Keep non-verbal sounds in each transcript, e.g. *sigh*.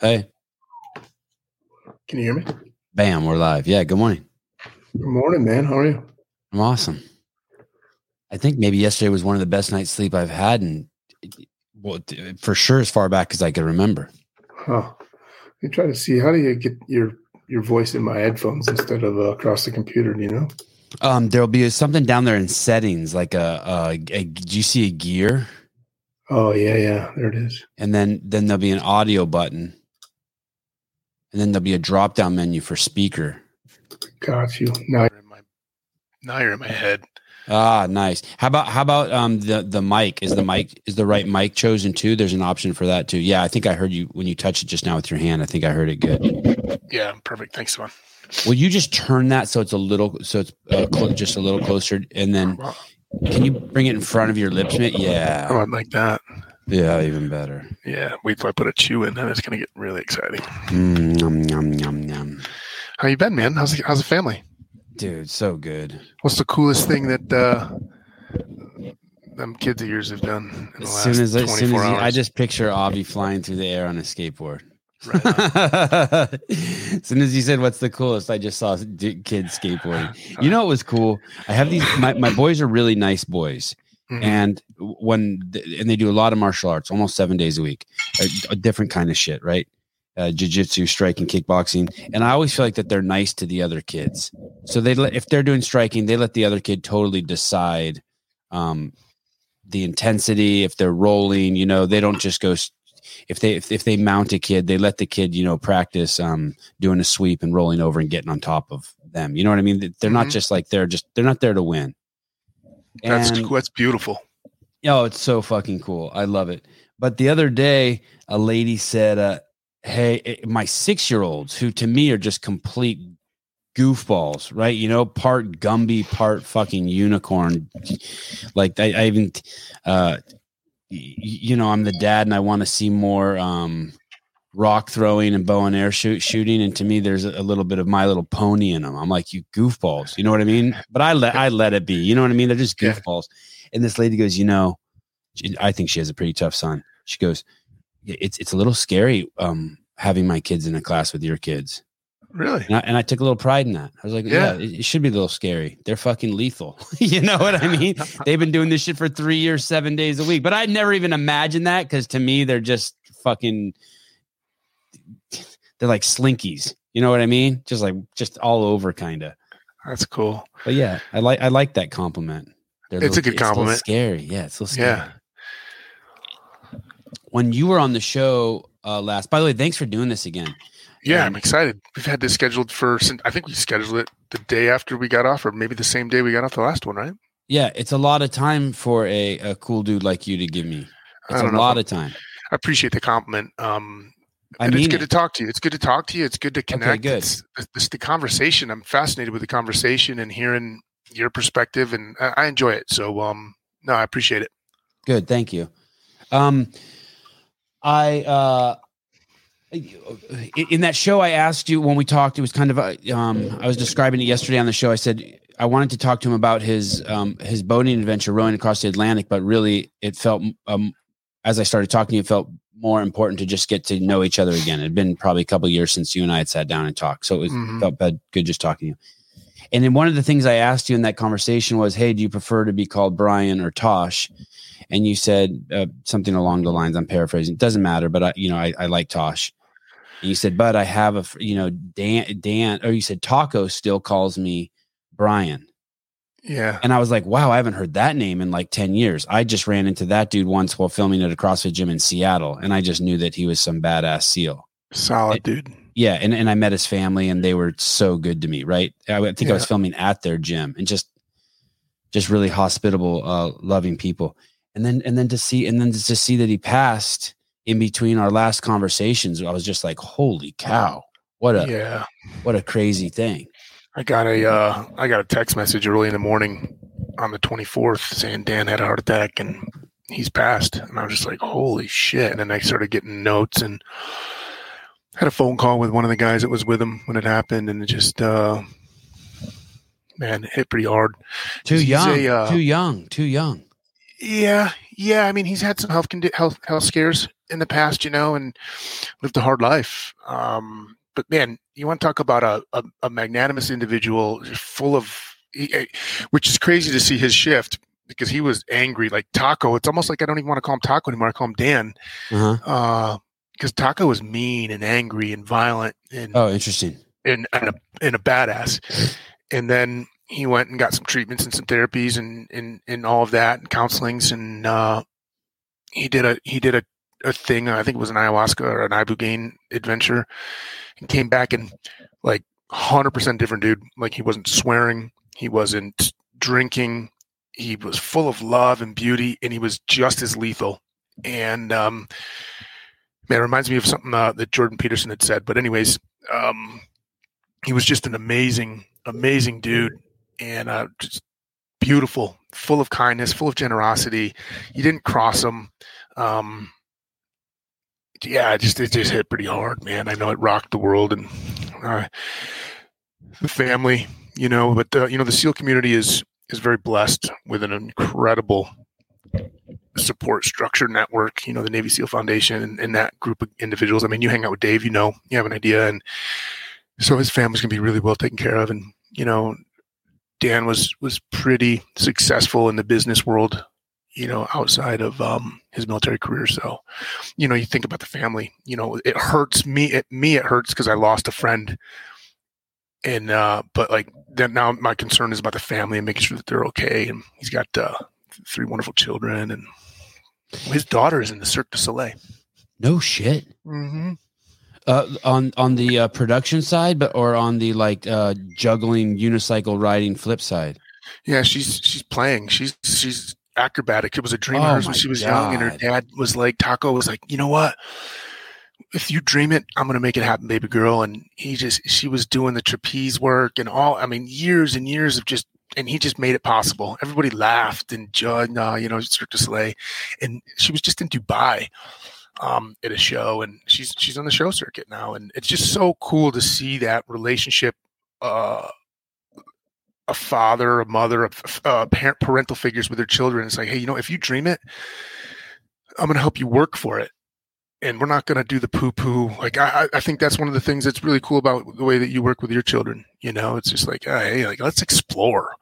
Hey, Can you hear me? bam, we're live. Yeah, good morning. Good morning, man. How are you? I'm awesome. I think maybe yesterday was one of the best night's sleep I've had, and well, for sure as far back as I can remember. Huh. I try to see how do you get your your voice in my headphones instead of uh, across the computer. Do you know? Um, there'll be something down there in settings, like a, a, a do you see a gear, Oh yeah, yeah. There it is. and then then there'll be an audio button, and then there'll be a drop down menu for speaker. Got you. Now You're in my, now you're in my head. Ah, nice. How about how about um the the mic? Is the mic is the right mic chosen too? There's an option for that too. Yeah, I think I heard you when you touched it just now with your hand. I think I heard it good. Yeah, perfect. Thanks, man. Will you just turn that so it's a little so it's uh, clo- just a little closer, and then can you bring it in front of your lips, mate? Oh, Yeah, I like that. Yeah, even better. Yeah. Wait till I put a chew in, then it's gonna get really exciting. Mm, yum, yum, yum, yum. How you been, man? How's the, how's the family? Dude, so good. What's the coolest thing that uh, them kids of yours have done in the As last soon as, as soon as you? I just picture Avi flying through the air on a skateboard. Right *laughs* as soon as you said what's the coolest, I just saw kids skateboarding. You know what was cool? I have these. My, my boys are really nice boys, Mhm. and when and they do a lot of martial arts, almost seven days a week, a, a different kind of shit, right? Uh, jiu-jitsu, striking, kickboxing, and I always feel like that they're nice to the other kids. So they let if they're doing striking, they let the other kid totally decide um, the intensity. If they're rolling, you know, they don't just go. If they if, if they mount a kid, they let the kid you know practice um, doing a sweep and rolling over and getting on top of them. You know what I mean? They're not Mhm. just like they're just they're not there to win. That's And- That's beautiful. Oh, it's so fucking cool. I love it. But the other day, a lady said, uh, Hey, eh, my six year olds, who to me are just complete goofballs, right? You know, part Gumby, part fucking unicorn. Like, I, I even, uh, you know, I'm the dad and I want to see more um, rock throwing and bow and air shoot, shooting. And to me, there's a, little bit of my little pony in them. I'm like, you goofballs. You know what I mean? But I let, I let it be. You know what I mean? They're just Yeah. goofballs. And this lady goes, you know, she, I think she has a pretty tough son. She goes, it's it's a little scary um, having my kids in a class with your kids, Really? and I, and I took a little pride in that. I was like, yeah, Yeah. it, it should be a little scary. They're fucking lethal. *laughs* you know what I *laughs* mean? They've been doing this shit for three years, seven days a week. But I'd never even imagined that because to me, they're just fucking. They're like slinkies. You know what I mean? Just like just all over, kind of. That's cool. But yeah, I like I like that compliment. They're It's a little- good little compliment. scary, yeah, it's so scary. Yeah. When you were on the show uh, last, by the way, thanks for doing this again. Yeah, And- I'm excited. We've had this scheduled for. sin- I think we scheduled it the day after we got off, or maybe the same day we got off the last one, right? Yeah, it's a lot of time for a, a cool dude like you to give me. I It's a know lot of time. I appreciate the compliment. Um, I and mean, it's good it. to talk to you. It's good to talk to you. It's good to connect. good. It's, it's the conversation. I'm fascinated with the conversation and hearing your perspective, and I, I enjoy it. So, um, no, I appreciate it. Good, thank you. Um, I uh, in that show I asked you when we talked. It was kind of um, I was describing it yesterday on the show. I said I wanted to talk to him about his um, his boating adventure rowing across the Atlantic, but really it felt um, as I started talking it felt more important to just get to know each other again. It had been probably a couple of years since you and I had sat down and talked, so it was, Mhm. felt bad, good just talking to you. And then one of the things I asked you in that conversation was, "Hey, do you prefer to be called Brian or Tosh?" And you said uh, something along the lines. I'm paraphrasing. It doesn't matter, but I, you know, I, I like Tosh. And you said, "But I have a, you know, Dan, Dan, or you said Taco still calls me Brian." Yeah. And I was like, wow, I haven't heard that name in like 10 years. I just ran into that dude once while filming at a CrossFit gym in Seattle. And I just knew that he was some badass SEAL. Solid, dude. Yeah. And, and I met his family and they were so good to me. Right. I, I think I was filming at their gym and just, just really hospitable, uh, loving people. And then, and then to see, and then to see that he passed in between our last conversations, I was just like, holy cow. What a, Yeah. what a crazy thing. I got a uh, I got a text message early in the morning on the 24th saying Dan had a heart attack and he's passed. And I was just like, holy shit. And then I started getting notes and had a phone call with one of the guys that was with him when it happened. And it just, uh, man, it hit pretty hard. Too young, a, uh, too young, too young. Yeah. Yeah. I mean, he's had some health, condi- health, health scares. in the past, you know, and lived a hard life. Um, but man, you want to talk about a, a, a magnanimous individual full of, eh, which is crazy to see his shift because he was angry like Taco. It's almost like I don't even want to call him Taco anymore. I call him Dan. Uh-huh. Uh, because Taco was mean and angry and violent and oh, interesting, and and a, and a badass. And then he went and got some treatments and some therapies and and and all of that and counselings and uh, he did a he did a, a thing. I think it was an ayahuasca or an ibogaine adventure, and came back and like hundred percent different dude. Like he wasn't swearing, he wasn't drinking, he was full of love and beauty, and he was just as lethal. And um, man, it reminds me of something uh, that Jordan Peterson had said. But anyways, um, he was just an amazing, amazing dude, and uh, just beautiful, full of kindness, full of generosity. You didn't cross him. Um, yeah, it just it just hit pretty hard, man. I know it rocked the world and uh, the family, you know. But you know, the SEAL community is is very blessed with an incredible support structure network, you know, the Navy SEAL Foundation and, and, that group of individuals. I mean, you hang out with Dave, you know, you have an idea. And so his family's to be really well taken care of. And, you know, Dan was, was pretty successful in the business world, you know, outside of um, his military career. So, you know, you think about the family, you know, it hurts me. It, me, it hurts because I lost a friend and uh but like then now my concern is about the family and making sure that they're okay and he's got uh three wonderful children, and his daughter is in the Cirque du Soleil. No shit. Mm-hmm. Uh, on on the uh, production side, but or on the like uh, juggling unicycle riding flip side. Yeah, she's she's playing. She's she's acrobatic. It was a dream of oh hers when she was God. young, and her dad was like, Taco was like, you know what? If you dream it, I'm gonna make it happen, baby girl. And he just she was doing the trapeze work and all. I mean, years and years of just and he just made it possible. Everybody laughed and Judd, uh, you know, Cirque du Soleil, and she was just in Dubai um, at a show, and she's she's on the show circuit now, and it's just so cool to see that relationship. Uh, a father, a mother, a, a parent, parental figures with their children. It's like, hey, you know, if you dream it, I'm going to help you work for it and we're not going to do the poo poo. Like I, I think that's one of the things that's really cool about the way that you work with your children. You know, it's just like, hey, like let's explore.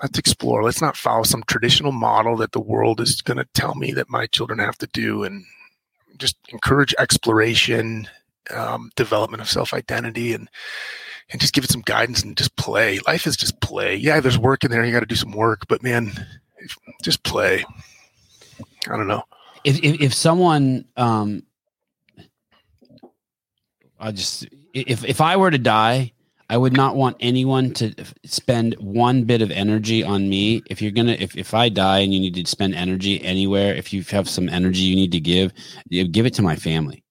Let's explore. Let's not follow some traditional model that the world is going to tell me that my children have to do, and just encourage exploration, um, development of self identity, and and just give it some guidance and just play. Life is just play. Yeah, there's work in there. You got to do some work, but man, just play. I don't know if if, if someone um I just if if I were to die, I would not want anyone to spend one bit of energy on me. If you're gonna, if, if I die and you need to spend energy anywhere, if you have some energy you need to give, give it to my family.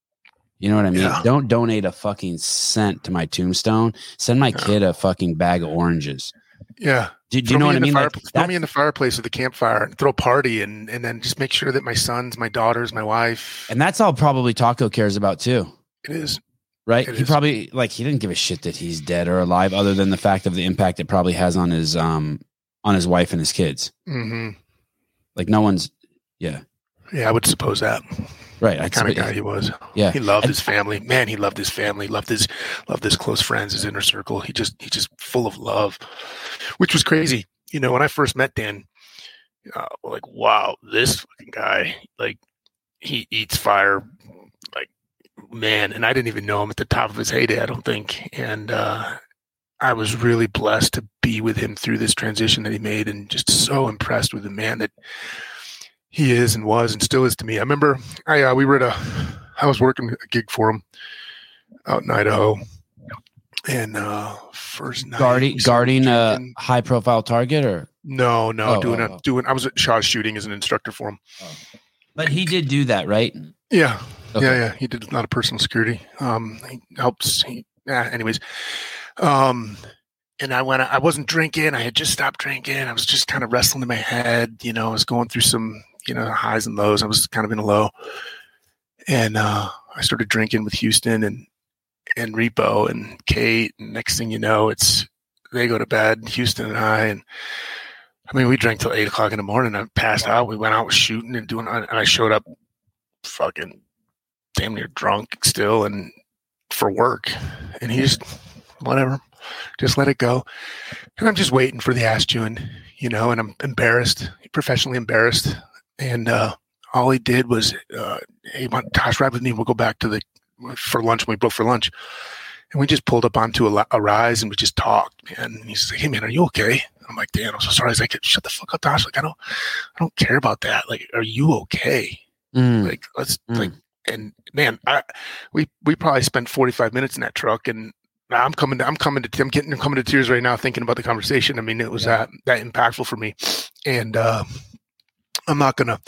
You know what I mean? Yeah. Don't donate a fucking cent to my tombstone. Send my kid a fucking bag of oranges. Yeah. Do, do you know what I mean? Fire, like, throw me in the fireplace with the campfire and throw a party and, and then just make sure that my sons, my daughters, my wife. And that's all probably Taco cares about too. It is. Right? It he is. probably like he didn't give a shit that he's dead or alive, other than the fact of the impact it probably has on his um on his wife and his kids. Mm-hmm. Like no one's yeah. Yeah, I would suppose that. Right, the kind of guy he was. Yeah, he loved his family. Man, he loved his family. Loved his loved his close friends, his inner circle. He just he just full of love, which was crazy. You know, when I first met Dan, uh, like wow, this fucking guy, like he eats fire, like man. And I didn't even know him at the top of his heyday. I don't think. And uh, I was really blessed to be with him through this transition that he made, and just so impressed with the man that he is and was and still is to me. I remember I uh, we were at a I was working a gig for him out in Idaho, and uh, first night guarding guarding a high profile target or no no oh, doing oh, a oh. doing I was at Shaw shooting as an instructor for him. Oh. But he did do that, right? Yeah, okay. yeah, yeah. He did a lot of personal security. Um, he helps. He, yeah. Anyways, um, and I went. I wasn't drinking. I had just stopped drinking. I was just kind of wrestling in my head. You know, I was going through some you know highs and lows. I was kind of in a low, and uh, I started drinking with Houston and and Repo and Kate. And next thing you know, it's they go to bed, Houston and I, and I mean we drank till eight o'clock in the morning. I passed out. We went out shooting and doing, and I showed up fucking damn near drunk still and for work. And he just, whatever, just let it go. And I'm just waiting for the ass chewing, you know, and I'm embarrassed, professionally embarrassed. And uh, all he did was, uh, hey, want Tosh ride with me? We'll go back to the, for lunch when we broke for lunch. And we just pulled up onto a, a rise and we just talked, man. And he's like, hey, man, are you okay? I'm like, Dan, I'm so sorry. He's like, shut the fuck up, Tosh. Like, I don't, I don't care about that. Like, are you okay? Mm. Like, let's Mm. like, and man, I we we probably spent 45 minutes in that truck, and I'm coming, to, I'm coming to, I'm getting, I'm coming to tears right now thinking about the conversation. I mean, it was Yeah. that that impactful for me, and uh, I'm not gonna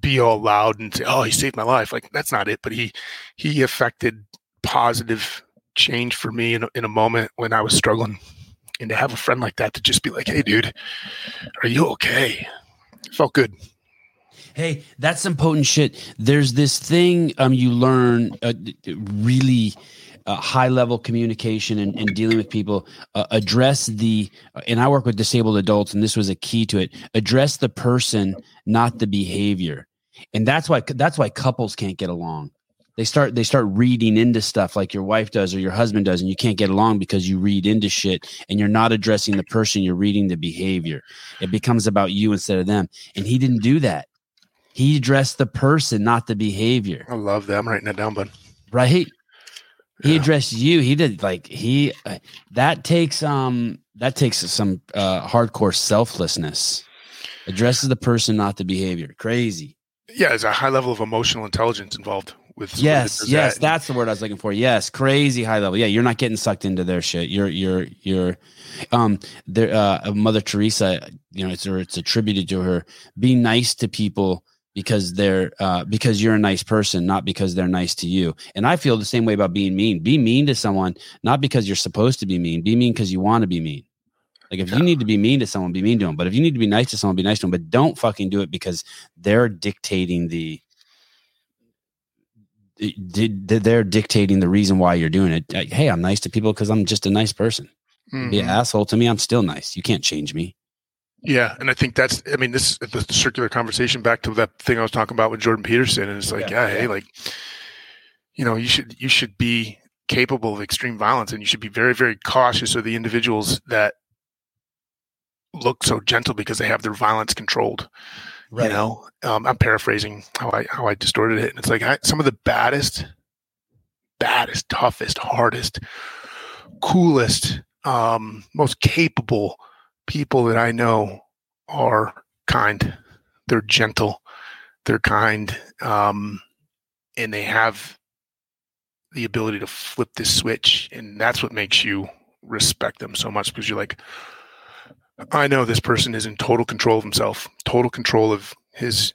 be all loud and say, "Oh, he saved my life." Like that's not it. But he he affected positive change for me in a, in a moment when I was struggling, and to have a friend like that to just be like, "Hey, dude, are you okay?" Felt good. Hey, that's some potent shit. There's this thing um you learn uh, really uh, high level communication and, and dealing with people. Uh, address the and I work with disabled adults, and this was a key to it. Address the person, not the behavior, and that's why that's why couples can't get along. They start they start reading into stuff like your wife does or your husband does, and you can't get along because you read into shit and you're not addressing the person. You're reading the behavior. It becomes about you instead of them, and he didn't do that. He addressed the person, not the behavior. I love that. I'm writing that down, bud. Right? He addressed you. He did like he uh, that takes um that takes some uh hardcore selflessness. Addresses the person, not the behavior. Crazy. yeah, there's a high level of emotional intelligence involved with. Yes, yes, that. that's the word I was looking for. Yes, crazy high level. Yeah, you're not getting sucked into their shit. You're you're you're um there uh Mother Teresa, you know, it's or it's attributed to her. Be nice to people because they're uh because you're a nice person, not because they're nice to you. And I feel the same way about being mean. Be mean to someone, not because you're supposed to be mean. Be mean because you want to be mean. Like if Yeah. you need to be mean to someone, be mean to them. But if you need to be nice to someone, be nice to them. But don't fucking do it because they're dictating the did they're dictating the reason why you're doing it. Hey, I'm nice to people because I'm just a nice person. Be an Mhm. asshole to me, I'm still nice. You can't change me. Yeah, and I think that's. I mean, this the circular conversation back to that thing I was talking about with Jordan Peterson, and it's like, Yeah, yeah, yeah. hey, like, you know, you should you should be capable of extreme violence, and you should be very very cautious of the individuals that look so gentle because they have their violence controlled. You know, um, I'm paraphrasing how I how I distorted it, and it's like I, some of the baddest, baddest, toughest, hardest, coolest, um, most capable people that I know are kind. They're gentle. They're kind, um, and they have the ability to flip this switch, and that's what makes you respect them so much because you're like, I know this person is in total control of himself, total control of his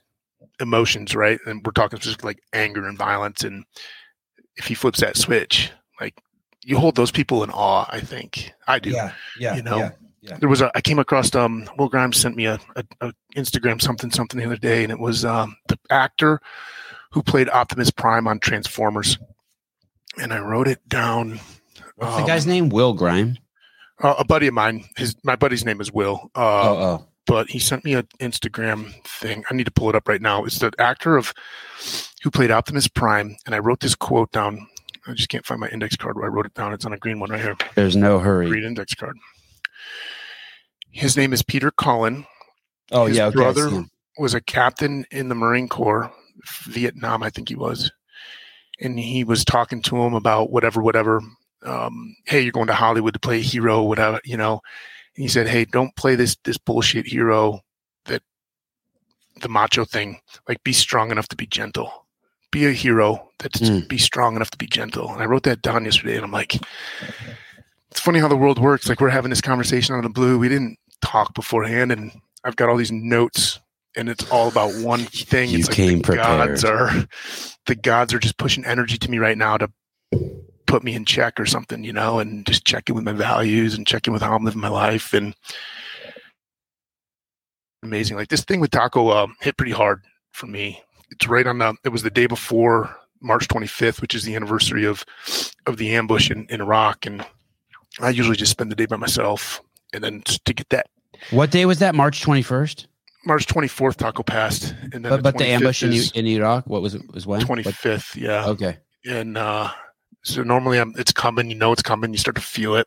emotions, right? And we're talking specifically like anger and violence. And if he flips that switch, like you hold those people in awe, I think. I do. yeah, yeah, you know, yeah, yeah. There was a I came across um Will Grimes sent me a, a, a Instagram something something the other day, and it was um the actor who played Optimus Prime on Transformers. And I wrote it down. What's the um, guy's name? Will Grime. uh, a buddy of mine, his my buddy's name is Will. Uh, oh, oh. but he sent me an Instagram thing. I need to pull it up right now. It's the actor of who played Optimus Prime, and I wrote this quote down. I just can't find my index card where I wrote it down. It's on a green one right here. There's no hurry. Green index card. His name is Peter Cullen. Oh His yeah, okay. Brother. Was a captain in the Marine Corps, Vietnam, I think he was, and he was talking to him about whatever, whatever. Um, hey, you're going to Hollywood to play a hero, whatever, you know. And he said, "Hey, don't play this this bullshit hero that the macho thing. Like, be strong enough to be gentle. Be a hero that's Mm. be strong enough to be gentle." And I wrote that down yesterday, and I'm like, it's funny how the world works. Like, we're having this conversation out of the blue. We didn't talk beforehand, and I've got all these notes, and it's all about one thing. You it's like came the gods prepared. are the gods are just pushing energy to me right now to put me in check or something, you know, and just check in with my values and check in with how I'm living my life and amazing. Like this thing with Taco um, hit pretty hard for me. It's right on the it was the day before March 25th, which is the anniversary of of the ambush in, in Iraq. And I usually just spend the day by myself. And then to get that What day was that? March 21st? March 24th, Taco passed, and then But but the 25th ambush in, in Iraq, what was it? Was when? What- 25th. Yeah, Okay. and uh, so normally I'm, it's coming. You know it's coming. You start to feel it,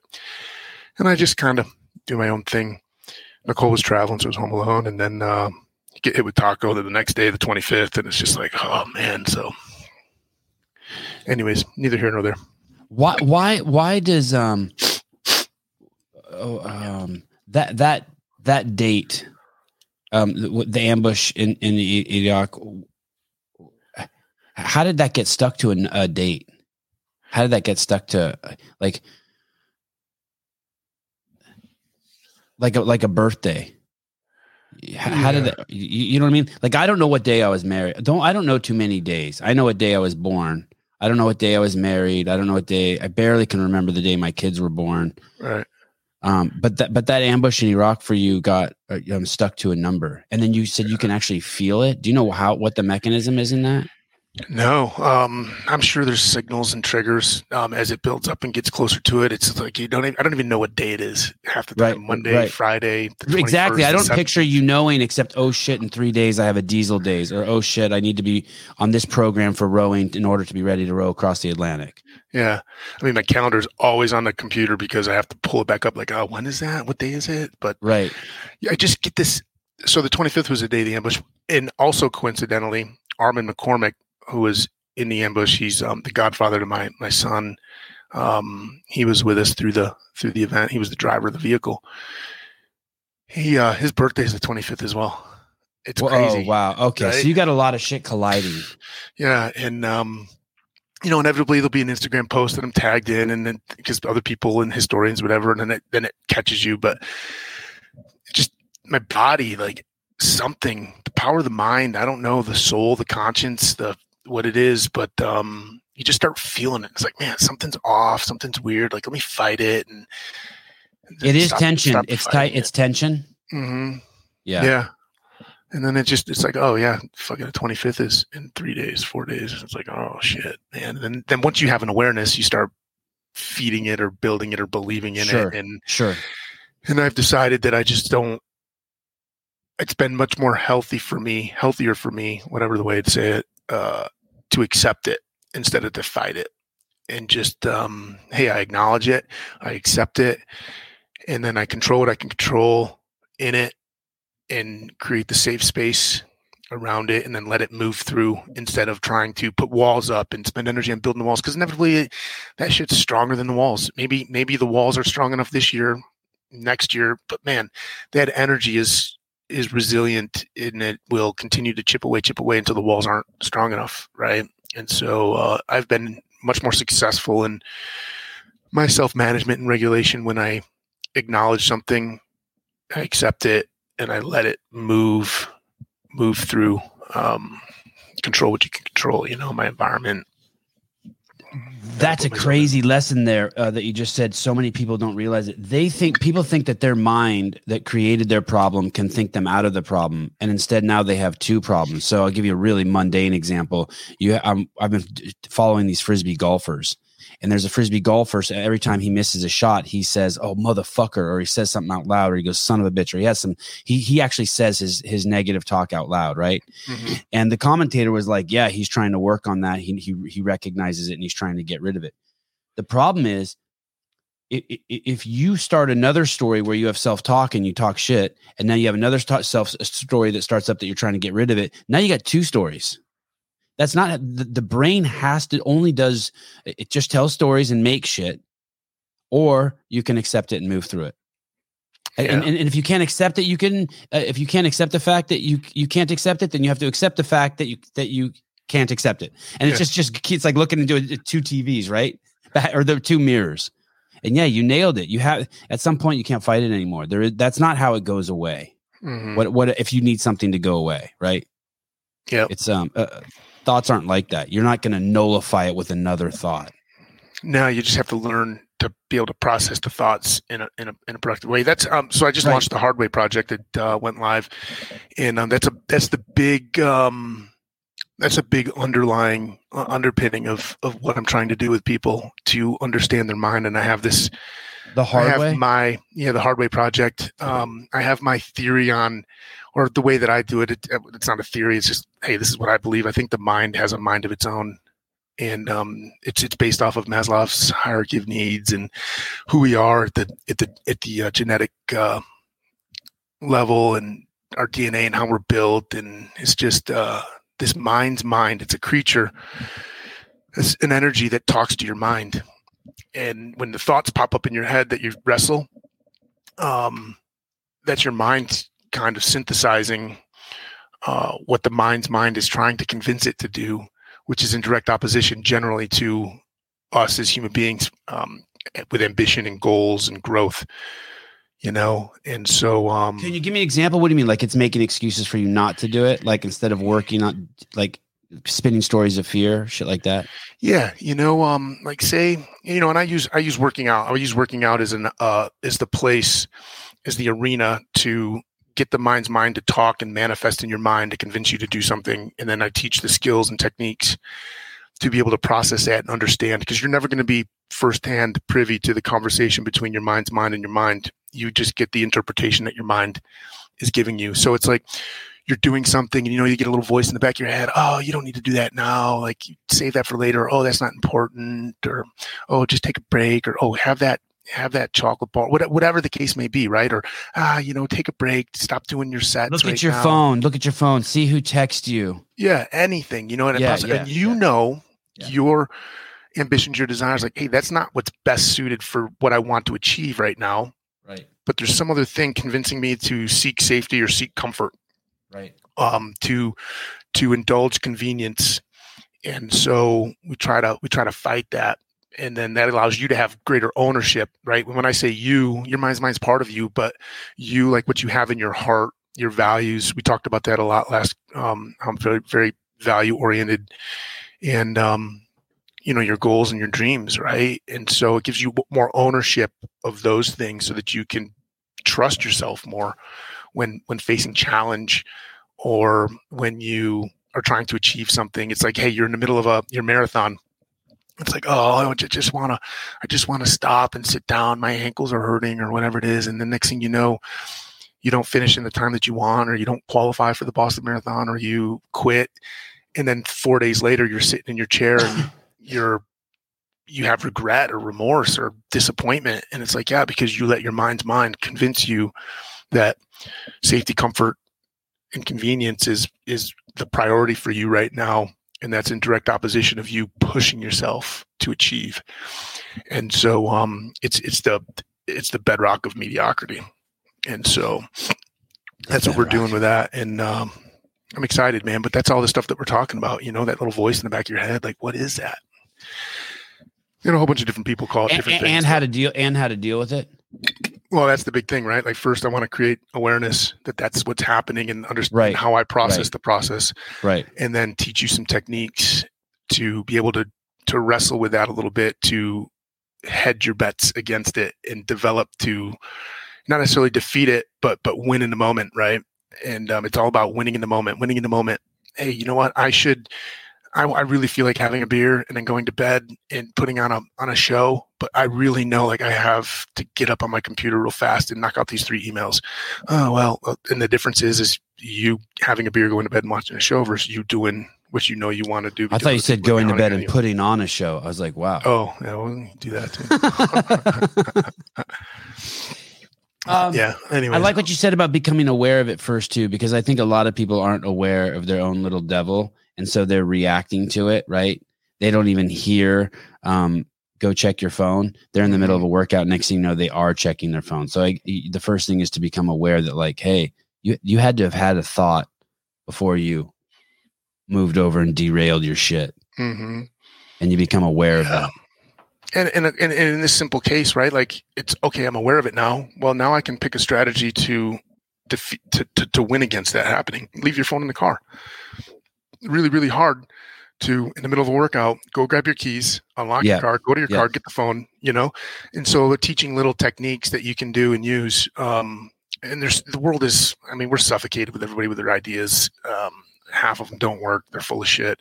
and I just kind of do my own thing. Nicole was traveling, so I was home alone, and then uh, get hit with taco. Then the next day, the 25th, and it's just like, oh man. So, anyways, neither here nor there. Why why why does um oh, um that that that date um the, the ambush in in the Iraq how did that get stuck to an, a date? How did that get stuck to like like a like a birthday? How, how did that? You, you know what I mean? Like I don't know what day I was married. Don't I don't know too many days. I know what day I was born. I don't know what day I was married. I don't know what day. I barely can remember the day my kids were born. Right. Um, but that but that ambush in Iraq for you got uh, um, stuck to a number, and then you said you can actually feel it. Do you know how what the mechanism is in that? No, um, I'm sure there's signals and triggers um, as it builds up and gets closer to it. It's like you don't. Even, I don't even know what day it is half the time. Right, Monday, right. Friday. the Exactly. 21st, I don't 7th. picture you knowing except oh shit in three days I have a diesel days or oh shit I need to be on this program for rowing in order to be ready to row across the Atlantic. Yeah, I mean my calendar's always on the computer because I have to pull it back up. Like, oh, when is that? What day is it? But Right. I just get this. So the 25th was the day of the ambush, and also coincidentally, Armand McCormick, who was in the ambush, he's um, the godfather to my my son. Um, he was with us through the through the event. He was the driver of the vehicle. He uh, his birthday is the 25th as well. It's Well, crazy. Oh wow. Okay. right? So you got a lot of shit colliding. Yeah, and um, you know, inevitably there'll be an Instagram post that I'm tagged in, and then because other people and historians, whatever, and then it then it catches you. But just my body, like something, the power of the mind. I don't know the soul, the conscience, the what it is, but um, you just start feeling it. It's like, man, something's off, something's weird. Like, let me fight it. And It is tension. It's tight. It's tension. Mm-hmm. Yeah. yeah. And then it just it's like, oh yeah, fucking the twenty fifth is in three days, four days. It's like, oh shit, man. And then then once you have an awareness, you start feeding it or building it or believing in Sure. it. And Sure. and I've decided that I just don't it's been much more healthy for me, healthier for me, whatever the way to say it, uh, to accept it instead of to fight it. And just um, hey, I acknowledge it, I accept it, and then I control what I can control in it and create the safe space around it and then let it move through instead of trying to put walls up and spend energy on building the walls because inevitably that shit's stronger than the walls maybe maybe the walls are strong enough this year next year but man that energy is is resilient and it will continue to chip away chip away until the walls aren't strong enough right? And so uh, i've been much more successful in my self-management and regulation when i acknowledge something i accept it and i let it move move through um, control what you can control you know my environment That's a crazy lesson there uh, that you just said. So many people don't realize it. They think people think that their mind that created their problem can think them out of the problem, and instead now they have two problems. So I'll give you a really mundane example. You, um, I've been following these frisbee golfers, and there's a frisbee golfer. So every time he misses a shot, he says, "Oh motherfucker," or he says something out loud, or he goes, "Son of a bitch," or he has some. He he actually says his his negative talk out loud, right? Mm-hmm. And the commentator was like, "Yeah, he's trying to work on that. He he he recognizes it and he's trying to get rid of it." The problem is, if you start another story where you have self talk and you talk shit, and now you have another self story that starts up that you're trying to get rid of it, now you got two stories. That's not the, the brain has to only does it just tells stories and make shit, or you can accept it and move through it. And, Yeah. and, and if you can't accept it, you can. Uh, if you can't accept the fact that you you can't accept it, then you have to accept the fact that you that you can't accept it. And it's just just it's like looking into a, two TVs, right? *laughs* Or the two mirrors. And yeah, you nailed it. You have at some point you can't fight it anymore. There is that's not how it goes away. Mhm. What what if you need something to go away, right? Yep. It's um uh, thoughts aren't like that. You're not going to nullify it with another thought. now you just have to learn to be able to process the thoughts in a in a, in a productive way. That's um. So I just Right. launched the Hardway project that uh, went live, and um, that's a that's the big um that's a big underlying uh, underpinning of of what I'm trying to do with people to understand their mind. And I have this The I hard have way. my yeah the hard way project. Um, I have my theory on, or the way that I do it, it. It's not a theory. It's just hey, this is what I believe. I think the mind has a mind of its own, and um, it's it's based off of Maslow's hierarchy of needs and who we are at the at the at the uh, genetic uh, level and our DNA and how we're built, and it's just uh, this mind's mind. It's a creature. It's an energy that talks to your mind and when the thoughts pop up in your head that you wrestle um that's your mind kind of synthesizing uh what the mind's mind is trying to convince it to do which is in direct opposition generally to us as human beings um with ambition and goals and growth you know and so um Can you give me an example? What do you mean? Like it's making excuses for you not to do it? Like instead of working on like spinning stories of fear, shit like that? Yeah, you know, um, like say, you know, and I use I use working out. I use working out as an uh as the place, as the arena to get the mind's mind to talk and manifest in your mind to convince you to do something, and then I teach the skills and techniques to be able to process that and understand because you're never going to be firsthand privy to the conversation between your mind's mind and your mind. You just get the interpretation that your mind is giving you. So it's like you're doing something and you know you get a little voice in the back of your head oh you don't need to do that now like save that for later oh that's not important or oh just take a break or oh have that have that chocolate bar whatever the case may be right or ah you know take a break stop doing your sets Look right at your now. phone. Look at your phone. See who texts you. yeah anything you know and, it Yeah, yeah, and you yeah. know your ambitions your desires like hey that's not what's best suited for what i want to achieve right now Right. but there's some other thing convincing me to seek safety or seek comfort Right. um, to to indulge convenience, and so we try to we try to fight that, and then that allows you to have greater ownership, right? When I say you, your mind's mind's part of you, but you like what you have in your heart, your values. We talked about that a lot last. Um, I'm very very value oriented, and um, you know your goals and your dreams, right? And so it gives you more ownership of those things, so that you can trust yourself more when when facing challenge or when you are trying to achieve something it's like hey you're in the middle of a your marathon it's like oh i just want to i just want to stop and sit down. My ankles are hurting or whatever it is and the next thing you know you don't finish in the time that you want or you don't qualify for the boston marathon or you quit and then four days later you're sitting in your chair and *laughs* you're you have regret or remorse or disappointment and it's like yeah because you let your mind's mind convince you that safety comfort and convenience is is the priority for you right now and that's in direct opposition of you pushing yourself to achieve. And so um it's it's the it's the bedrock of mediocrity. And so that's what we're doing with that. And um i'm excited man but that's all the stuff that we're talking about you know that little voice in the back of your head like what is that? You know a whole bunch of different people call it And, different and, things and how to deal and how to deal with it. Well, that's the big thing, right? Like first, I want to create awareness that that's what's happening and understand Right. how I process Right. the process, Right. and then teach you some techniques to be able to to wrestle with that a little bit, to hedge your bets against it, and develop to not necessarily defeat it, but but win in the moment, right? And um, it's all about winning in the moment. Winning in the moment. Hey, you know what? I should. I, I really feel like having a beer and then going to bed and putting on a on a show, but I really know like I have to get up on my computer real fast and knock out these three emails. Oh well, uh, and the difference is is you having a beer, going to bed, and watching a show versus you doing what you know you want to do. I thought you said going to bed and you. putting on a show. I was like, wow. Oh, yeah, well, do that too. *laughs* Um, yeah. Anyway, I like what you said about becoming aware of it first too, because I think a lot of people aren't aware of their own little devil, and so they're reacting to it. Right? They don't even hear. Um, go check your phone. They're in the middle of a workout. Next thing you know, they are checking their phone. So I, the first thing is to become aware that, like, hey, you you had to have had a thought before you moved over and derailed your shit, hmm and you become aware of that. and, and and in this simple case, right? Like it's okay. I'm aware of it now. Well, now I can pick a strategy to to, to to win against that happening. Leave your phone in the car. Really, really hard to in the middle of a workout go grab your keys, unlock Yeah. your car, go to your Yeah. car, get the phone. You know, and so teaching little techniques that you can do and use. Um, and there's the world is. I mean, we're suffocated with everybody with their ideas. Um, half of them don't work. They're full of shit.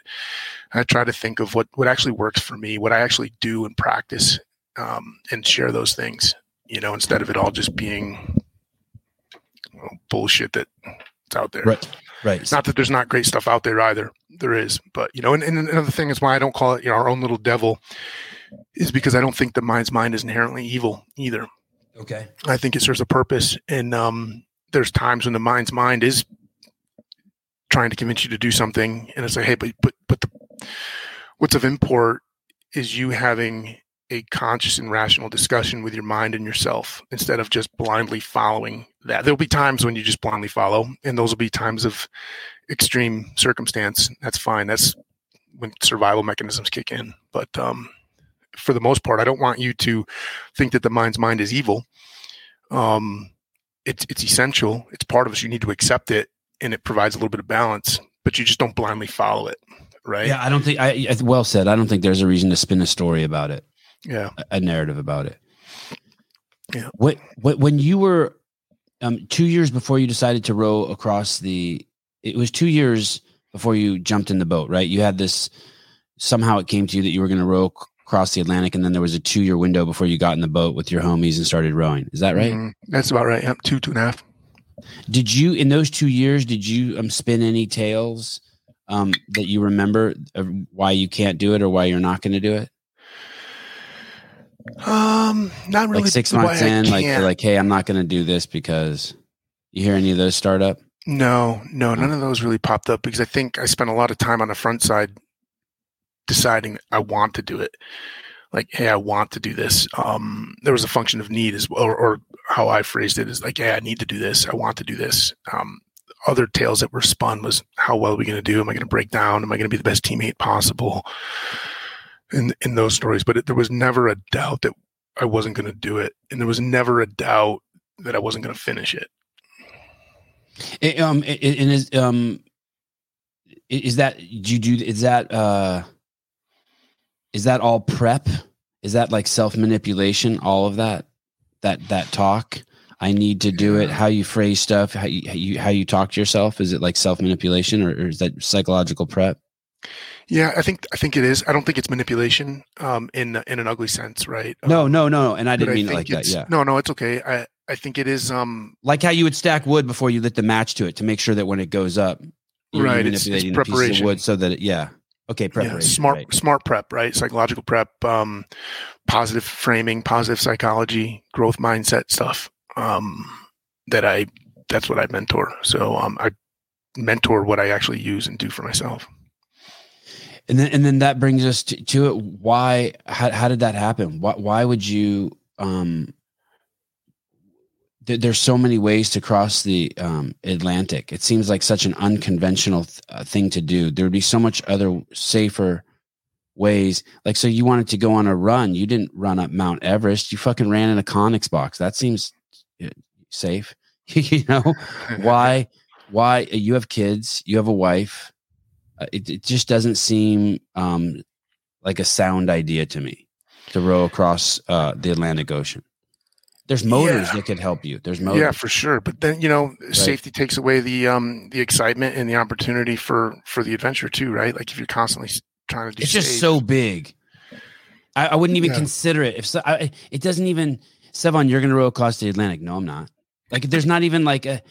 I try to think of what what actually works for me, what I actually do and practice, um, and share those things. You know, instead of it all just being well, bullshit that's out there. Right. Right. It's not that there's not great stuff out there either. There is, but you know, and, and another thing is why I don't call it you know, our own little devil is because I don't think the mind's mind is inherently evil either. Okay. I think it serves a purpose, and um, there's times when the mind's mind is trying to convince you to do something, and it's like, hey, but but but the, what's of import is you having a conscious and rational discussion with your mind and yourself instead of just blindly following that. There'll be times when you just blindly follow, and those will be times of extreme circumstance. That's fine. That's when survival mechanisms kick in. But um, for the most part, I don't want you to think that the mind's mind is evil. Um, it's it's essential. It's part of us. You need to accept it, and it provides a little bit of balance. But you just don't blindly follow it, right? Yeah, I don't think I well said. I don't think there's a reason to spin a story about it. Yeah, a, a narrative about it. Yeah. What what when you were um two years before you decided to row across the it was two years before you jumped in the boat, right? You had this somehow it came to you that you were going to row across the Atlantic, and then there was a two year window before you got in the boat with your homies and started rowing. Is that right? Mm-hmm. That's about right. Yep, two two and a half. Did you in those two years? Did you um, spin any tales um, that you remember of why you can't do it or why you're not going to do it? Um, not really. Like six months in, like like, hey, I'm not going to do this because you hear any of those start up? No, no, none of those really popped up because I think I spent a lot of time on the front side deciding I want to do it. Like, hey, I want to do this. Um, there was a function of need as well, or, or, how I phrased it is like, hey, I need to do this. I want to do this. Um, other tales that were spun was how well are we going to do? Am I going to break down? Am I going to be the best teammate possible? In in those stories, but it, there was never a doubt that I wasn't going to do it, and there was never a doubt that I wasn't going to finish it. it um, it, it is um, is that do you do is that uh is that all prep? Is that like self manipulation? All of that, that that talk. I need to do it. How you phrase stuff, how you how you, how you talk to yourself. Is it like self manipulation, or, or, is that psychological prep? Yeah, I think I think it is. I don't think it's manipulation um, in in an ugly sense, right? No, um, no, no, no. And I didn't mean I it like that. Yeah. No, no, it's okay. I I think it is. Um, like how you would stack wood before you lit the match to it to make sure that when it goes up, you're right, manipulating it's, it's preparation. the pieces of wood so that it, yeah. Okay, preparation. Yeah, smart, right. smart prep, right? Psychological prep, um, positive framing, positive psychology, growth mindset stuff. Um, that I, that's what I mentor. So um, I mentor what I actually use and do for myself. And then, and then that brings us to, to it. Why? How, how did that happen? Why, why would you? Um, there's so many ways to cross the um, Atlantic. It seems like such an unconventional th- uh, thing to do. There would be so much other safer ways. Like, so you wanted to go on a run. You didn't run up Mount Everest. You fucking ran in a Conex box. That seems uh, safe. *laughs* you know why? Why you have kids? You have a wife. Uh, it, it just doesn't seem um, like a sound idea to me to row across uh, the Atlantic Ocean. There's motors yeah. that could help you. There's motors. Yeah, for sure. But then you know, right. safety takes away the um the excitement and the opportunity for for the adventure too, right? Like if you're constantly trying to do. It's just so big. I, I wouldn't even yeah. consider it. If so, I, it doesn't even. Sevan, you're going to row across the Atlantic. No, I'm not. Like, there's not even like a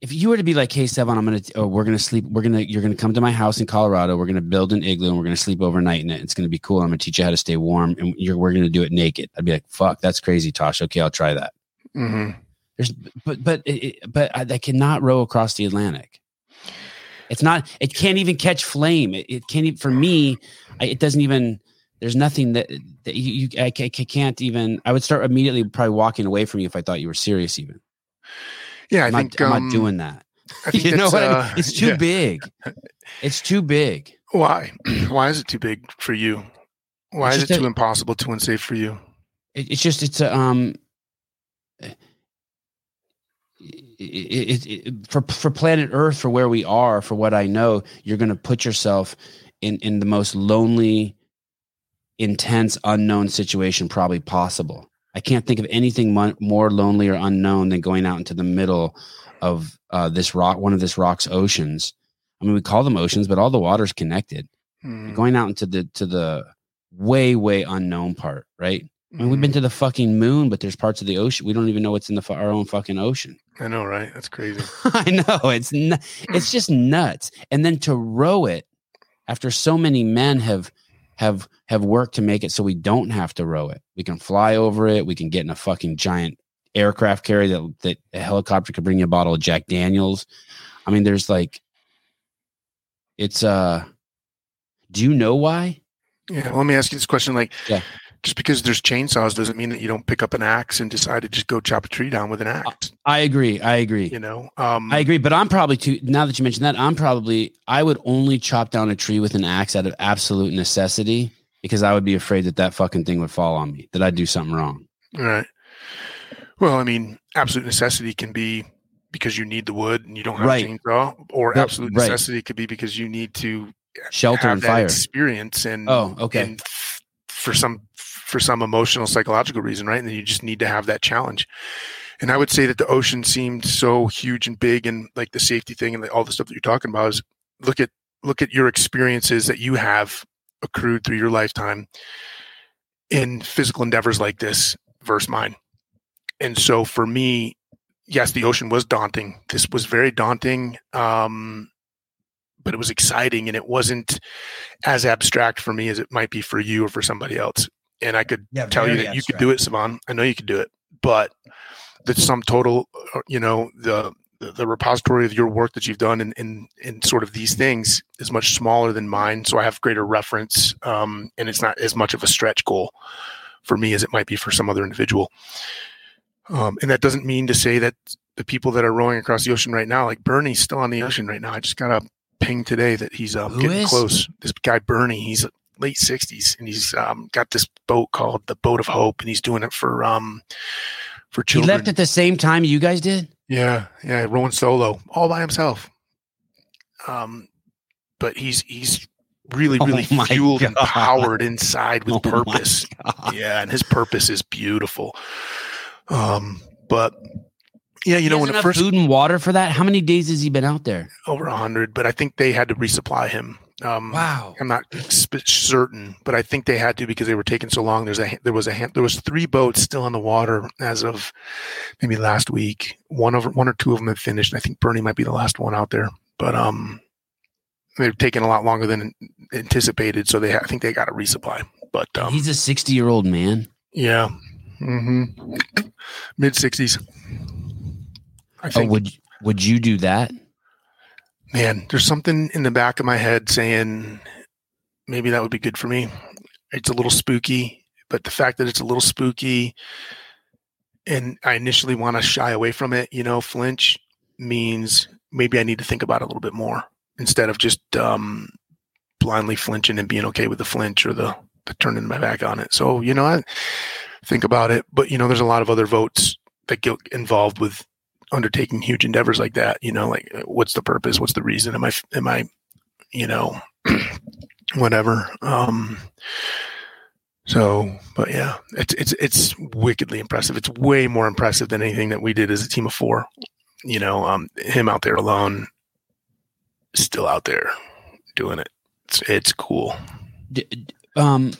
if you were to be like, hey, Sevan, I'm gonna, oh, we're gonna sleep, we're gonna, you're gonna come to my house in Colorado, we're gonna build an igloo and we're gonna sleep overnight in it. It's gonna be cool. I'm gonna teach you how to stay warm, and you're, we're gonna do it naked. I'd be like, fuck, that's crazy, Tosh. Okay, I'll try that. Mm-hmm. There's, but, but, it, but I, I, cannot row across the Atlantic. It's not. It can't even catch flame. It, it can't even. For me, I, it doesn't even. There's nothing that, that you, you I, I can't even. I would start immediately probably walking away from you if I thought you were serious, even. Yeah, I I'm think not, I'm not doing that. *laughs* you know what uh, I mean? Uh, it's too yeah. big. It's too big. Why? *clears throat* Why is it too big for you? Why it's is it too a, impossible, too unsafe for you? It, it's just it's a um. It, it, for for planet Earth, for where we are, for what I know, you're going to put yourself in in the most lonely, intense, unknown situation probably possible. I can't think of anything mo- more lonely or unknown than going out into the middle of uh, this rock, one of this rock's oceans. I mean, we call them oceans, but all the water's connected. Mhm. Going out into the to the way way unknown part, right? I mean, we've Mhm. been to the fucking moon, but there's parts of the ocean we don't even know what's in the our own fucking ocean. I know, right? That's crazy. *laughs* I know it's nu- it's just nuts. And then to row it after so many men have have have worked to make it so we don't have to row it. We can fly over it. We can get in a fucking giant aircraft carrier that that a helicopter could bring you a bottle of Jack Daniels. I mean, there's like it's uh do you know why? Yeah. let me ask you this question: like, Yeah. Just because there's chainsaws doesn't mean that you don't pick up an axe and decide to just go chop a tree down with an axe. I agree. I agree. You know, um, I agree, but I'm probably too. Now that you mentioned that, I'm probably I would only chop down a tree with an axe out of absolute necessity because I would be afraid that that fucking thing would fall on me, that I'd do something wrong. All right. Well, I mean, absolute necessity can be because you need the wood and you don't have Right. a chainsaw, or absolute right. necessity could be because you need to Shelter and that fire. experience and Oh, okay. and f- for some for some emotional psychological reason, right? And then you just need to have that challenge. And I would say that the ocean seemed so huge and big, and like the safety thing and all the stuff that you're talking about is look at look at your experiences that you have accrued through your lifetime in physical endeavors like this versus mine. And so for me, yes, the ocean was daunting. This was very daunting. Um, but it was exciting and it wasn't as abstract for me as it might be for you or for somebody else. And I could Yeah, tell you that you could do it, Sevan. I know you could do it, but the sum total, uh, you know, the the, the repository of your work that you've done in, in in sort of these things is much smaller than mine. So I have greater reference, um, and it's not as much of a stretch goal for me as it might be for some other individual. Um, and that doesn't mean to say that the people that are rowing across the ocean right now, like Bernie's still on the ocean right now. I just got a ping today that he's um, getting is? close. This guy Bernie, he's late sixties, and he's um, got this boat called the Boat of Hope, and he's doing it for um for He children. left at the same time you guys did. Yeah, yeah, rowing solo, all by himself. Um, but he's he's really, Oh really my fueled and powered inside with Oh purpose. Yeah, and his purpose is beautiful. Um, but yeah, you He know, when it first food and water for that. How many days has he been out there? over a hundred, but I think they had to resupply him. Um, Wow. I'm not sp- certain, but I think they had to because they were taking so long. There's a there was a there was three boats still on the water as of maybe last week. One of one or two of them had finished. I think Bernie might be the last one out there, but um, they've taken a lot longer than anticipated. So they I think they got a resupply. But um, He's a 60 year old man. yeah, mm-hmm. mid sixties. I Oh, would would you do that? Man, there's something in the back of my head saying maybe that would be good for me. It's a little spooky, but the fact that it's a little spooky and I initially want to shy away from it, you know, flinch means maybe I need to think about it a little bit more instead of just um, blindly flinching and being okay with the flinch or the, the turning my back on it. So, you know, I think about it, but you know, there's a lot of other votes that get involved with undertaking huge endeavors like that you know like uh, what's the purpose? What's the reason? Am i am i you know *clears throat* whatever um so but yeah it's it's it's wickedly impressive. It's way more impressive than anything that we did as a team of four you know um him out there alone still out there doing it. It's it's cool. Um,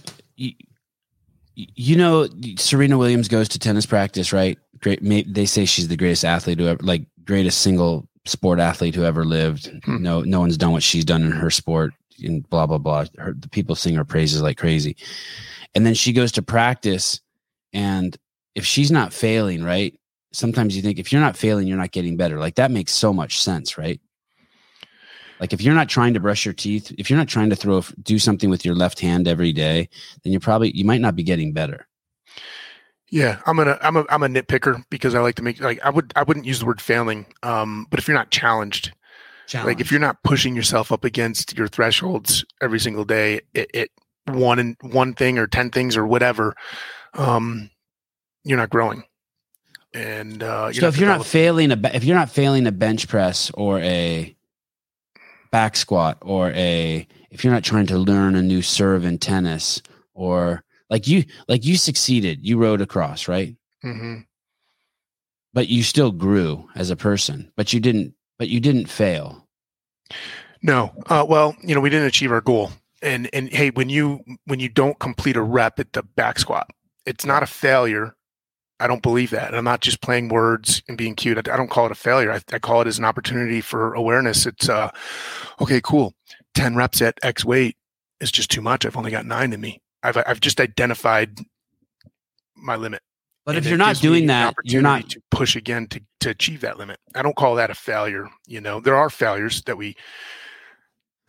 you know, Serena Williams goes to tennis practice, right? Great. May, they say she's the greatest athlete who ever, like, greatest single sport athlete who ever lived. Hmm. No, no one's done what she's done in her sport. And blah blah blah. Her, the people sing her praises like crazy. And then she goes to practice, and if she's not failing, right? Sometimes you think if you're not failing, you're not getting better. Like that makes so much sense, right? Like if you're not trying to brush your teeth, if you're not trying to throw do something with your left hand every day, then you're probably you might not be getting better. Yeah, I'm gonna I'm a I'm a nitpicker because I like to make like I would I wouldn't use the word failing. Um, but if you're not challenged, like if you're not pushing yourself up against your thresholds every single day, it, it one and one thing or ten things or whatever, um, you're not growing. And uh, so if you're not failing a if you're not failing a bench press or a back squat or a if you're not trying to learn a new serve in tennis or like you like you succeeded you rode across right hmm but you still grew as a person but you didn't but you didn't fail No. Uh, well, you know, we didn't achieve our goal. And and hey, when you when you don't complete a rep at the back squat, it's not a failure. I don't believe that. I'm not just playing words and being cute. I, I don't call it a failure. I, I call it as an opportunity for awareness. It's uh, okay, cool. Ten reps at X weight is just too much. I've only got nine in me. I've I've just identified my limit. but if you're not doing that you're not to push again to to achieve that limit. I don't call that a failure. You know, there are failures that we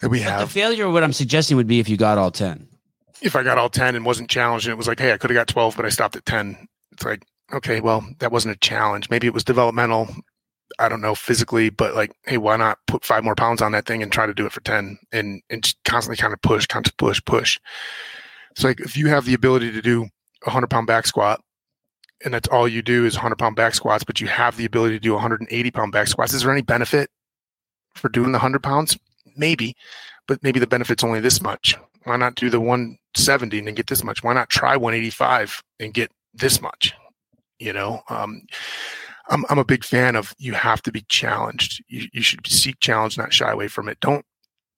that we but the have. failure what i'm suggesting would be if you got all 10 If I got all ten and wasn't challenged, and it was like, hey, I could have got twelve, but I stopped at ten. It's like, okay, well, that wasn't a challenge. Maybe it was developmental. I don't know physically, but like, hey, why not put five more pounds on that thing and try to do it for ten, and and just constantly kind of push, constantly push, push. It's like if you have the ability to do a hundred pound back squat, and that's all you do is hundred pound back squats, but you have the ability to do 180 pound back squats. Is there any benefit for doing the hundred pounds? Maybe, but maybe the benefit's only this much. Why not do the 170 and get this much? Why not try 185 and get this much? You know, um, I'm I'm a big fan of you have to be challenged. You you should seek challenge, not shy away from it. Don't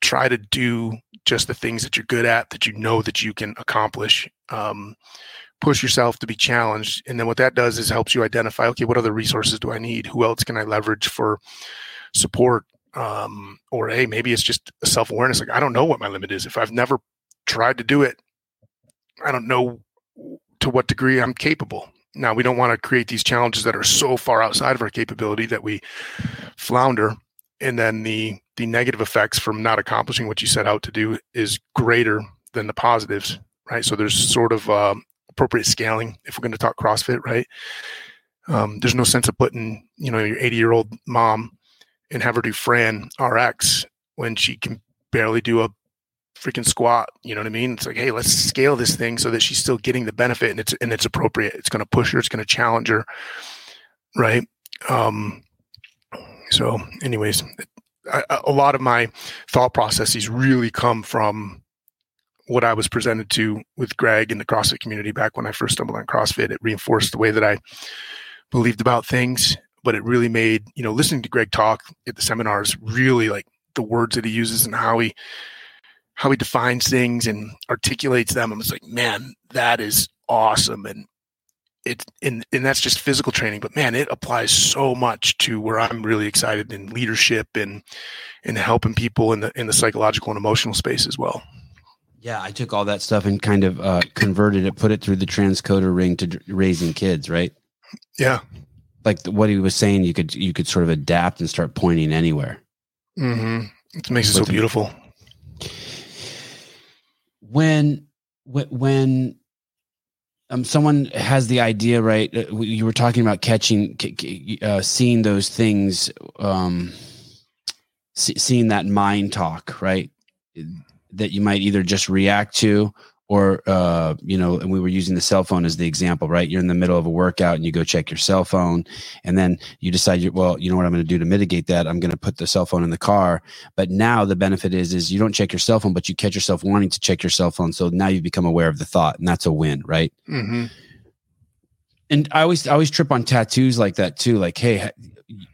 try to do just the things that you're good at that you know that you can accomplish. Um, push yourself to be challenged, and then what that does is helps you identify. Okay, what other resources do I need? Who else can I leverage for support? Um, or hey, maybe it's just a self awareness. Like I don't know what my limit is. If I've never tried to do it, I don't know to what degree I'm capable. Now, we don't want to create these challenges that are so far outside of our capability that we flounder. And then the the negative effects from not accomplishing what you set out to do is greater than the positives, right? So there's sort of um, appropriate scaling if we're going to talk CrossFit, right? Um, there's no sense of putting, you know, your 80 year old mom and have her do Fran RX when she can barely do a freaking squat. You know what I mean? It's like, hey, let's scale this thing so that she's still getting the benefit and it's and it's appropriate. It's going to push her. It's going to challenge her, right? Um, so, anyways, A lot of my thought processes really come from what I was presented to with Greg in the CrossFit community back when I first stumbled on CrossFit. It reinforced the way that I believed about things, but it really made you know listening to Greg talk at the seminars really like the words that he uses and how he how he defines things and articulates them. I was like, man, that is awesome. And it's and, and that's just physical training, but man, it applies so much to where I'm really excited in leadership and and helping people in the in the psychological and emotional space as well. Yeah, I took all that stuff and kind of uh, converted it, put it through the transcoder ring to d- raising kids, right? Yeah. Like the, what he was saying, you could you could sort of adapt and start pointing anywhere. Mm-hmm. It makes it so With the- beautiful. When when when um, someone has the idea, right? uh, You were talking about catching, uh, seeing those things, um, see, seeing that mind talk, right? That you might either just react to, or uh, you know, and we were using the cell phone as the example, right? You're in the middle of a workout and you go check your cell phone, and then you decide, you well, you know what I'm going to do to mitigate that? I'm going to put the cell phone in the car. But now the benefit is, is you don't check your cell phone, but you catch yourself wanting to check your cell phone. So now you've become aware of the thought, and that's a win, right? Mm-hmm. and I always I always trip on tattoos like that too. Like, hey,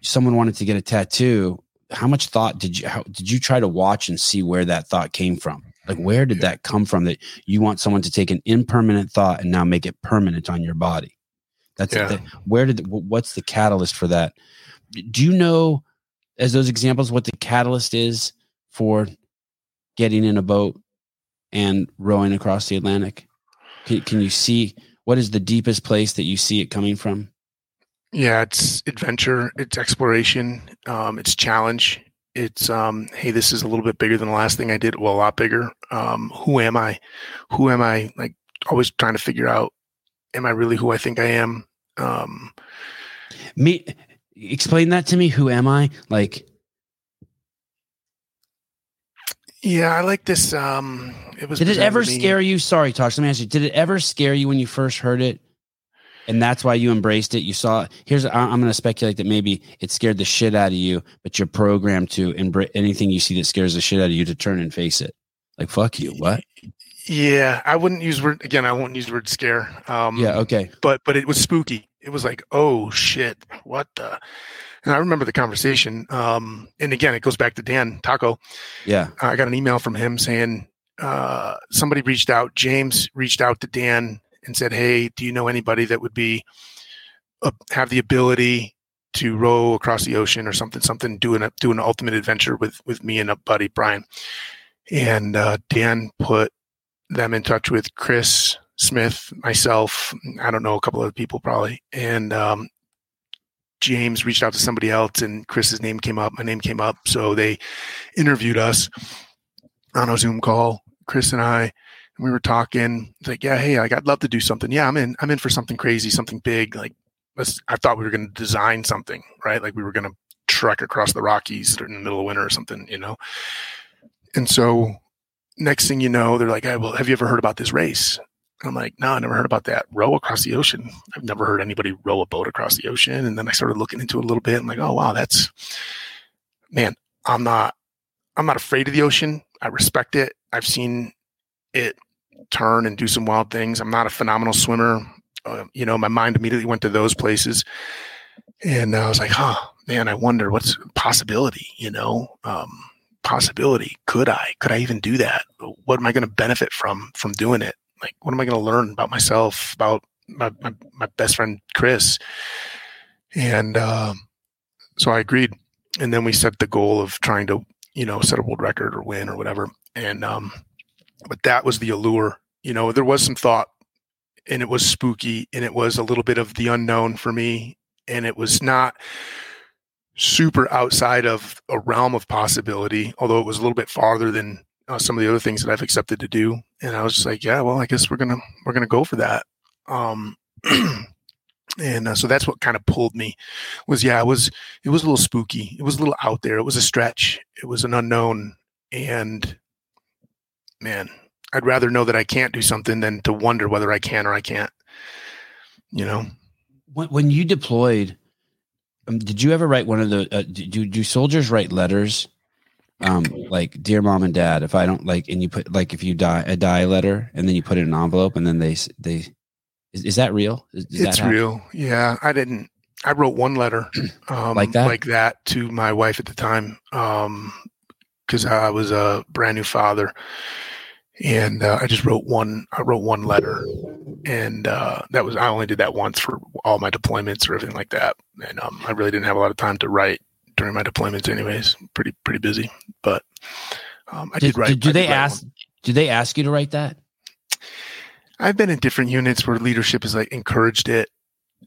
someone wanted to get a tattoo. How much thought did you how, did you try to watch and see where that thought came from? Like, where did that come from? That you want someone to take an impermanent thought and now make it permanent on your body? That's Yeah. the, where did wh- what's the catalyst for that? Do you know, as those examples, what the catalyst is for getting in a boat and rowing across the Atlantic? Can, can you see what is the deepest place that you see it coming from? Yeah, it's adventure, it's exploration, um, it's challenge. It's um, hey, this is a little bit bigger than the last thing I did. Well, a lot bigger. Um, who am I? Who am I? Like always trying to figure out, am I really who I think I am? Um, Me, explain that to me. Who am I? Like, yeah, I like this. Um, it was. did it ever scare you? Sorry, Tosh. Let me ask you. Did it ever scare you when you first heard it? And that's why you embraced it. You saw. Here's. I'm going to speculate that maybe it scared the shit out of you, but you're programmed to embrace anything you see that scares the shit out of you to turn and face it. Like fuck you. What? Yeah, I wouldn't use word again. I won't use word scare. Um, Yeah. Okay. but but it was spooky. It was like, oh shit, what the? And I remember the conversation. Um, and again, it goes back to Dan Taco. Yeah. I got an email from him saying uh, somebody reached out. James reached out to Dan and said, "Hey, do you know anybody that would be uh, have the ability to row across the ocean or something? Something doing do an ultimate adventure with with me and a buddy Brian." And uh, Dan put them in touch with Chris Smith, myself. I don't know a couple other people probably, and um, James reached out to somebody else, and Chris's name came up. My name came up, so they interviewed us on a Zoom call. Chris and I, and we were talking. Like, yeah, hey, like I'd love to do something. Yeah, I'm in. I'm in for something crazy, something big. Like, let's. I thought we were going to design something, right? Like we were going to trek across the Rockies in the middle of winter or something, you know. And so, next thing you know, they're like, hey, well, have you ever heard about this race? I'm like, no, I never heard about that. Row across the ocean. I've never heard anybody row a boat across the ocean. And then I started looking into it a little bit. I'm like, oh wow, that's man, I'm not I'm not afraid of the ocean. I respect it. I've seen it turn and do some wild things. I'm not a phenomenal swimmer. Uh, you know, my mind immediately went to those places. And I was like, huh, man, I wonder what's possibility, you know? Um, possibility. Could I? Could I even do that? What am I going to benefit from from doing it? like what am i going to learn about myself about my, my, my best friend chris and um, so i agreed and then we set the goal of trying to you know set a world record or win or whatever and um but that was the allure you know there was some thought and it was spooky and it was a little bit of the unknown for me and it was not super outside of a realm of possibility although it was a little bit farther than uh, some of the other things that I've accepted to do. And I was just like, yeah, well, I guess we're gonna we're gonna go for that. Um, *clears throat* and uh, so that's what kind of pulled me. Was yeah, it was it was a little spooky. It was a little out there. It was a stretch. It was an unknown. And man, I'd rather know that I can't do something than to wonder whether I can or I can't. You know. When, when you deployed, um, did you ever write one of the? Uh, do do soldiers write letters? um like dear mom and dad if i don't like and you put like if you die a die letter and then you put it in an envelope and then they they is, is that real is, it's that real yeah i didn't i wrote one letter *clears throat* um like that like that to my wife at the time um because i was a brand new father and uh, i just wrote one i wrote one letter and uh that was i only did that once for all my deployments or everything like that and um i really didn't have a lot of time to write during my deployments anyways pretty pretty busy but um, i did, did write did, do they ask one. do they ask you to write that i've been in different units where leadership has like encouraged it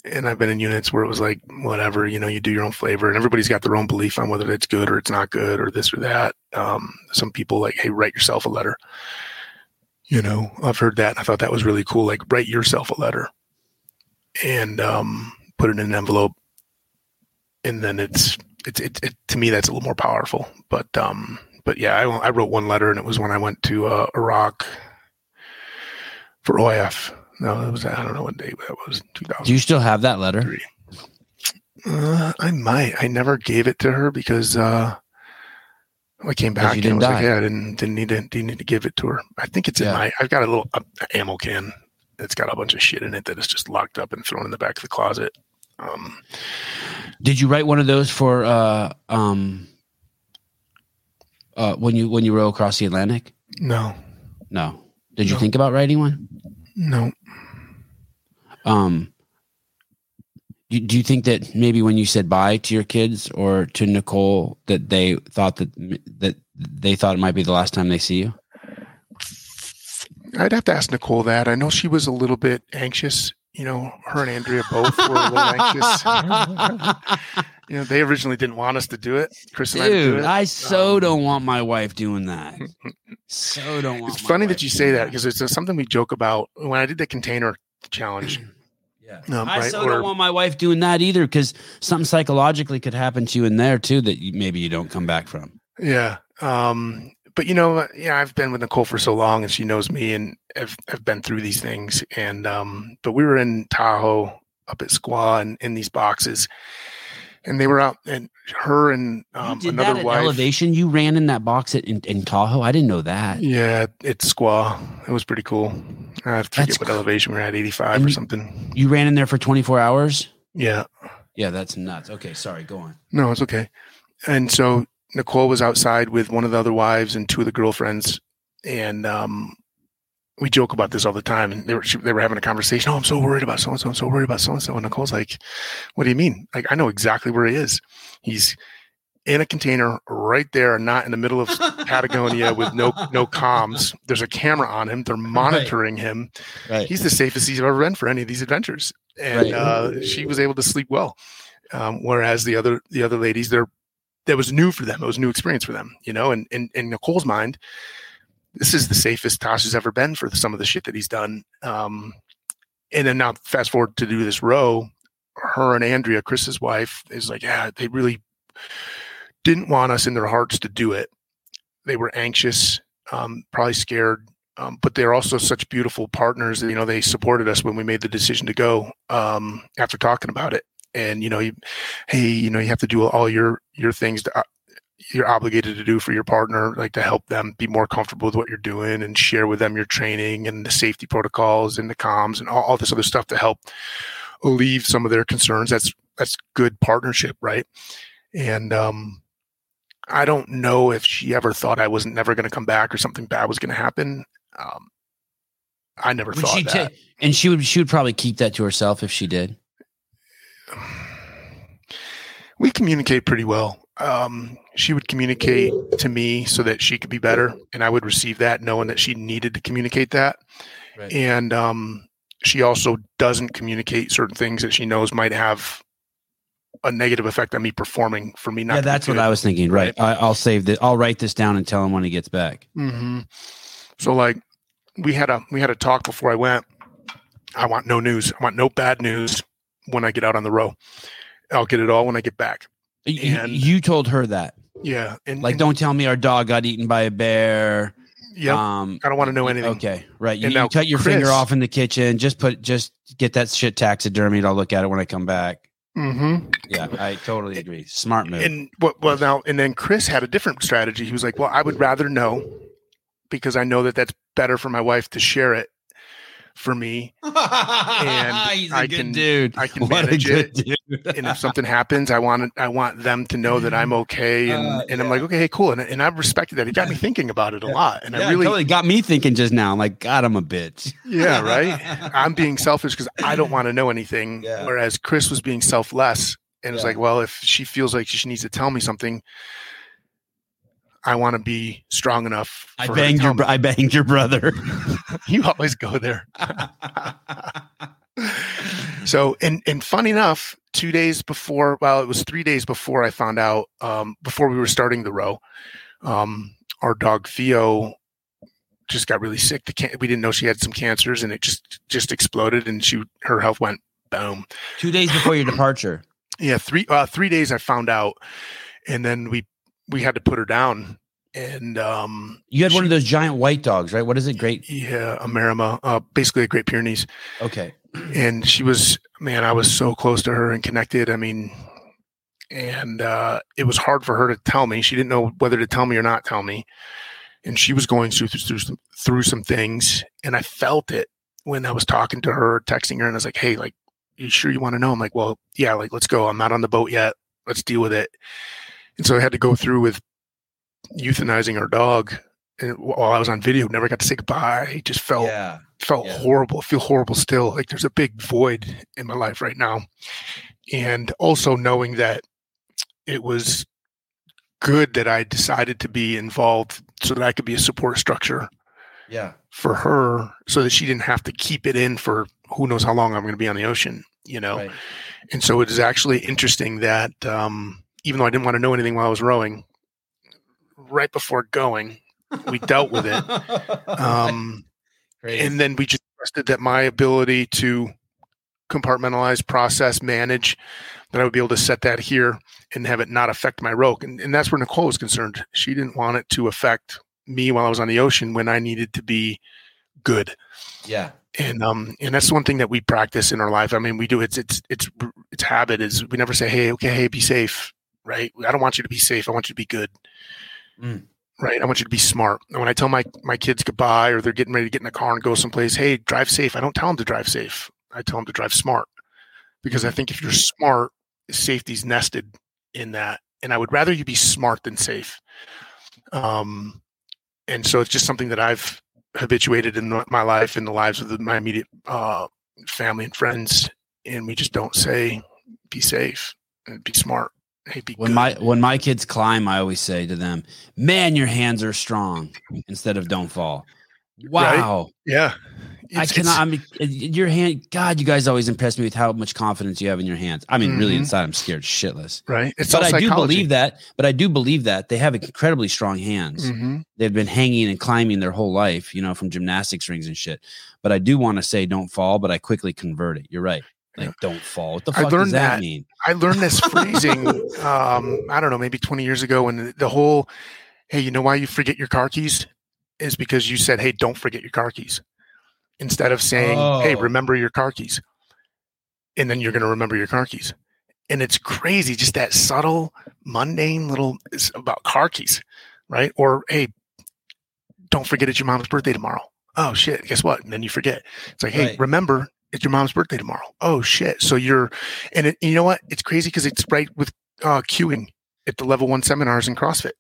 and i've been in units where it was like whatever you know you do your own flavor and everybody's got their own belief on whether it's good or it's not good or this or that um, some people like hey write yourself a letter you know i've heard that and i thought that was really cool like write yourself a letter and um, put it in an envelope and then it's it's it, it, to me that's a little more powerful. But um, but yeah, I, I wrote one letter, and it was when I went to uh, Iraq for OIF. No, it was I don't know what day that was. Two thousand. do you still have that letter Uh, I might. I never gave it to her because uh, I came back and I didn't was like, yeah, I didn't didn't need to didn't need to give it to her. I think it's in my. I've got a little uh, ammo can. It's got a bunch of shit in it that is just locked up and thrown in the back of the closet. Um, did you write one of those for uh um uh when you when you row across the atlantic no, no did you No. think about writing one no. um you, do you think that maybe when you said bye to your kids or to Nicole that they thought that that they thought it might be the last time they see you? I'd have to ask Nicole that. I know she was a little bit anxious. You know, her and Andrea both were a little anxious. *laughs* You know, they originally didn't want us to do it. Chris and I do Dude, it. I so Um, don't want my wife doing that. *laughs* So don't want. It's funny that you say that because it's uh, something we joke about when I did the container challenge. *clears throat* Yeah. Um, I right, so or- don't want my wife doing that either because something psychologically could happen to you in there too that you, maybe you don't come back from. Yeah. Um, but you know, yeah, I've been with Nicole for so long and she knows me and I've, I've been through these things. And, um, but we were in Tahoe up at Squaw and in these boxes and they were out, and her and um, you did another that at wife. elevation. You ran in that box at, in, in Tahoe. I didn't know that. Yeah, it's squaw. It was pretty cool. I forget That's what cool. elevation we are at, 85 or something. You ran in there for 24 hours. Yeah. Yeah, that's nuts. Okay, sorry. Go on. No, it's okay. And so Nicole was outside with one of the other wives and two of the girlfriends, and um, we joke about this all the time. And they were she, they were having a conversation. Oh, I'm so worried about so and so. I'm so worried about so and so. And Nicole's like, "What do you mean? Like, I know exactly where he is. He's in a container right there, not in the middle of *laughs* Patagonia with no no comms. There's a camera on him. They're monitoring him. Right. He's the safest he's ever been for any of these adventures, and Right. uh, she was able to sleep well. Um, whereas the other the other ladies, they're that was new for them. It was a new experience for them, you know. And in, in Nicole's mind, this is the safest Tosh has ever been for some of the shit that he's done. Um, and then now fast forward to do this row, her and Andrea, Chris's wife, is like, yeah, they really didn't want us in their hearts to do it. They were anxious, um, probably scared, um, but they're also such beautiful partners. You know, they supported us when we made the decision to go um, after talking about it. And you know, you, hey, you know, you have to do all your your things to, uh, you're obligated to do for your partner, like to help them be more comfortable with what you're doing and share with them your training and the safety protocols and the comms and all, all this other stuff to help alleviate some of their concerns. That's that's good partnership, right? And um, I don't know if she ever thought I was never going to come back or something bad was going to happen. Um, I never Would thought she that. ta- and she would she would probably keep that to herself if she did. We communicate pretty well. Um, she would communicate to me so that she could be better, and I would receive that, knowing that she needed to communicate that. Right. And um, she also doesn't communicate certain things that she knows might have a negative effect on me performing. For me, not yeah, that's what. I was thinking. Right. I, I'll save this. I'll write this down and tell him when he gets back. hmm So like we had a we had a talk before I went. I want no news. I want no bad news when I get out on the row. I'll get it all when I get back. Y- y- And- you told her that. Yeah, and Like, and- don't tell me our dog got eaten by a bear. Yep. Um, I don't want to know anything. Okay, right. You, you cut your finger off in the kitchen. Just put, just get that shit taxidermied. I'll look at it when I come back. Mm-hmm. Yeah, I totally agree. Smart move. And what? Well, now and then Chris had a different strategy. He was like, "Well, I would rather know because I know that that's better for my wife to share it for me. *laughs* He's a I good can- dude. I can What a manage good it. dude. And if something happens, I want I want them to know that I'm *laughs* okay. And Uh, and I'm like, okay, hey cool. And and I've respected that. It got me *laughs* thinking about it a Yeah. lot. And Yeah, I really, totally got me thinking just now. I'm like, God, I'm a bitch. yeah, right. I'm being selfish because I don't want to know anything. Yeah. Whereas Chris was being selfless and was Yeah. like, well, if she feels like she needs to tell me something, I want to be strong enough. I banged your, I banged your brother. *laughs* *laughs* you always go there. so, and and funny enough, two days before, well, it was three days before I found out, um, before we were starting the row, um, our dog Theo just got really sick. The can- we didn't know she had some cancers, and it just just exploded, and she her health went boom. Two days before your *laughs* departure. Yeah, three uh, three days I found out, and then we we had to put her down, and um, You had one of those giant white dogs, right? What is it? Great. yeah, a Maremma, uh, basically a Great Pyrenees. Okay. and she was man i was so close to her and connected i mean and uh, it was hard for her to tell me she didn't know whether to tell me or not tell me and she was going through through some, through some things and i felt it when i was talking to her texting her and i was like hey like you sure you want to know i'm like well yeah like let's go i'm not on the boat yet let's deal with it and so i had to go through with euthanizing our dog and while i was on video never got to say goodbye It just felt Yeah. felt Yeah. horrible. I feel horrible still. Like there's a big void in my life right now. And also knowing that it was good that I decided to be involved so that I could be a support structure Yeah. for her so that she didn't have to keep it in for who knows how long I'm going to be on the ocean, you know? Right. And so it is actually interesting that um, even though I didn't want to know anything while I was rowing, right before going, we dealt with it. *laughs* Um, and then we just trusted that my ability to compartmentalize process manage that i would be able to set that here and have it not affect my rope and, and that's where nicole was concerned. She didn't want it to affect me while i was on the ocean when i needed to be good. Yeah. and um and that's one thing that we practice in our life. I mean we do it's it's it's it's habit is we never say hey okay hey be safe right? I don't want you to be safe. I want you to be good Mm. right? I want you to be smart. And when i tell my my kids goodbye or they're getting ready to get in the car and go someplace hey drive safe i don't tell them to drive safe. I tell them to drive smart. Because i think if you're smart safety's nested in that. And i would rather you be smart than safe. Um and so it's just something that i've habituated in my life in the lives of the, my immediate uh, family and friends. And we just don't say be safe and be smart When good. my when my kids climb, I always say to them, "Man, your hands are strong," instead of "Don't fall." Right? Wow, yeah I It's- cannot. I mean, uh, your hand. God, you guys always impress me with how much confidence you have in your hands. I mean, really, Mhm. inside, I'm scared shitless. right it's but I do believe that. But I do believe that they have incredibly strong hands. Mhm. They've been hanging and climbing their whole life, you know, from gymnastics rings and shit. But I do want to say don't fall, but I quickly convert it. You're right. Like Yeah. don't fall. What the I fuck does learned that, that. mean? I learned this *laughs* freezing, um, I don't know, maybe 20 years ago. And the whole, hey, you know why you forget your car keys? Is because you said, hey, don't forget your car keys. Instead of saying, hey, Oh. remember your car keys. And then you're going to remember your car keys. And it's crazy, just that subtle, mundane little is about car keys, right? Or, hey, don't forget it's your mom's birthday tomorrow. Oh, shit. Guess what? And then you forget. It's like, hey, Right. remember it's your mom's birthday tomorrow. Oh, shit. So you're, and it, you know what? It's crazy because it's right with uh, cueing at the level one seminars in CrossFit,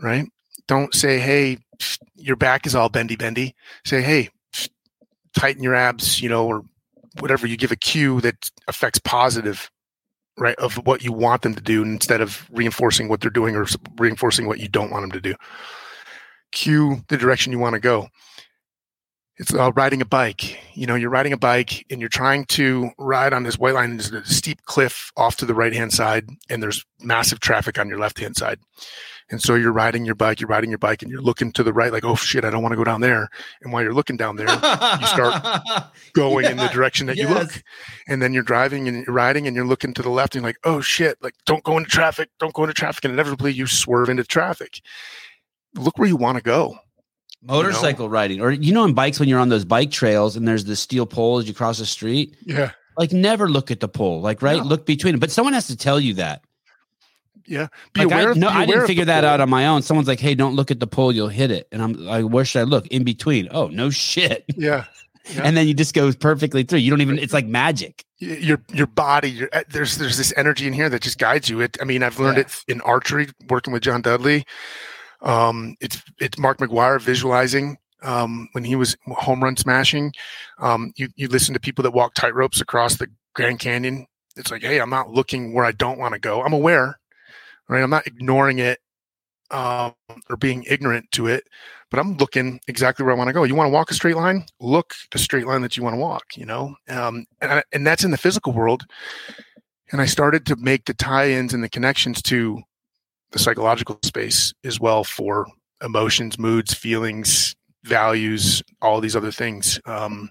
right? Don't say, hey, your back is all bendy, bendy. Say, hey, tighten your abs, you know, or whatever. You give a cue that affects positive, right, of what you want them to do instead of reinforcing what they're doing or reinforcing what you don't want them to do. Cue the direction you want to go. It's uh, riding a bike. You know, you're riding a bike and you're trying to ride on this white line. There's a steep cliff off to the right hand side, and there's massive traffic on your left hand side. And so you're riding your bike, you're riding your bike, and you're looking to the right, like, oh shit, I don't want to go down there. And while you're looking down there, you start *laughs* going in the direction that you look. And then you're driving and you're riding and you're looking to the left and you're like, oh shit, like don't go into traffic, don't go into traffic. And inevitably you swerve into traffic. Look where you want to go. Motorcycle riding. Or you know in bikes when you're on those bike trails and there's the steel pole as you cross the street? Yeah. like never look at the pole. Like right No. look between it but someone has to tell you that. Yeah. Be like aware I, of, no I didn't figure that pole. out on my own. Someone's like hey don't look at the pole you'll hit it. And I'm like where should I look? In between. Oh no shit. Yeah. Yeah. *laughs* and then you just go perfectly through. You don't even it's like magic. Your your body your eh, there's there's this energy in here that just guides you. It i mean i've learned Yeah. it in archery working with john dudley um it's it's mark mcgwire visualizing um when he was home run smashing. Um you you listen to people that walk tight ropes across the grand canyon. It's like hey i'm not looking where i don't want to go. I'm aware right? I'm not ignoring it um, or being ignorant to it but i'm looking exactly where i want to go. You want to walk a straight line? Look the straight line that you want to walk you know? Um, and, I, and that's in the physical world. And i started to make the tie-ins and the connections to the psychological space as well for emotions moods feelings values all these other things um,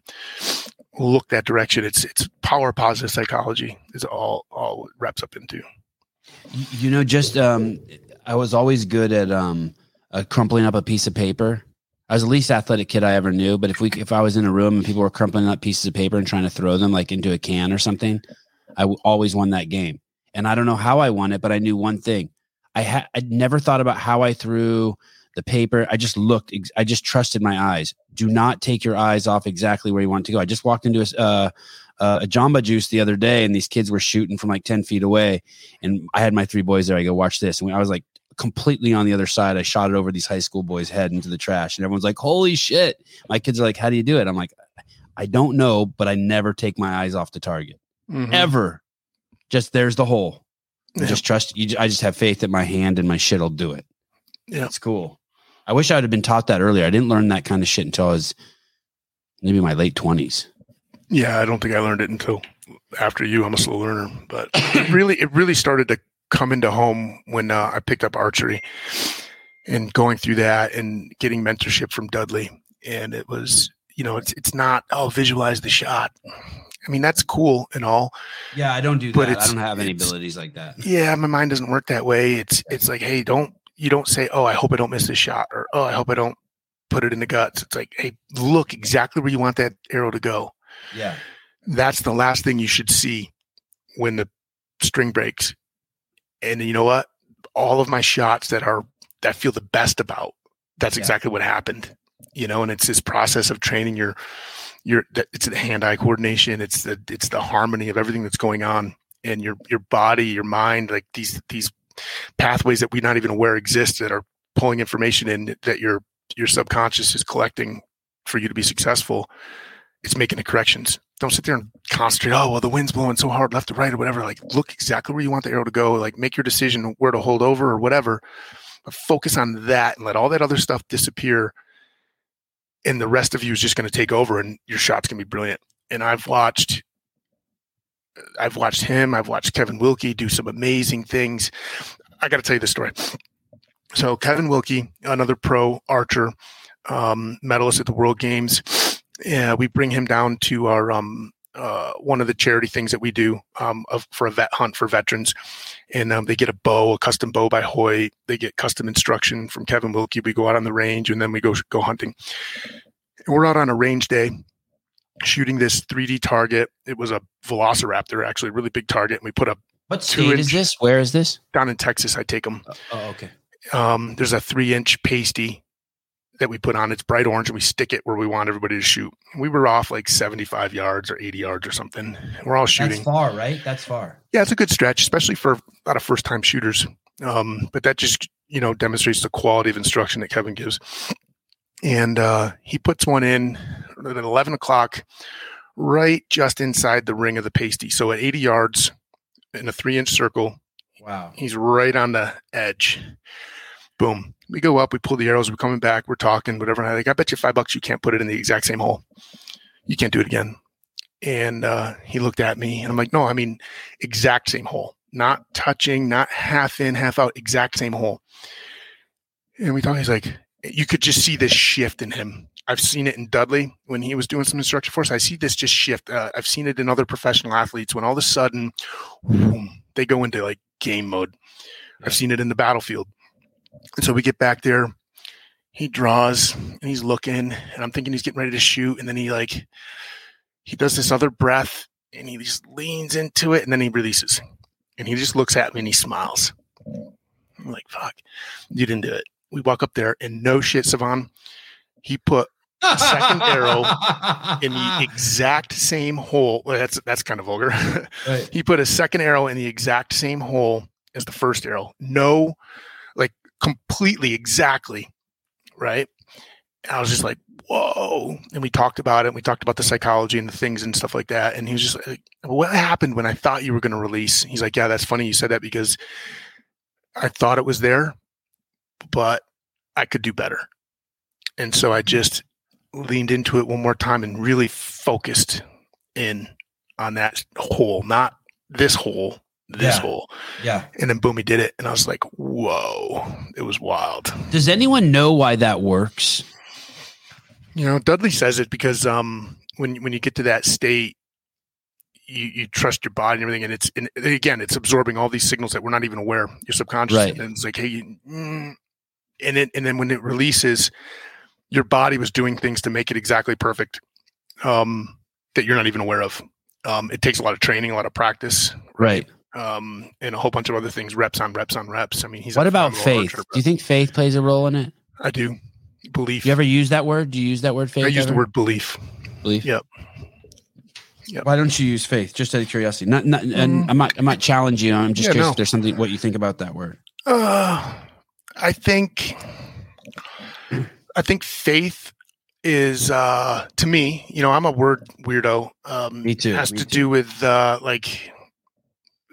look that direction. It's it's power positive psychology is all all wraps up into. You know just um i was always good at um uh, crumpling up a piece of paper. I was the least athletic kid i ever knew but if we if i was in a room and people were crumpling up pieces of paper and trying to throw them like into a can or something i w- always won that game. And i don't know how i won it but i knew one thing i had i never thought about how i threw the paper i just looked ex- i just trusted my eyes do not take your eyes off exactly where you want to go i just walked into a uh, uh, a Jamba Juice the other day, and these kids were shooting from like ten feet away, and I had my three boys there. I go, watch this, and I was like completely on the other side. I shot it over these high school boys' head into the trash, and everyone's like, "Holy shit!" My kids are like, "How do you do it?" I'm like, "I don't know, but I never take my eyes off the target Mhm. ever. Just there's the hole. Yeah. Just trust. You, I just have faith that my hand and my shit will do it. Yeah. it's cool. I wish I would have been taught that earlier. I didn't learn that kind of shit until I was maybe my late twenties. Yeah, I don't think I learned it until after you. I'm a slow learner, but *coughs* it really, it really started to come into home when uh, I picked up archery and going through that and getting mentorship from Dudley. And it was, you know, it's it's not oh visualize the shot. I mean that's cool and all. Yeah, I don't do But that. I don't have any abilities like that. Yeah, my mind doesn't work that way. It's it's like hey, don't you don't say oh I hope I don't miss this shot or oh I hope I don't put it in the guts. It's like, hey, look exactly where you want that arrow to go. Yeah. That's the last thing you should see when the string breaks. And you know what? All of my shots that are that feel the best about, that's Yeah. exactly what happened. You know, and it's this process of training your your it's the hand-eye coordination, it's the it's the harmony of everything that's going on and your your body, your mind, like these these pathways that we're not even aware exist that are pulling information in that your your subconscious is collecting for you to be successful. It's making the corrections. Don't sit there and concentrate. Oh well, the wind's blowing so hard left to right or whatever. Like look exactly where you want the arrow to go. Like make your decision where to hold over or whatever. But focus on that and let all that other stuff disappear. And the rest of you is just going to take over, and your shot's going to be brilliant. And I've watched I've watched him. I've watched Kevin Wilkie do some amazing things. I got to tell you the story. So Kevin Wilkie, another pro archer, um, medalist at the World Games. Yeah, we bring him down to our um, uh, one of the charity things that we do um, of, for a vet hunt for veterans, and um, they get a bow, a custom bow by Hoyt. They get custom instruction from Kevin Wilkie. We go out on the range, and then we go go hunting. And we're out on a range day, shooting this 3D target. It was a Velociraptor, actually, a really big target. And we put a What Two state is this? Where is this? down in Texas. I take them. Oh, okay. Um, there's a three inch pasty that we put on. It's bright orange, and we stick it where we want everybody to shoot. We were off like 75 yards or 80 yards or something. We're all shooting. That's far, right? That's far. Yeah, it's a good stretch, especially for a lot of first time shooters. Um, but that just you know demonstrates the quality of instruction that Kevin gives. And uh, he puts one in at 11 o'clock, right just inside the ring of the pasty. So at 80 yards in a three inch circle, Wow. He's right on the edge. Boom. We go up, we pull the arrows, we're coming back, we're talking, whatever. And I think, I bet you five bucks you can't put it in the exact same hole. You can't do it again. And uh, he looked at me and I'm like, no, I mean, exact same hole, not touching, not half in, half out, exact same hole. And we thought he's like, you could just see this shift in him. I've seen it in Dudley when he was doing some instruction for us. I see this just shift. Uh, I've seen it in other professional athletes when all of a sudden, boom, they go into like game mode. I've seen it in the battlefield. And so we get back there. He draws and he's looking, and I'm thinking he's getting ready to shoot. And then he like he does this other breath and he just leans into it and then he releases. And he just looks at me and he smiles. I'm like, fuck, you didn't do it. We walk up there and no shit, Sevan. He put a Second *laughs* arrow in the exact same hole. Well, that's that's kind of vulgar. *laughs* Right. he put a second arrow in the exact same hole as the first arrow. No, completely exactly, right? And I was just like, whoa. And we talked about it. We talked about the psychology and the things and stuff like that. And he was just like, what happened when I thought you were going to release? He's like, yeah, that's funny you said that because I thought it was there, but I could do better. And so I just leaned into it one more time and really focused in on that hole, not this hole, this Yeah. hole. Yeah. And then boom, he did it. And I was like, whoa, it was wild. Does anyone know why that works? You know, Dudley says it because um when when you get to that state, you, you trust your body and everything, and it's and again, it's absorbing all these signals that we're not even aware. Your subconscious, Right. and it's like, hey, you- mm, and then and then when it releases, your body was doing things to make it exactly perfect, um, that you're not even aware of. Um, it takes a lot of training, a lot of practice, Right. Um, and a whole bunch of other things, reps on reps on reps. I mean, he's a What about faith? archer, Do you think faith plays a role in it? I do belief. You ever use that word? Do you use that word faith? I use the word belief. belief. Yep. Yep. Why don't you use faith? Just out of curiosity. Not, not, and Mm. I'm not, I'm not challenging you. I'm just Yeah, curious no. if there's something what you think about that word. Uh, I think I think faith is uh to me, you know, I'm a word weirdo. Um Me too, has me to too. do with uh like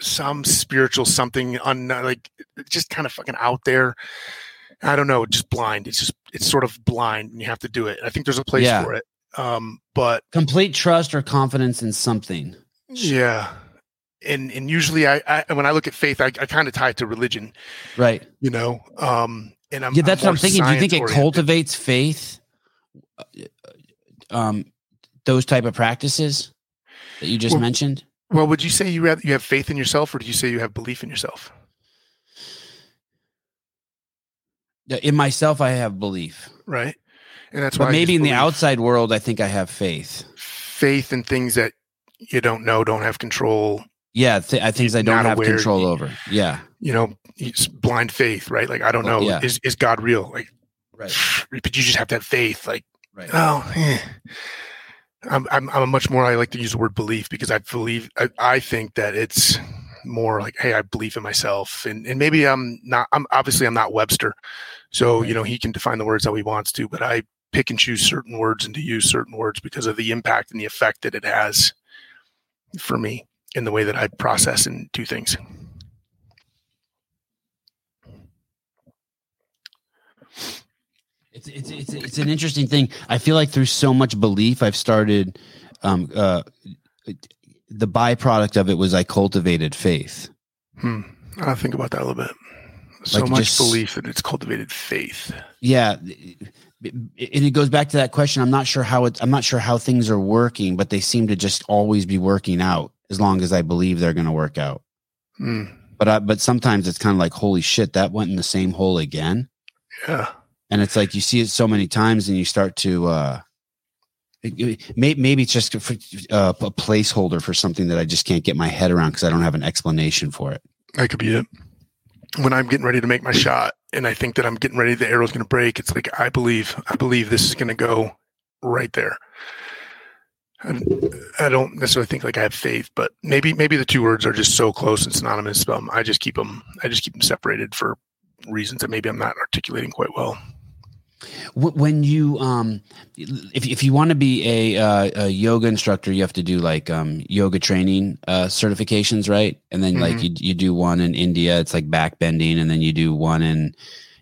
some spiritual something un like just kind of fucking out there. I don't know, just blind. It's just it's sort of blind and you have to do it. I think there's a place Yeah. for it. Um but Complete trust or confidence in something. yeah. And and usually I, I when I look at faith, I, I kind of tie it to religion, Right. you know. Um and I'm yeah, that's what I'm thinking. Do you think it cultivates faith? uh, Um, those type of practices that you just Well, mentioned. Well, would you say you have you have faith in yourself, or do you say you have belief in yourself? In myself, I have belief. Right. and that's why But maybe in the outside world, I think I have faith. faith in things that you don't know, don't have control. Yeah, th- things I don't have aware- control over. Yeah, You know, it's blind faith, right? Like I don't know, yeah. is is God real? Like, right, *sighs* but you just have to have faith. Like, right. oh, eh. I'm I'm I'm a much more I like to use the word belief because I believe I, I think that it's more like, hey, I believe in myself, and and maybe I'm not. I'm obviously I'm not Webster, so you know he can define the words how he wants to, but I pick and choose certain words and to use certain words because of the impact and the effect that it has for me in the way that I process and do things. It's, it's it's it's an interesting thing. I feel like through so much belief, I've started. Um, uh, the byproduct of it was I cultivated faith. Hmm. I'll think about that a little bit. So Like much just- belief that it's cultivated faith. Yeah, and it goes back to that question. I'm not sure how it. I'm not sure how things are working, but they seem to just always be working out as long as I believe they're going to work out. Hmm. But I, but sometimes it's kind of like, holy shit, that went in the same hole again. Yeah. And it's like you see it so many times and you start to uh maybe, maybe it's just a, uh, a placeholder for something that i just can't get my head around because i don't have an explanation for it That could be it. When I'm getting ready to make my *clears throat* shot and I think that I'm getting ready, the arrow's going to break. It's like, I believe, I believe this is going to go right there. I, I don't necessarily think like I have faith, but maybe, maybe the two words are just so close and synonymous. Um, I just keep them, I just keep them separated for reasons that maybe I'm not articulating quite well. Wh- when you um if, if you want to be a, uh, a yoga instructor you have to do like um yoga training uh certifications right? And then like Mhm. you, you do one in india it's like back bending and then you do one in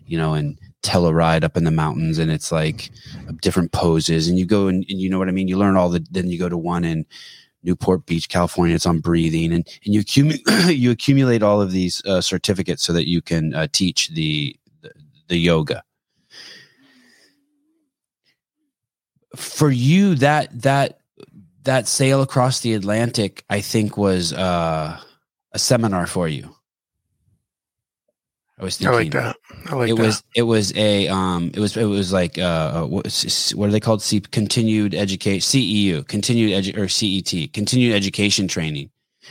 you know in Telluride up in the mountains and it's like different poses and you go and, and you know what i mean? You learn all the then you go to one in newport beach california it's on breathing and and you accumulate *clears throat* you accumulate all of these uh, certificates so that you can uh, teach the, the the yoga for you that that that sail across the atlantic i think was uh a seminar for you i was thinking. I like that. I like it that. was it was a um it was it was like uh what, what are they called C, continued education ceu continued edu- or cet continued education training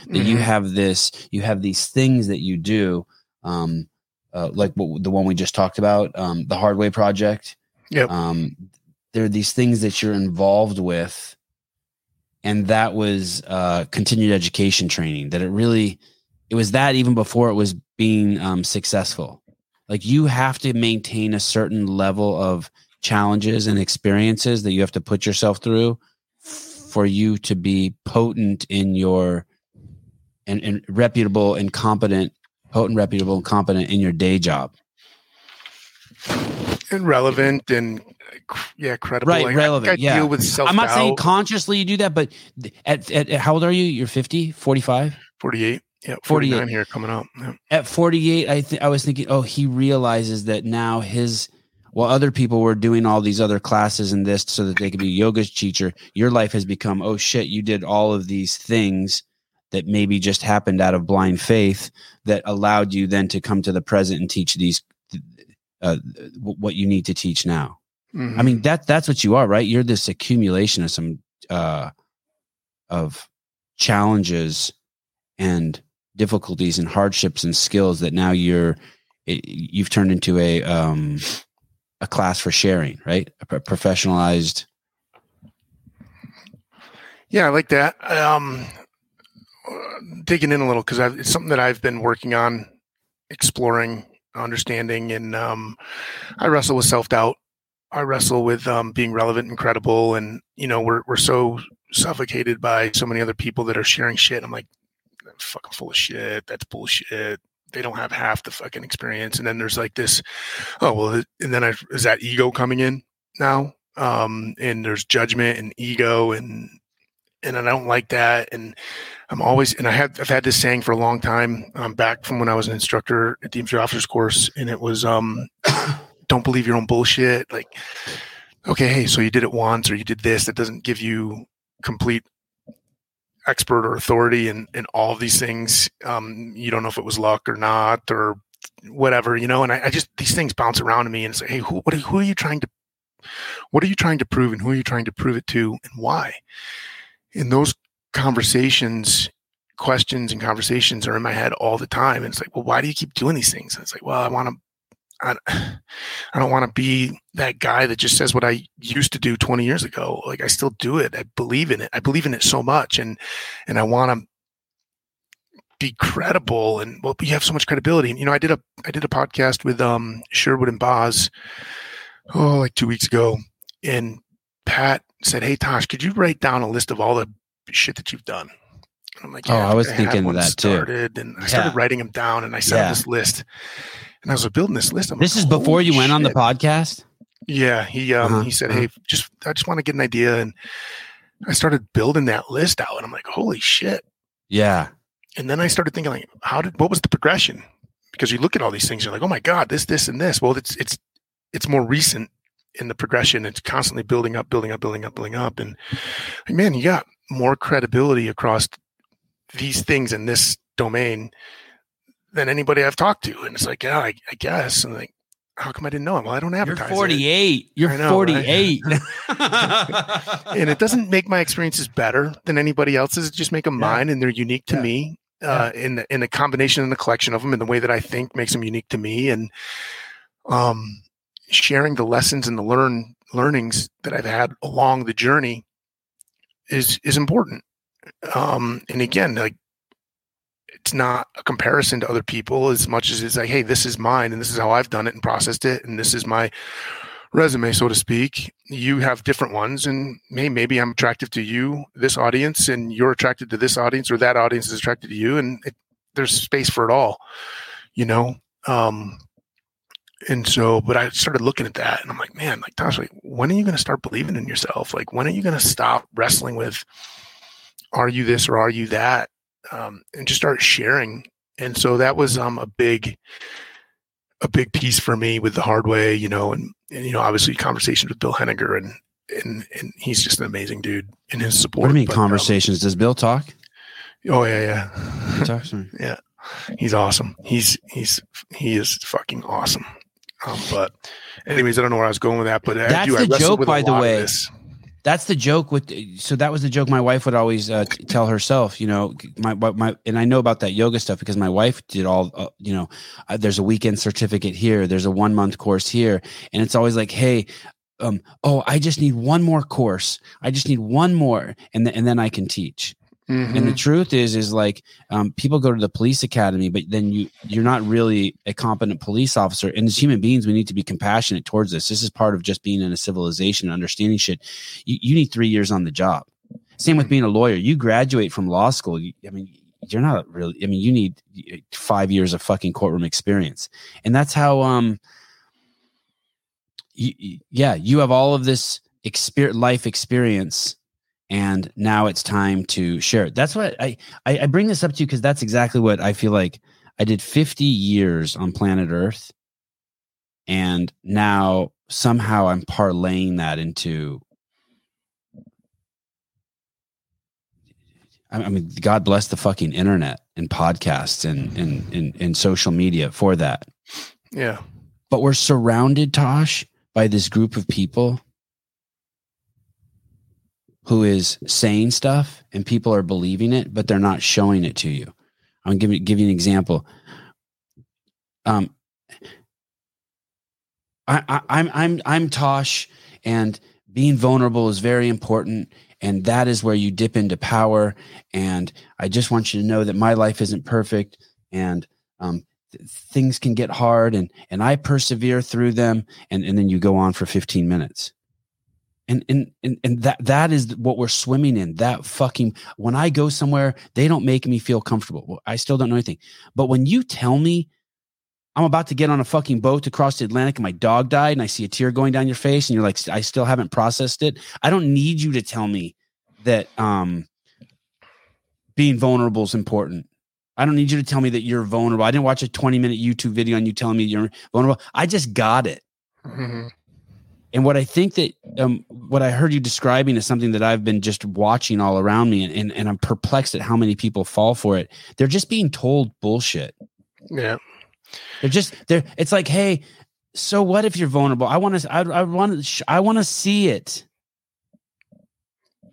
that you Mhm. have this you have these things that you do um uh, like what, the one we just talked about um the hardway project Yep. um there are these things that you're involved with and that was uh continued education training that it really it was that even before it was being um successful. Like you have to maintain a certain level of challenges and experiences that you have to put yourself through for you to be potent in your and, and reputable and competent potent reputable and competent in your day job. And relevant and yeah, credible. Right, Like, I- relevant, I, yeah. deal with self i'm not saying consciously you do that but at, at, at how old are you you're 50 45 48. Yeah, 48. 49 here coming up. Yeah. at 48 i think i was thinking oh he realizes that now his while other people were doing all these other classes and this so that they could be yoga teacher your life has become oh shit you did all of these things that maybe just happened out of blind faith that allowed you then to come to the present and teach these uh, what you need to teach now i Mhm. mean that that's what you are right you're this accumulation of some uh of challenges and difficulties and hardships and skills that now you're it, you've turned into a um a class for sharing right a pro- professionalized Yeah, I like that. Um, digging in a little because it's something that I've been working on, exploring, understanding, and um, I wrestle with self doubt. I wrestle with um, being relevant and credible, and you know we're we're so suffocated by so many other people that are sharing shit. I'm like, "That's fucking full of shit. That's bullshit. They don't have half the fucking experience. And then there's like this, oh well, and then I, is that ego coming in now? Um, and there's judgment and ego and and I don't like that. And I'm always, and I have, I've had this saying for a long time. I'm back from when I was an instructor at the infantry officers course, and it was, um, don't believe your own bullshit. Like, okay, hey, so you did it once or you did this. That doesn't give you complete expert or authority in, in all of these things. Um, you don't know if it was luck or not or whatever, you know, and I, I just, these things bounce around to me and say, Hey, who, what are, who are you trying to, what are you trying to prove and who are you trying to prove it to and why? In those conversations, questions and conversations are in my head all the time. And it's like, well, why do you keep doing these things? And it's like, well, I want to I, *sighs* I don't want to be that guy that just says what I used to do 20 years ago. Like I still do it. I believe in it. I believe in it so much. And, and I want to be credible and well, you have so much credibility. And, you know, I did a, I did a podcast with, um, Sherwood and Boz, oh, like two weeks ago. And Pat said, Hey, Tosh, could you write down a list of all the shit that you've done? And I'm like, yeah, oh, I was I thinking that started, too. And I started yeah. writing them down and I sent yeah. this list. And I was building this list. I'm this like, is before you went on the podcast. Yeah, he um, uh-huh. he said, "Hey, just I just want to get an idea," and I started building that list out, and I'm like, "Holy shit!" Yeah. And then I started thinking, like, how did what was the progression? Because you look at all these things, you're like, "Oh my god, this, this, and this." Well, it's it's it's more recent in the progression. It's constantly building up, building up, building up, building up, and man, you got more credibility across these things in this domain than anybody I've talked to. And it's like, yeah, I, I guess. And like, how come I didn't know him? Well, I don't advertise. You're 48. It. You're know, 48. *laughs* Right? *laughs* and it doesn't make my experiences better than anybody else's. It just make them yeah. mine and they're unique to yeah. me. Uh, yeah. in the in the combination and the collection of them and the way that I think makes them unique to me and um sharing the lessons and the learn learnings that I've had along the journey is is important. Um and again like it's not a comparison to other people as much as it's like, hey, this is mine and this is how I've done it and processed it. And this is my resume, so to speak. You have different ones, and hey, maybe I'm attractive to you, this audience, and you're attracted to this audience, or that audience is attracted to you, and it, there's space for it all, you know. Um, and so, but I started looking at that, and I'm like, man, like Tosh, like, when are you going to start believing in yourself? Like, when are you going to stop wrestling with, are you this or are you that? Um, and just start sharing. And so that was um, a big, a big piece for me with the hard way, you know, and, and you know, obviously conversations with Bill Henniger and, and, and he's just an amazing dude in his support. What do you mean but, conversations? Um, Does Bill talk? Oh yeah. Yeah. He *laughs* talks. yeah. He's awesome. He's, he's, he is fucking awesome. Um, but anyways, I don't know where I was going with that, but that's I do, the joke, by the way that's the joke with so that was the joke my wife would always uh, tell herself you know my my and i know about that yoga stuff because my wife did all uh, you know uh, there's a weekend certificate here there's a one month course here and it's always like hey um oh i just need one more course i just need one more and, th- and then i can teach Mm-hmm. And the truth is, is like um, people go to the police academy, but then you you're not really a competent police officer. And as human beings, we need to be compassionate towards this. This is part of just being in a civilization and understanding shit. You, you need three years on the job. Same with being a lawyer. You graduate from law school. You, I mean, you're not really. I mean, you need five years of fucking courtroom experience, and that's how. Um. You, yeah, you have all of this experience, life experience and now it's time to share it. That's what I, I, I bring this up to you because that's exactly what I feel like I did 50 years on planet Earth. And now somehow I'm parlaying that into I mean, God bless the fucking internet and podcasts and, and, and, and social media for that. Yeah. But we're surrounded, Tosh, by this group of people who is saying stuff and people are believing it, but they're not showing it to you. I'm you, give you an example. Um, I, I, I'm I'm I'm Tosh, and being vulnerable is very important, and that is where you dip into power. And I just want you to know that my life isn't perfect, and um, th- things can get hard, and and I persevere through them. And and then you go on for 15 minutes and and and, and that that is what we're swimming in that fucking when i go somewhere they don't make me feel comfortable well, i still don't know anything but when you tell me i'm about to get on a fucking boat to cross the atlantic and my dog died and i see a tear going down your face and you're like i still haven't processed it i don't need you to tell me that um being vulnerable is important I don't need you to tell me that you're vulnerable. I didn't watch a 20 minute YouTube video on you telling me you're vulnerable. I just got it. Mm-hmm. And what I think that um, what I heard you describing is something that I've been just watching all around me, and, and, and I'm perplexed at how many people fall for it. They're just being told bullshit. Yeah, they're just they're. It's like, hey, so what if you're vulnerable? I want to. I, I want to. I want to see it.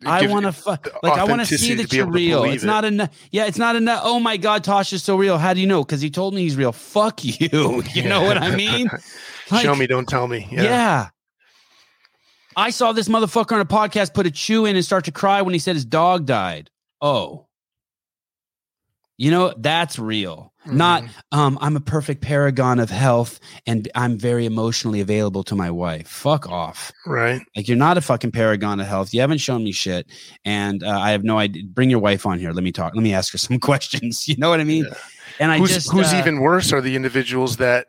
I want to fu- the like. I want to see that you're real. It's it. not enough. Yeah, it's not enough. Oh my God, Tosh is so real. How do you know? Because he told me he's real. Fuck you. *laughs* You know what I mean? *laughs* Show me, don't tell me. Yeah. Yeah. I saw this motherfucker on a podcast put a chew in and start to cry when he said his dog died. Oh. You know, that's real. Not Mhm. um I'm a perfect paragon of health and I'm very emotionally available to my wife. Fuck off. right. Like you're not a fucking paragon of health. You haven't shown me shit and uh, I have no idea. Bring your wife on here. Let me talk. Let me ask her some *laughs* questions. You know what I mean? Yeah. And I who's just who's uh, even worse are the individuals that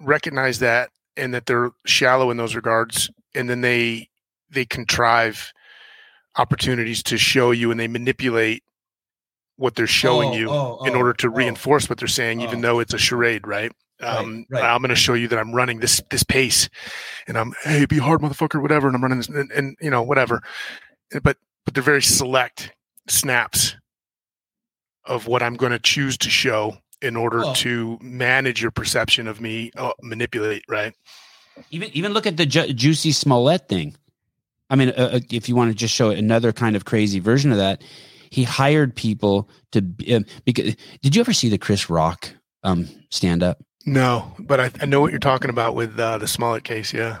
recognize that and that they're shallow in those regards and then they they contrive opportunities to show you and they manipulate what they're showing Oh, you oh, in oh, order to oh. reinforce what they're saying even Oh. though it's a charade right Right, um, right. i'm going to show you that i'm running this this pace and i'm hey be hard motherfucker whatever and i'm running this and, and you know whatever but but they're very select snaps of what i'm going to choose to show in order Well- to manage your perception of me uh, manipulate right Even even look at the Ju- Jussie Smollett thing. I mean, uh, uh, if you want to just show another kind of crazy version of that, he hired people to um, because. Did you ever see the Chris Rock um, stand up? no but i, I know what you're talking about with uh, the smollett case yeah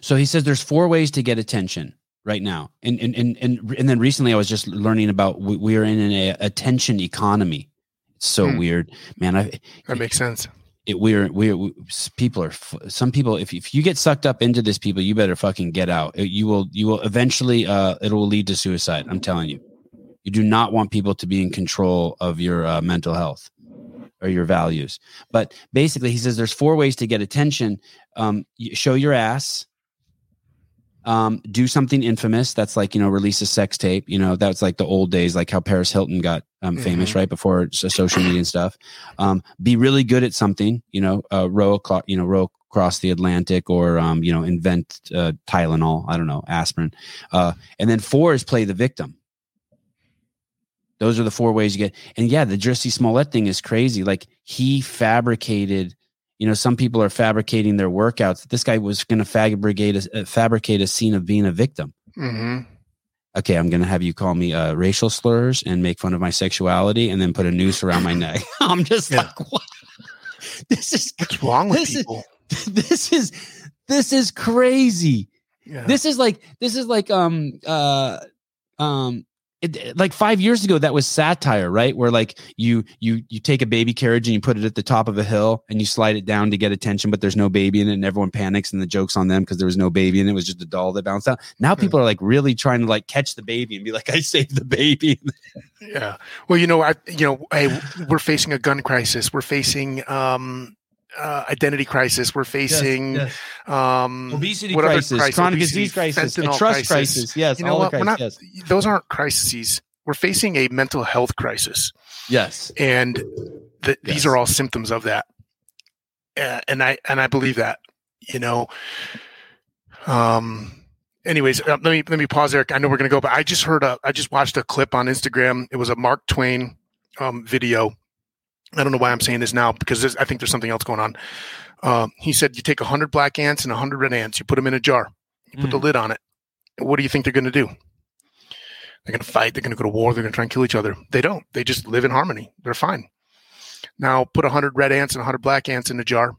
So he says there's four ways to get attention right now, and and and and, and then recently I was just learning about we, we are in an a, attention economy. It's so Hmm. weird, man. I that makes sense it we're we're we, people are some people if if you get sucked up into this people you better fucking get out. It- you will you will eventually uh it will lead to suicide i'm telling you. You do not want people to be in control of your uh, mental health or your values. But basically he says there's four ways to get attention. Um show your ass um do something infamous that's like you know release a sex tape you know that's like the old days like how paris hilton got um, famous Mhm. right before social media and stuff um be really good at something you know uh row across you know row across the atlantic or um you know invent uh tylenol i don't know aspirin uh and then four is play the victim those are the four ways you get and yeah the Jussie Smollett thing is crazy like he fabricated you know some people are fabricating their workouts. This guy was going to fabricate a, fabricate a scene of being a victim. Hmm okay i'm going to have you call me uh, racial slurs and make fun of my sexuality and then put a noose around my neck. *laughs* I'm just Yeah. like what? *laughs* This is what's wrong with This is- people? *laughs* this is this is crazy. Yeah. this is like this is like um uh um it, like five years ago that was satire right? Where like you you you take a baby carriage and you put it at the top of a hill and you slide it down to get attention but there's no baby in it and everyone panics and the joke's on them because there was no baby and it. Was just a doll that bounced out. Now people are like really trying to like catch the baby and be like i saved the baby. *laughs* Yeah. Well, you know, I you know, hey, we're facing a gun crisis. We're facing um uh, identity crisis. We're facing um obesity what other crisis crisis? chronic Obesity, disease crisis a trust crisis, crisis. yes You know what? We're not crisis, those aren't crises. We're facing a mental health crisis. yes yes And th- these are all symptoms of that. Uh, and I and I believe that, you know. Um anyways, uh, let me let me pause there. I know we're going to go, but I just heard a I just watched a clip on Instagram. It was a Mark Twain um, video. I don't know why I'm saying this now because I think there's something else going on. Um, he said you take 100 black ants and 100 red ants, you put them in a jar, you put the lid on it. What do you think they're going to do? They're going to fight. They're going to go to war. They're going to try and kill each other. They don't. They just live in harmony. They're fine. Now put 100 red ants and 100 black ants in a jar,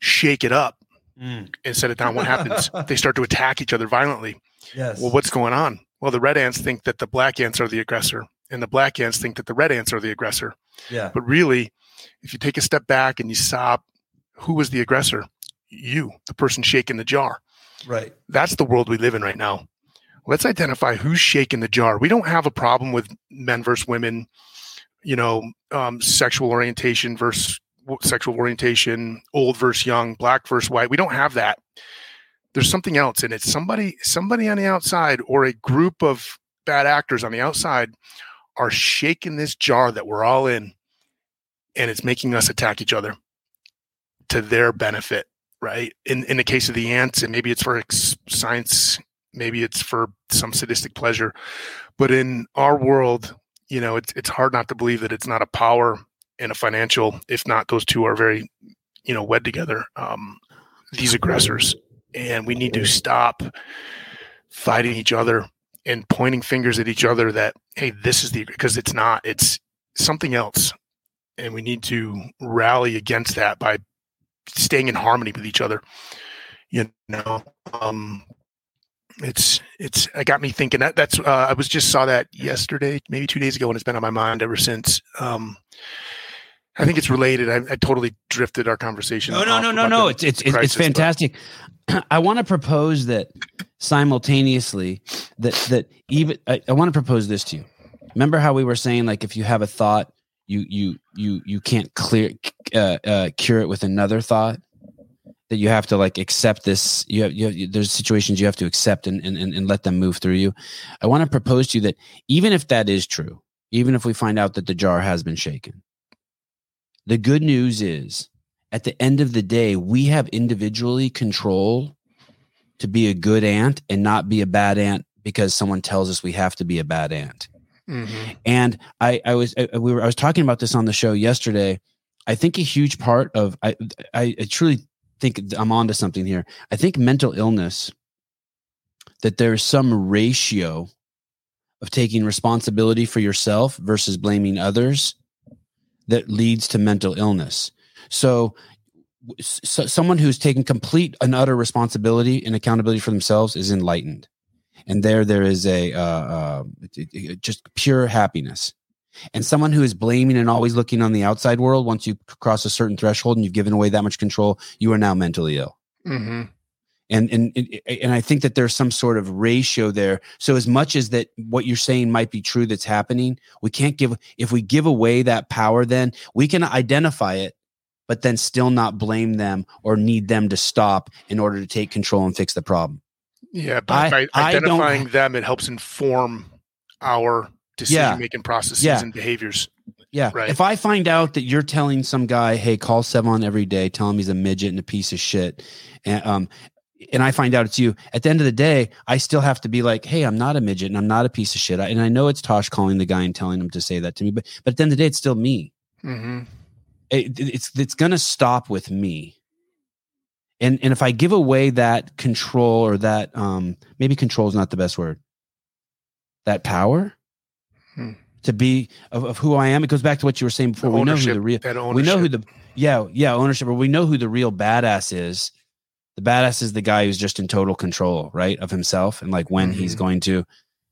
shake it up, Mm. and set it down. What happens? *laughs* they start to attack each other violently. yes Well, what's going on? Well, the red ants think that the black ants are the aggressor, and the black ants think that the red ants are the aggressor. Yeah But really, if you take a step back and you stop, who was the aggressor? You, the person shaking the jar. right That's the world we live in right now. Let's identify who's shaking the jar. We don't have a problem with men versus women, you know, um, sexual orientation versus sexual orientation, old versus young, black versus white. We don't have that. There's something else, and it's somebody, somebody on the outside, or a group of bad actors on the outside, are shaking this jar that we're all in, and it's making us attack each other to their benefit right? In in the case of the ants, and maybe it's for ex- science, maybe it's for some sadistic pleasure, but in our world, you know, it's it's hard not to believe that it's not a power and a financial. If not, those two are very, you know, wed together. Um, these aggressors, and we need to stop fighting each other and pointing fingers at each other that hey, this is the because it's not. It's something else, and we need to rally against that by staying in harmony with each other. You know, um, it's it's it got me thinking that that's uh, I was just saw that yesterday, maybe two days ago, and it's been on my mind ever since. Um, I think it's related. I, I totally drifted our conversation. No, no, no, no, no. It's it's crisis, it's fantastic. *clears throat* I want to propose that simultaneously that that even I, I want to propose this to you. Remember how we were saying like if you have a thought, you you you you can't clear uh, uh, cure it with another thought that you have to like accept this you have, you have there's situations you have to accept and, and and let them move through you i want to propose to you that even if that is true even if we find out that the jar has been shaken the good news is at the end of the day we have individually control to be a good ant and not be a bad ant because someone tells us we have to be a bad ant mm-hmm. and i i was I, we were i was talking about this on the show yesterday I think a huge part of I, I, I truly think I'm onto something here. I think mental illness that there's some ratio of taking responsibility for yourself versus blaming others that leads to mental illness. So, so someone who's taking complete and utter responsibility and accountability for themselves is enlightened, and there there is a uh, uh, just pure happiness. And someone who is blaming and always looking on the outside world, once you cross a certain threshold and you've given away that much control, you are now mentally ill. Mm-hmm. And, and and I think that there's some sort of ratio there. So as much as that, what you're saying might be true that's happening, we can't give. If we give away that power, then we can identify it, but then still not blame them or need them to stop in order to take control and fix the problem. Yeah, but I, by identifying them, it helps inform our decision making yeah. processes yeah. and behaviors. Yeah. Right. If I find out that you're telling some guy, hey, call Sevan every day, tell him he's a midget and a piece of shit, and um, and I find out it's you. At the end of the day, I still have to be like, hey, I'm not a midget and I'm not a piece of shit. and I know it's Tosh calling the guy and telling him to say that to me, but but at the end of the day, it's still me. Mm-hmm. It, it's it's gonna stop with me. And and if I give away that control or that um maybe control is not the best word, that power, Hmm. To be of, of, who I am, it goes back to what you were saying before. we know who the real, we know who the, yeah, yeah, ownership, but we know who the real badass is. The badass is the guy who's just in total control, right, of himself and like when mm-hmm. he's going to,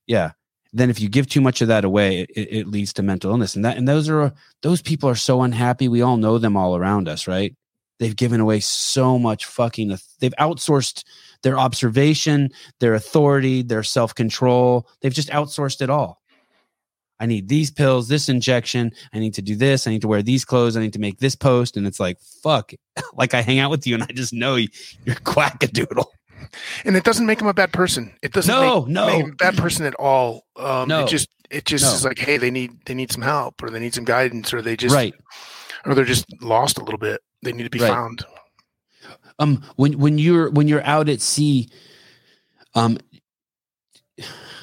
yeah. Then if you give too much of that away, it, it leads to mental illness, and that and those are those people are so unhappy. We all know them all around us, right? They've given away so much fucking. They've outsourced their observation, their authority, their self control. They've just outsourced it all. I need these pills, this injection. I need to do this. I need to wear these clothes. I need to make this post. And it's like, fuck. *laughs* like I hang out with you and I just know you're quackadoodle. And it doesn't make him a bad person. It doesn't no, make, no. make him a bad person at all. Um, no. It just, it just no. is like, hey, they need, they need some help or they need some guidance or they just, right. or they're just lost a little bit. They need to be right. found. Um, when, when you're, when you're out at sea, um,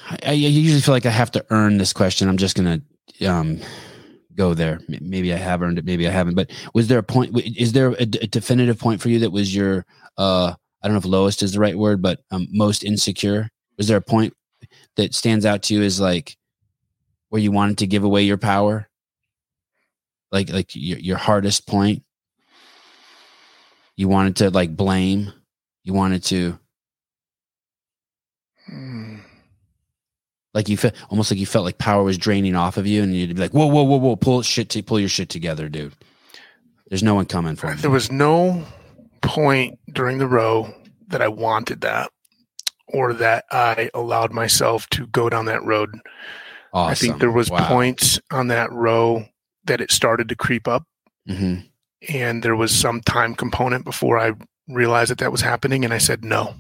I, I, usually feel like I have to earn this question. I'm just gonna um, go there. Maybe I have earned it. Maybe I haven't. But was there a point? Is there a, a definitive point for you that was your? Uh, I don't know if lowest is the right word, but um, most insecure. Was there a point that stands out to you as like where you wanted to give away your power? Like like your your hardest point. You wanted to like blame. You wanted to. Hmm like you felt almost like you felt like power was draining off of you, and you'd be like, "Whoa, whoa, whoa, whoa! Pull shit, to, pull your shit together, dude." There's no one coming for me. There was no point during the row that I wanted that, or that I allowed myself to go down that road. Awesome. I think there was wow. points on that row that it started to creep up, mm-hmm. and there was some time component before I realized that that was happening, and I said no,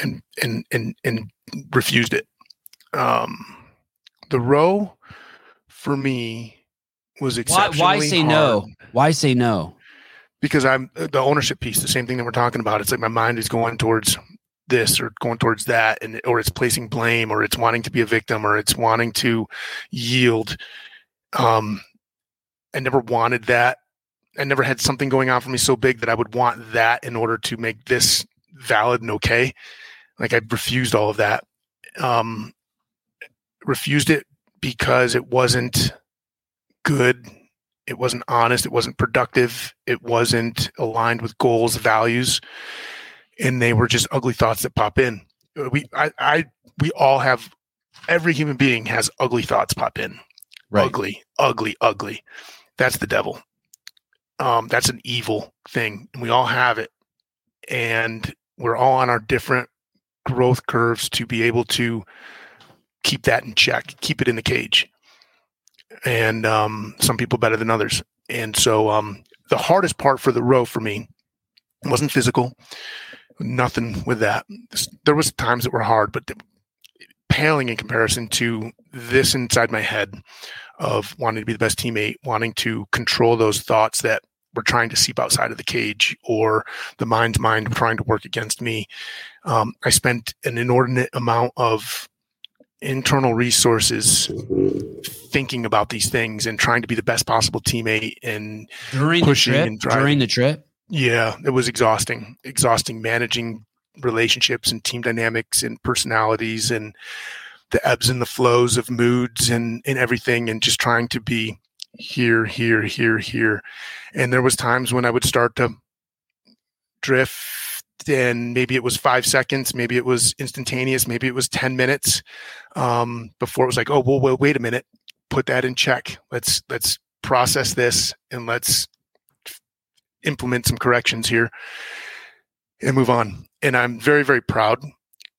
and and and and refused it um, the row for me was exceptionally why, why say hard. no? Why say no? Because I'm the ownership piece, the same thing that we're talking about. It's like my mind is going towards this or going towards that, and or it's placing blame, or it's wanting to be a victim, or it's wanting to yield. Um, I never wanted that. I never had something going on for me so big that I would want that in order to make this valid and okay. Like I refused all of that. Um, refused it because it wasn't good. It wasn't honest. It wasn't productive. It wasn't aligned with goals, values, and they were just ugly thoughts that pop in. We, I, I, we all have. Every human being has ugly thoughts pop in. Right. Ugly, ugly, ugly. That's the devil. Um, that's an evil thing, and we all have it. And we're all on our different growth curves to be able to keep that in check, keep it in the cage. And um, some people better than others. And so um, the hardest part for the row for me wasn't physical, nothing with that. There was times that were hard, but paling in comparison to this inside my head of wanting to be the best teammate, wanting to control those thoughts that were trying to seep outside of the cage or the mind's mind trying to work against me. Um, I spent an inordinate amount of internal resources thinking about these things and trying to be the best possible teammate and during pushing the trip, and driving. during the trip. Yeah, it was exhausting. Exhausting managing relationships and team dynamics and personalities and the ebbs and the flows of moods and and everything and just trying to be here here here here and there was times when i would start to drift and maybe it was five seconds. Maybe it was instantaneous. Maybe it was 10 minutes um, before it was like oh well, well wait a minute. Put that in check. Let's let's process this and let's implement some corrections here and move on. And i'm very very proud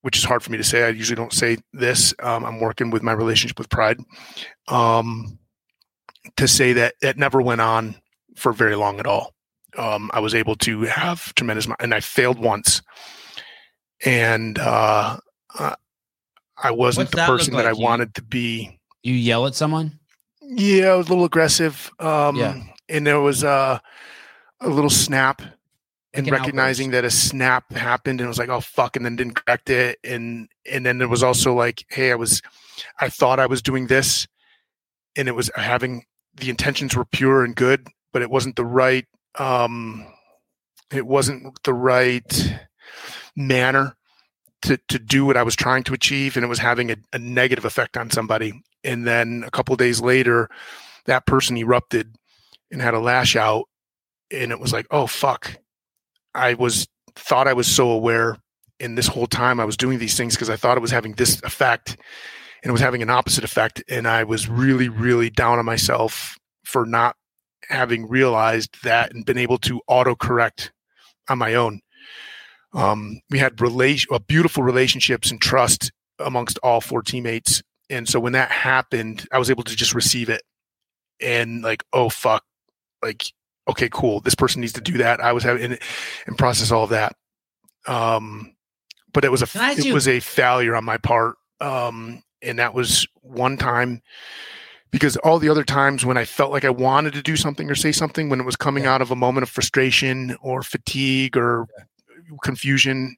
which is hard for me to say. I usually don't say this. Um, i'm working with my relationship with pride um, to say that it never went on for very long at all. Um, I was able to have tremendous, and I failed once, and uh, I wasn't What's the that person like? that I You- wanted to be. You yell at someone. Yeah, I was a little aggressive. Um, Yeah. and there was uh, a little snap, and an recognizing that a snap happened, and it was like, oh fuck, and then didn't correct it, and and then there was also like, hey, I was, I thought I was doing this, and it was having the intentions were pure and good, but it wasn't the right um it wasn't the right manner to to do what I was trying to achieve and it was having a, a negative effect on somebody. And then a couple days later, that person erupted and had a lash out and it was like, oh fuck. I was thought I was so aware and this whole time I was doing these things because I thought it was having this effect and it was having an opposite effect and i was really really down on myself for not having realized that and been able to auto correct on my own. Um, we had relation uh, beautiful relationships and trust amongst all four teammates. And so when that happened i was able to just receive it and like oh fuck like okay cool this person needs to do that. I was having and, and process all of that. Um but it was a Can I ask it was a failure on my part. Um and that was one time because all the other times when I felt like I wanted to do something or say something when it was coming out of a moment of frustration or fatigue or confusion,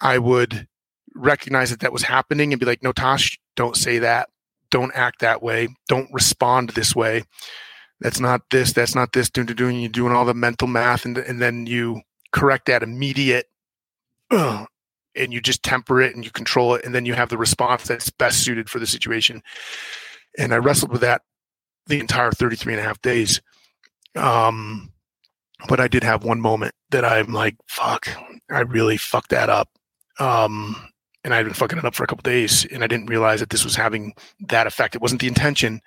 I would recognize that that was happening and be like, no, Tosh, don't say that. Don't act that way. Don't respond this way. That's not this. That's not this. Doing, doing, you're doing all the mental math and, and then you correct that immediate "Ugh," *clears throat* and you just temper it and you control it and then you have the response that's best suited for the situation and i wrestled with that the entire 33 and a half days um but i did have one moment that i'm like fuck i really fucked that up um and i'd been fucking it up for a couple days and i didn't realize that this was having that effect it wasn't the intention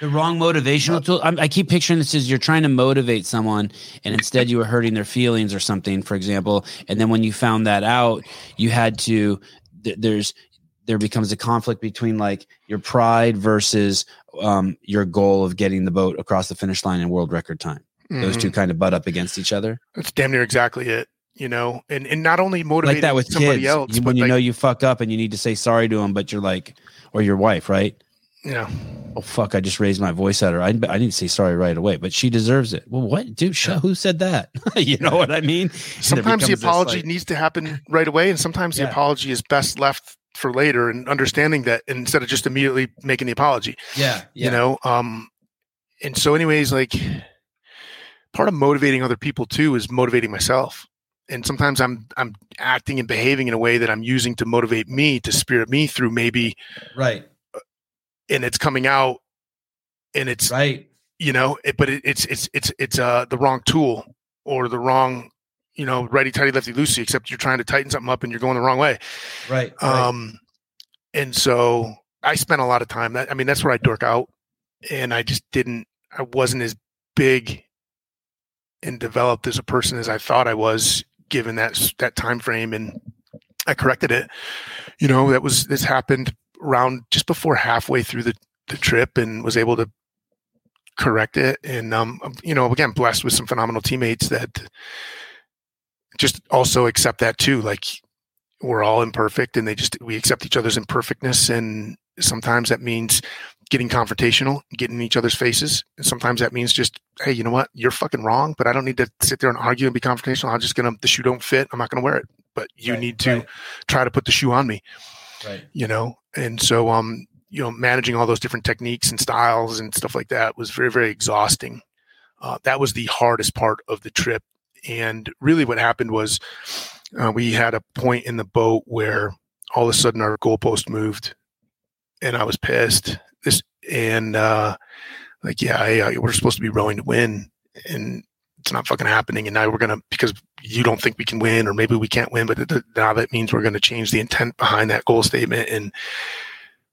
The wrong motivational tool. I'm, I keep picturing this as you're trying to motivate someone, and instead you were hurting their feelings or something, for example. And then when you found that out, you had to. Th- there's there becomes a conflict between like your pride versus um, your goal of getting the boat across the finish line in world record time. Those Mhm. two kind of butt up against each other, that's damn near exactly it you know? And and not only like that with somebody kids. else You- when you like, know you fuck up and you need to say sorry to them, but you're like, or your wife, right? yeah. Oh fuck i just raised my voice at her. I, I need to say sorry right away but she deserves it. Well what? Dude sh- who said that? *laughs* You know what i mean? Sometimes the becomes this, apology like- needs to happen right away and sometimes the apology is best left for later and understanding that instead of just immediately making the apology yeah, you know um and so anyways like part of motivating other people too is motivating myself. And sometimes I'm I'm acting and behaving in a way that I'm using to motivate me to spirit me through maybe right, and it's coming out and it's right. you know it, but it, it's it's it's it's uh the wrong tool or the wrong you know righty tighty lefty loosey except you're trying to tighten something up and you're going the wrong way Right. right. um and so i spent a lot of time that i mean that's where i dork out and i just didn't i wasn't as big and developed as a person as i thought i was given that that time frame and i corrected it you know that was this happened around just before halfway through the, the trip and was able to correct it and um you know again blessed with some phenomenal teammates that just also accept that too like we're all imperfect and they just we accept each other's imperfectness and sometimes that means getting confrontational getting in each other's faces. And sometimes that means just hey you know what? You're fucking wrong but i don't need to sit there and argue and be confrontational. I'm just gonna the shoe don't fit. I'm not gonna wear it but you Right, need to right. try to put the shoe on me. Right. you know? And so um you know managing all those different techniques and styles and stuff like that was very very exhausting. Uh, that was the hardest part of the trip and really what happened was uh, we had a point in the boat where all of a sudden our goalpost moved and i was pissed. This and uh like yeah I, uh, we're supposed to be rowing to win and it's not fucking happening and now we're gonna because you don't think we can win or maybe we can't win but now that means we're gonna change the intent behind that goal statement and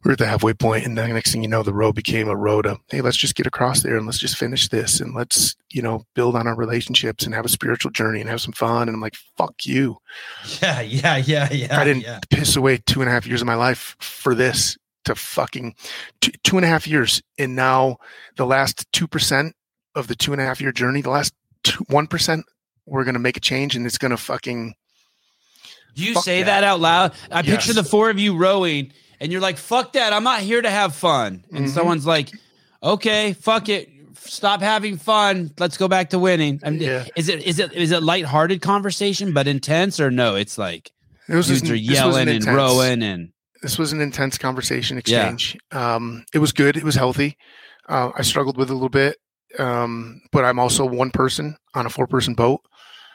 we're at the halfway point and the next thing you know the row became a row of hey let's just get across there and let's just finish this and let's you know build on our relationships and have a spiritual journey and have some fun and i'm like fuck you Yeah. Yeah. Yeah. Yeah. I didn't Yeah. piss away two and a half years of my life for this to fucking two, two and a half years. And now the last 2% of the two and a half year journey, the last two, 1%, we're going to make a change and it's going to fucking, Do you Fuck say that. that out loud? I picture the four of you rowing, and you're like, "Fuck that! I'm not here to have fun." And Mhm. someone's like, "Okay, fuck it, stop having fun. Let's go back to winning." I mean, Yeah. Is it is it is it lighthearted conversation but intense or no? It's like it was dudes just- are an yelling and rowing and This was an intense conversation Yeah. exchange. Um, it was good. It was healthy. Uh, I struggled with it a little bit. Um, but I'm also one person on a four person boat.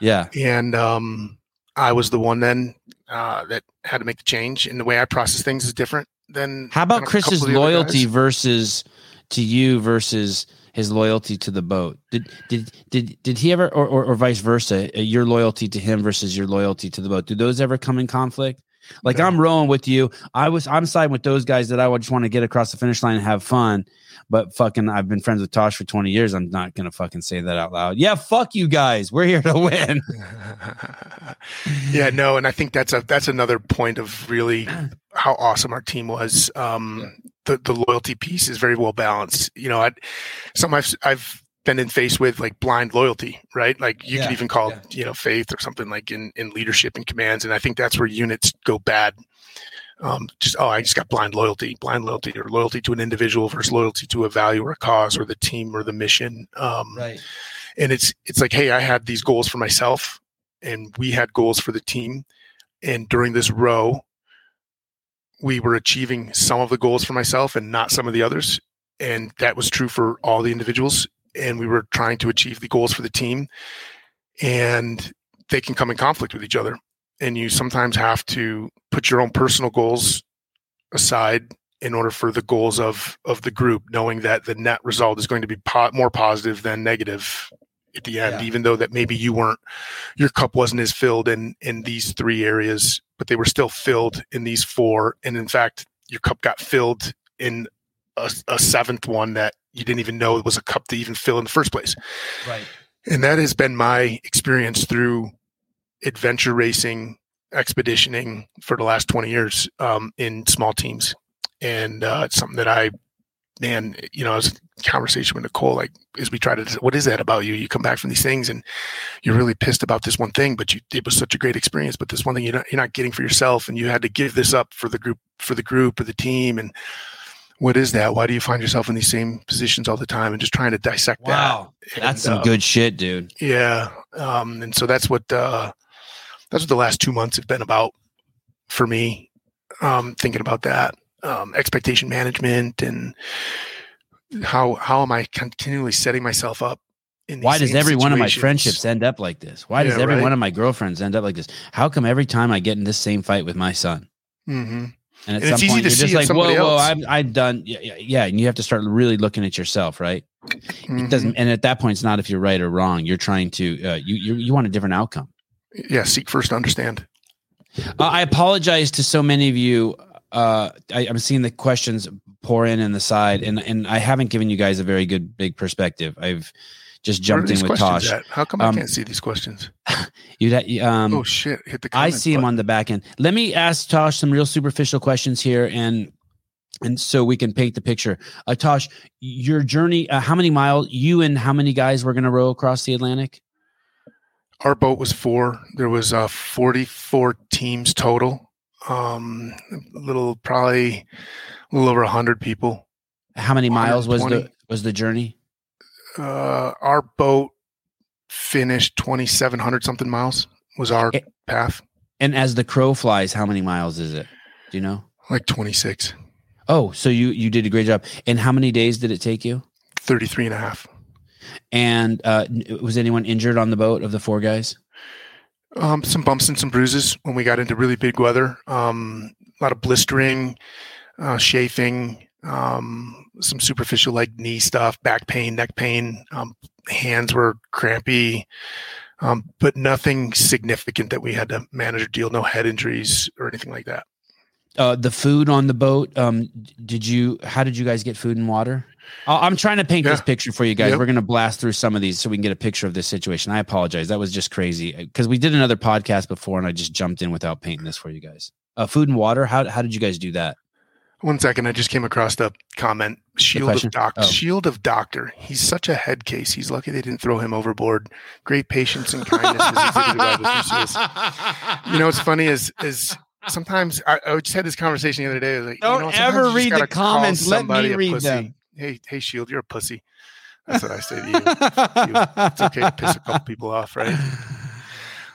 yeah, and um, I was the one then uh, that had to make the change. And the way I process things is different than. How about Chris's couple of the other loyalty versus to you versus his loyalty to the boat? Did did did did he ever or or, or vice versa? Your loyalty to him versus your loyalty to the boat. Do those ever come in conflict? Like No. I'm rowing with you. I was I'm siding with those guys that I would just want to get across the finish line and have fun. But fucking I've been friends with Tosh for 20 years. I'm not gonna fucking say that out loud. Yeah, fuck you guys. We're here to win. *laughs* yeah, no, and I think that's a that's another point of really *clears throat* how awesome our team was. Um, the the loyalty piece is very well balanced. You know, I some I've I've been in face with like blind loyalty, right? Like you Yeah, could even call yeah. you know, faith or something like in in leadership and commands, and I think that's where units go bad. Um, just oh, I just got blind loyalty, blind loyalty, or loyalty to an individual versus loyalty to a value or a cause or the team or the mission. Um, Right. and it's it's like hey i had these goals for myself and we had goals for the team and during this row we were achieving some of the goals for myself and not some of the others and that was true for all the individuals and we were trying to achieve the goals for the team and they can come in conflict with each other and you sometimes have to put your own personal goals aside in order for the goals of of the group knowing that the net result is going to be po- more positive than negative at the end Yeah. even though that maybe you weren't your cup wasn't as filled in in these three areas but they were still filled in these four and in fact your cup got filled in a, a seventh one that you didn't even know it was a cup to even fill in the first place. Right. and that has been my experience through adventure racing expeditioning for the last 20 years um, in small teams. And uh, it's something that i man you know i was in conversation with nicole like as we try to what is that about you? You come back from these things and you're really pissed about this one thing but you it was such a great experience. But this one thing you're not, you're not getting for yourself and you had to give this up for the group for the group or the team. And what is that why do you find yourself in these same positions all the time and just trying to dissect that Wow. That's And, some uh, good shit, dude. yeah. Um, and so that's what uh that's what the last two months have been about for me. Um, thinking about that. Um, expectation management and how how am I continually setting myself up in Why does every one of my friendships end up like this? Why does every right. one of my girlfriends end up like this? How come every time I get in this same fight with my son? Mhm. And at And it's some easy point, to you're see just like, whoa, somebody whoa, else. I'm, I'm done. Yeah, yeah. And you have to start really looking at yourself, right? It Mhm. doesn't. And at that point, it's not if you're right or wrong. You're trying to, uh, you, you, you want a different outcome. Yeah, seek first to understand. Uh, I apologize to so many of you. Uh, I, I'm seeing the questions pour in in the side, and and I haven't given you guys a very good big perspective. I've just jumped in with Tosh. at? How come Um, I can't see these questions? *laughs* You'd um, oh shit! Hit the. I see him on the back end. Let me ask Tosh some real superficial questions here, and and so we can paint the picture. Uh, Tosh, your journey. Uh, how many miles? You and how many guys were going to row across the Atlantic? Our boat was four. There was uh, 44 teams total. Um, a little, probably a little over hundred people. How many miles was the was the journey? Uh, our boat finished 2,700 something miles. Was our Eh. path And as the crow flies, how many miles is it? Do you know? like 26, Oh, so you you did a great job. And how many days did it take you? 33 and a half. And uh, was anyone injured on the boat of the four guys? Um, some bumps and some bruises when we got into really big weather. Um, a lot of blistering, uh, chafing, um, some superficial like knee stuff, back pain, neck pain. Um, hands were crampy, um, but nothing significant that we had to manage or deal. No head injuries or anything like that. Uh, the food on the boat. Um, did you? How did you guys get food and water? I'm trying to paint this picture for you guys. Yep. We're going to blast through some of these so we can get a picture of this situation. I apologize. That was just crazy because we did another podcast before and I just jumped in without painting this for you guys. Uh, food and water. How how did you guys do that? One second, I just came across the comment. Shield question? of doctor. Oh. Shield of doctor. He's such a head case. He's lucky they didn't throw him overboard. Great patience and kindness. is exhibited by the Theseus. you know what's funny is is sometimes I, I just had this conversation the other day. I was like, Don't you know, ever you read the comments. Let me read pussy. them. Hey, hey, Shield, you're a pussy. That's what I say to you. It's okay to piss a couple people off, right?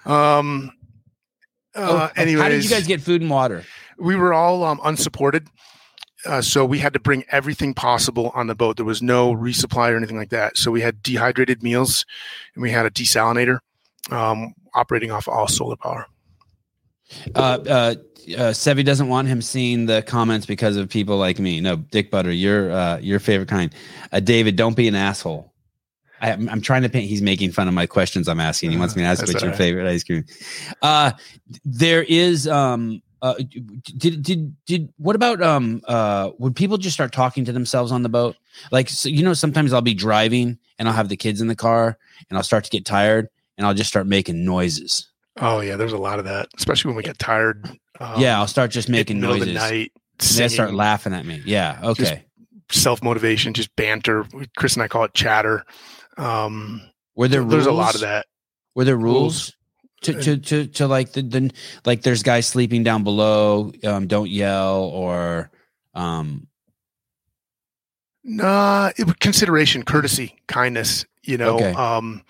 Um. Uh, Oh, anyways, how did you guys get food and water? we were all um, unsupported. Uh, so we had to bring everything possible on the boat. There was no resupply or anything like that. So we had dehydrated meals and we had a desalinator um, operating off all solar power. Uh, uh, uh, Sevi doesn't want him seeing the comments because of people like me. No, Dick Butter, you're uh, your favorite kind. Uh, David, don't be an asshole. I, I'm, I'm trying to paint. He's making fun of my questions I'm asking. He wants me to ask That's what's your right. favorite ice cream. Uh, there is um. Uh, did did did what about um uh would people just start talking to themselves on the boat like so, you know sometimes I'll be driving and I'll have the kids in the car and I'll start to get tired and I'll just start making noises Oh yeah, there's a lot of that, especially when we get tired. Um, yeah I'll start just making noises of the night. And they start laughing at me. Yeah. Okay. self motivation, just banter. Chris and I call it chatter. Um, Were there rules? there's a lot of that. Were there rules Rules. To, to to to like the, the like there's guys sleeping down below. Um, don't yell or um. Nah, it consideration, courtesy, kindness. You know, Okay. um,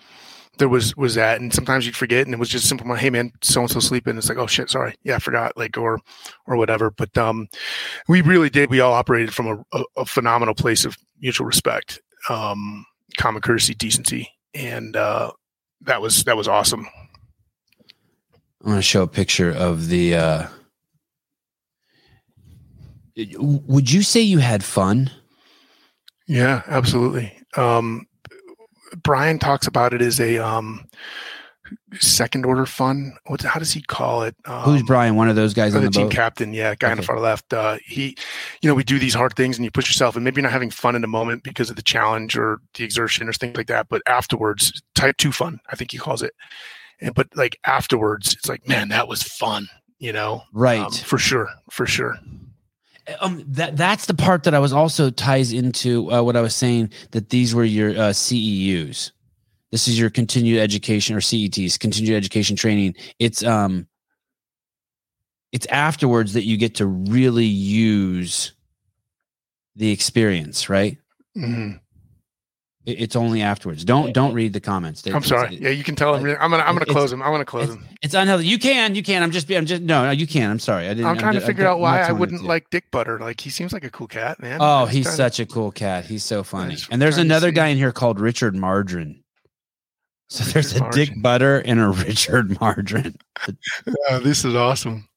there was was that, and sometimes you'd forget, and it was just simple. Hey, man, so and so sleeping. It's like, oh shit, sorry, yeah, I forgot, like, or or whatever. But um, we really did. We all operated from a, a, a phenomenal place of mutual respect, um, common courtesy, decency, and uh, that was that was awesome. I'm going to show a picture of the. uh Would you say you had fun? Yeah, absolutely. Um, Brian talks about it as a um, second order fun. What? How does he call it? Um, Who's Brian? One of those guys on the the team boat. captain, yeah, guy on the far left. Uh, he, you know, we do these hard things, and you push yourself, and maybe you're not having fun in the moment because of the challenge or the exertion or things like that. But afterwards, type two fun, I think he calls it. And but like afterwards, it's like, man, that was fun, you know, right. Um, for sure, for sure. um that that's the part that I was also ties into uh, what I was saying that these were your uh, CEUs. This is your continued education or CETs, continued education training. It's um it's afterwards that you get to really use the experience, right? Mhm. It- It's only afterwards. Don't don't read the comments. I'm sorry. Yeah, you can tell him. I'm gonna, I'm gonna close them. I'm gonna close them. It's unhealthy. You can, you can. I'm just, I'm just, no, no, you can. I'm sorry. I didn't. I'm trying to just- figure I'm out why I wouldn't like Dick Butter. Like he seems like a cool cat, man. Oh, I'm he's trying- such a cool cat. He's so funny. And there's another guy in here called Richard Margarine. So there's a Margarine. Dick Butter and a *laughs* Richard Margarine. *laughs* Yeah, this is awesome.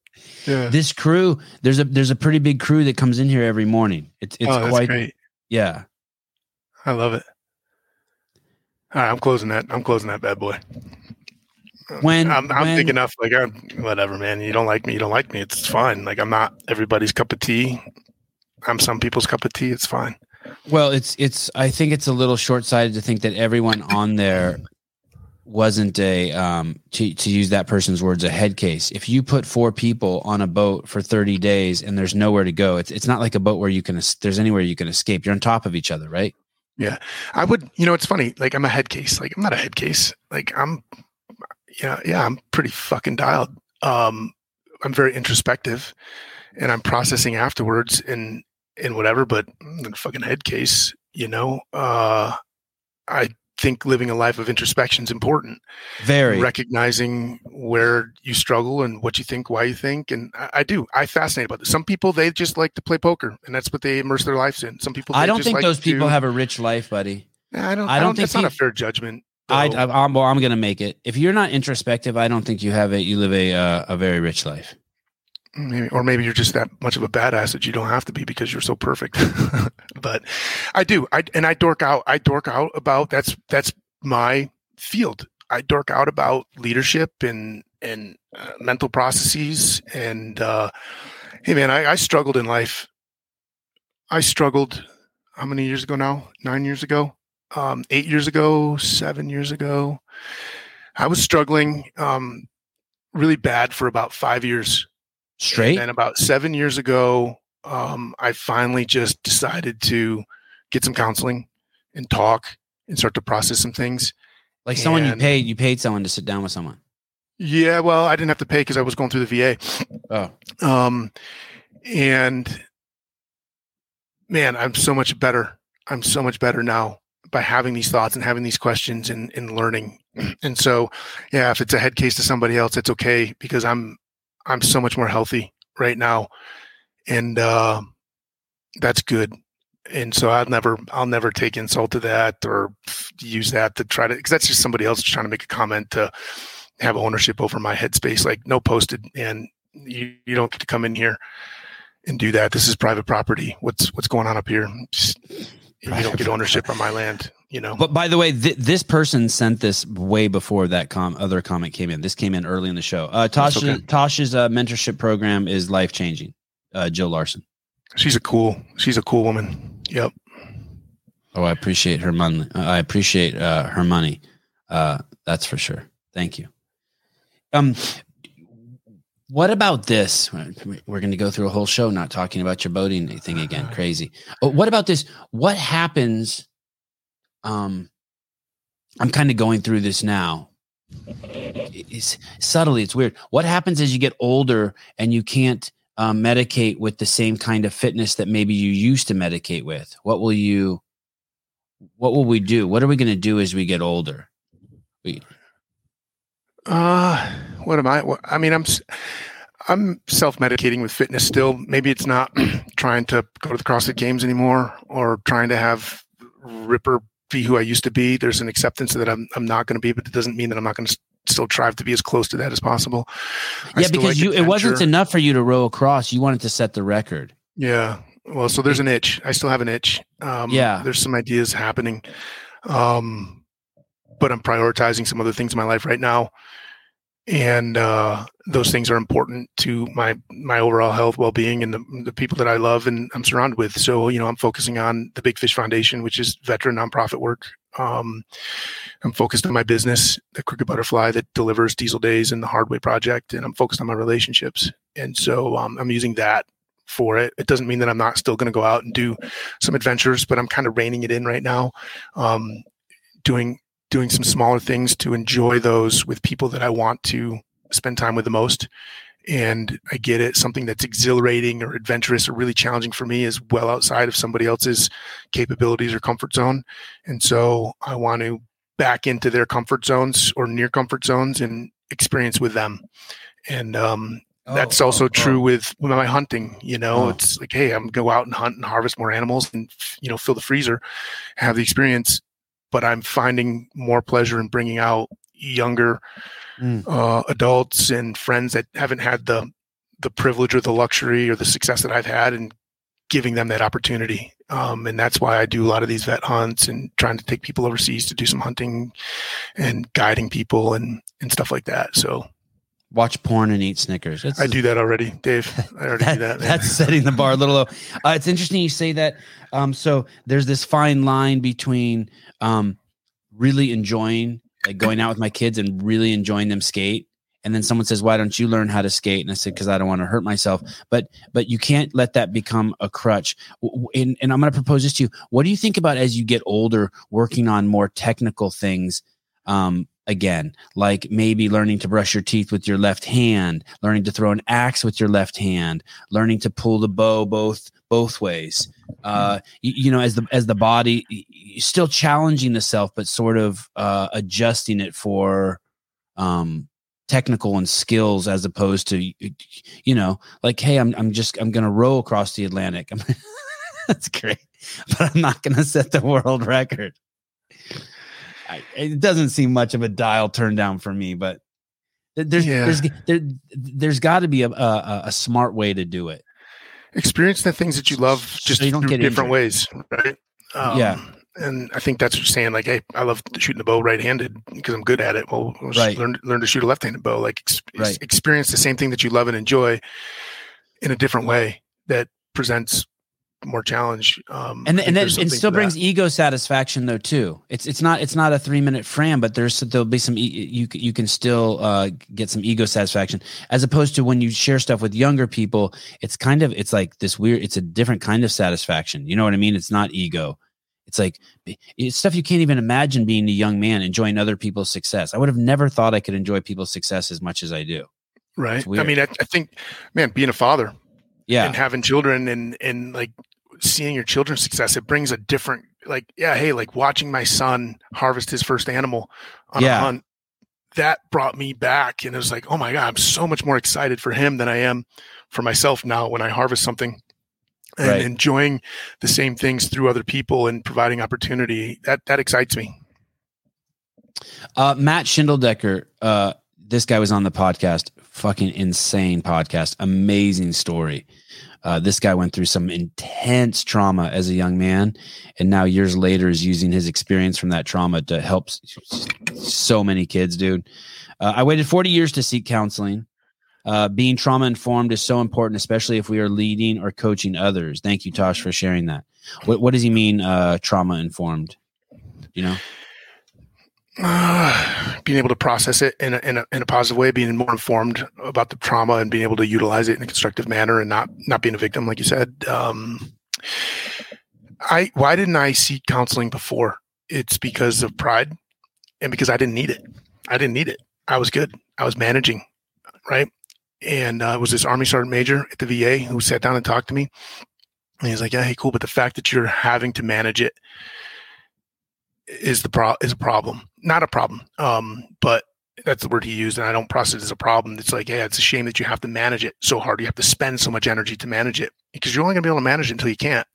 Yeah. This crew, there's a there's a pretty big crew that comes in here every morning. It's it's oh, that's quite great. yeah. I love it. All right, I'm closing that. I'm closing that bad boy. When- I'm, I'm when- thinking enough, like I'm, whatever, man. You don't like me, you don't like me. It's fine. Like I'm not everybody's cup of tea. I'm some people's cup of tea. It's fine. Well, it's it's I think it's a little short sighted to think that everyone on there wasn't a um to to use that person's words a head case. If you put four people on a boat for 30 days and there's nowhere to go, it's it's not like a boat where you can there's anywhere you can escape. You're on top of each other, right? I would, you know, it's funny. Like I'm a head case. Like I'm not a head case. Like I'm, yeah, yeah, I'm pretty fucking dialed. Um, I'm very introspective, and I'm processing afterwards and and whatever. But I'm a fucking head case, you know. Uh, I think living a life of introspection is important. Very. recognizing where you struggle and what you think, why you think, and I, I do. I fascinate about this. Some people they just like to play poker, and that's what they immerse their lives in. Some people I don't think like those people to- have a rich life, buddy. I don't. I I don't don't. think That's not a fair judgment. I, though. I I'm well, I'm gonna make it. If you're not introspective, I don't think you have a you live a uh, a very rich life. Maybe, or maybe you're just that much of a badass that you don't have to be because you're so perfect. *laughs* but I do. I and I dork out. I dork out about that's that's my field. I dork out about leadership and and uh, mental processes. And uh, hey, man, I, I struggled in life. I struggled. How many years ago now? Nine years ago. Um, eight years ago. Seven years ago. I was struggling um, really bad for about five years. Straight. And then about seven years ago, um, I finally just decided to get some counseling and talk and start to process some things. like someone you and- paid, you paid someone to sit down with someone. Yeah, well, I didn't have to pay because I was going through the VA. Oh, Um, and man, I'm so much better. I'm so much better now by having these thoughts and having these questions and, and learning. *clears throat* And so, yeah, if it's a head case to somebody else, it's okay because I'm I'm so much more healthy right now, and uh, that's good. And so I'll never I'll never take insult to that or use that to try to because that's just somebody else trying to make a comment to have ownership over my headspace. Like no posted, and you, you don't get to come in here and do that. This is private property. What's what's going on up here? Just- you don't get ownership on my land. You know. but by the way, th- this person sent this way before that com- other comment came in. This came in early in the show. Uh, okay. Tasha's uh, mentorship program is life changing. Uh, Jill Larson. She's a cool. She's a cool woman. Yep. Oh, I appreciate her money. I appreciate uh, her money. Uh, that's for sure. Thank you. Um, what about this? We're going to go through a whole show not talking about your boating thing again. Crazy. Oh, what about this? What happens? Um, I'm kind of going through this now. It's subtly, it's weird. What happens as you get older and you can't um, medicate with the same kind of fitness that maybe you used to medicate with? What will you? What will we do? What are we going to do as we get older? We, Uh, what am I? What, I mean, I'm I'm self medicating with fitness still. Maybe it's not *clears throat* trying to go to the CrossFit Games anymore or trying to have Ripper be who I used to be. There's an acceptance that I'm I'm not going to be, but it doesn't mean that I'm not going to still strive to be as close to that as possible. I yeah, because like you it wasn't enough for you to row across. You wanted to set the record. Yeah. Well, so there's an itch. I still have an itch. Um, Yeah. There's some ideas happening. Um, but I'm prioritizing some other things in my life right now. And uh, those things are important to my my overall health, well being, and the, the people that I love and I'm surrounded with. So, you know, I'm focusing on the Big Fish Foundation, which is veteran nonprofit work. Um, I'm focused on my business, the Crooked Butterfly that delivers Diesel Days and the Hardway Project, and I'm focused on my relationships. And so um, I'm using that for it. It doesn't mean that I'm not still going to go out and do some adventures, but I'm kind of reining it in right now. Um, doing doing some smaller things to enjoy those with people that I want to spend time with the most. And I get it. Something that's exhilarating or adventurous or really challenging for me is well outside of somebody else's capabilities or comfort zone. And so I want to back into their comfort zones or near comfort zones and experience with them. And um, that's Oh, also oh, true oh. with, my hunting. You know, Oh. it's like, hey, I'm gonna go out and hunt and harvest more animals and you know fill the freezer, have the experience. But I'm finding more pleasure in bringing out younger Mm. uh, adults and friends that haven't had the the privilege or the luxury or the success that I've had, and giving them that opportunity. Um, and that's why I do a lot of these vet hunts and trying to take people overseas to do some hunting and guiding people and and stuff like that. So Watch porn and eat Snickers. It's- I do that already, Dave. I *laughs* already that- do that. man. that's setting the bar a little low. Uh, it's interesting you say that. Um, so there's this fine line between um, really enjoying like going out with my kids and really enjoying them skate. And then someone says, "Why don't you learn how to skate?" And I said, "Because I don't want to hurt myself." But but you can't let that become a crutch. And, and I'm going to propose this to you. What do you think about as you get older, working on more technical things? Um, again, like maybe learning to brush your teeth with your left hand, learning to throw an axe with your left hand, learning to pull the bow both both ways. Uh, you, you know, as the as the body, still challenging the self, but sort of uh, adjusting it for um, technical and skills, as opposed to you know, like, hey, I'm I'm just I'm gonna row across the Atlantic. *laughs* That's great, but I'm not gonna set the world record. I, it doesn't seem much of a dial turn down for me, but there's Yeah. there's there, there's got to be a, a a smart way to do it. Experience the things that you love just So you don't through get different injured. ways, right? Um, yeah. And I think that's what you're saying. Like, hey, I love shooting the bow right-handed because I'm good at it. Well, Right. learn learn to shoot a left-handed bow. Like, ex- Right. experience the same thing that you love and enjoy in a different way that presents more challenge. Um, and and then it still brings that. ego satisfaction though too. It's it's not it's not a three minute fram, but there's there'll be some e- you you can still uh, get some ego satisfaction as opposed to when you share stuff with younger people. It's kind of it's like this weird. It's a different kind of satisfaction. You know what I mean? It's not ego. It's like it's stuff you can't even imagine being a young man enjoying other people's success. I would have never thought I could enjoy people's success as much as I do. right. I mean, I, I think, man, being a father Yeah, and having children and and like seeing your children's success it brings a different like yeah hey like watching my son harvest his first animal on Yeah. a hunt that brought me back and it was like oh my god i'm so much more excited for him than i am for myself now when i harvest something and Right. enjoying the same things through other people and providing opportunity that that excites me Uh, Matt Schindeldecker, uh, this guy was on the podcast. Fucking insane podcast. Amazing story. Uh, this guy went through some intense trauma as a young man, and now years later is using his experience from that trauma to help so many kids, dude. Uh, I waited 40 years to seek counseling. Uh, being trauma informed is so important, especially if we are leading or coaching others. Thank you, Tosh, for sharing that. What, what does he mean, uh, trauma informed? You know? Uh, *sighs* being able to process it in a, in a in a positive way, being more informed about the trauma, and being able to utilize it in a constructive manner, and not not being a victim, like you said. Um, I why didn't I seek counseling before? It's because of pride, and because I didn't need it. I didn't need it. I was good. I was managing, right? And uh, it was this Army Sergeant Major at the VA who sat down and talked to me. And he's like, "Yeah, hey, cool, but the fact that you're having to manage it is the pro is a problem. Not a problem. Um, but that's the word he used, and I don't process it as a problem. It's like, yeah, it's a shame that you have to manage it so hard. You have to spend so much energy to manage it because you're only gonna be able to manage it until you can't.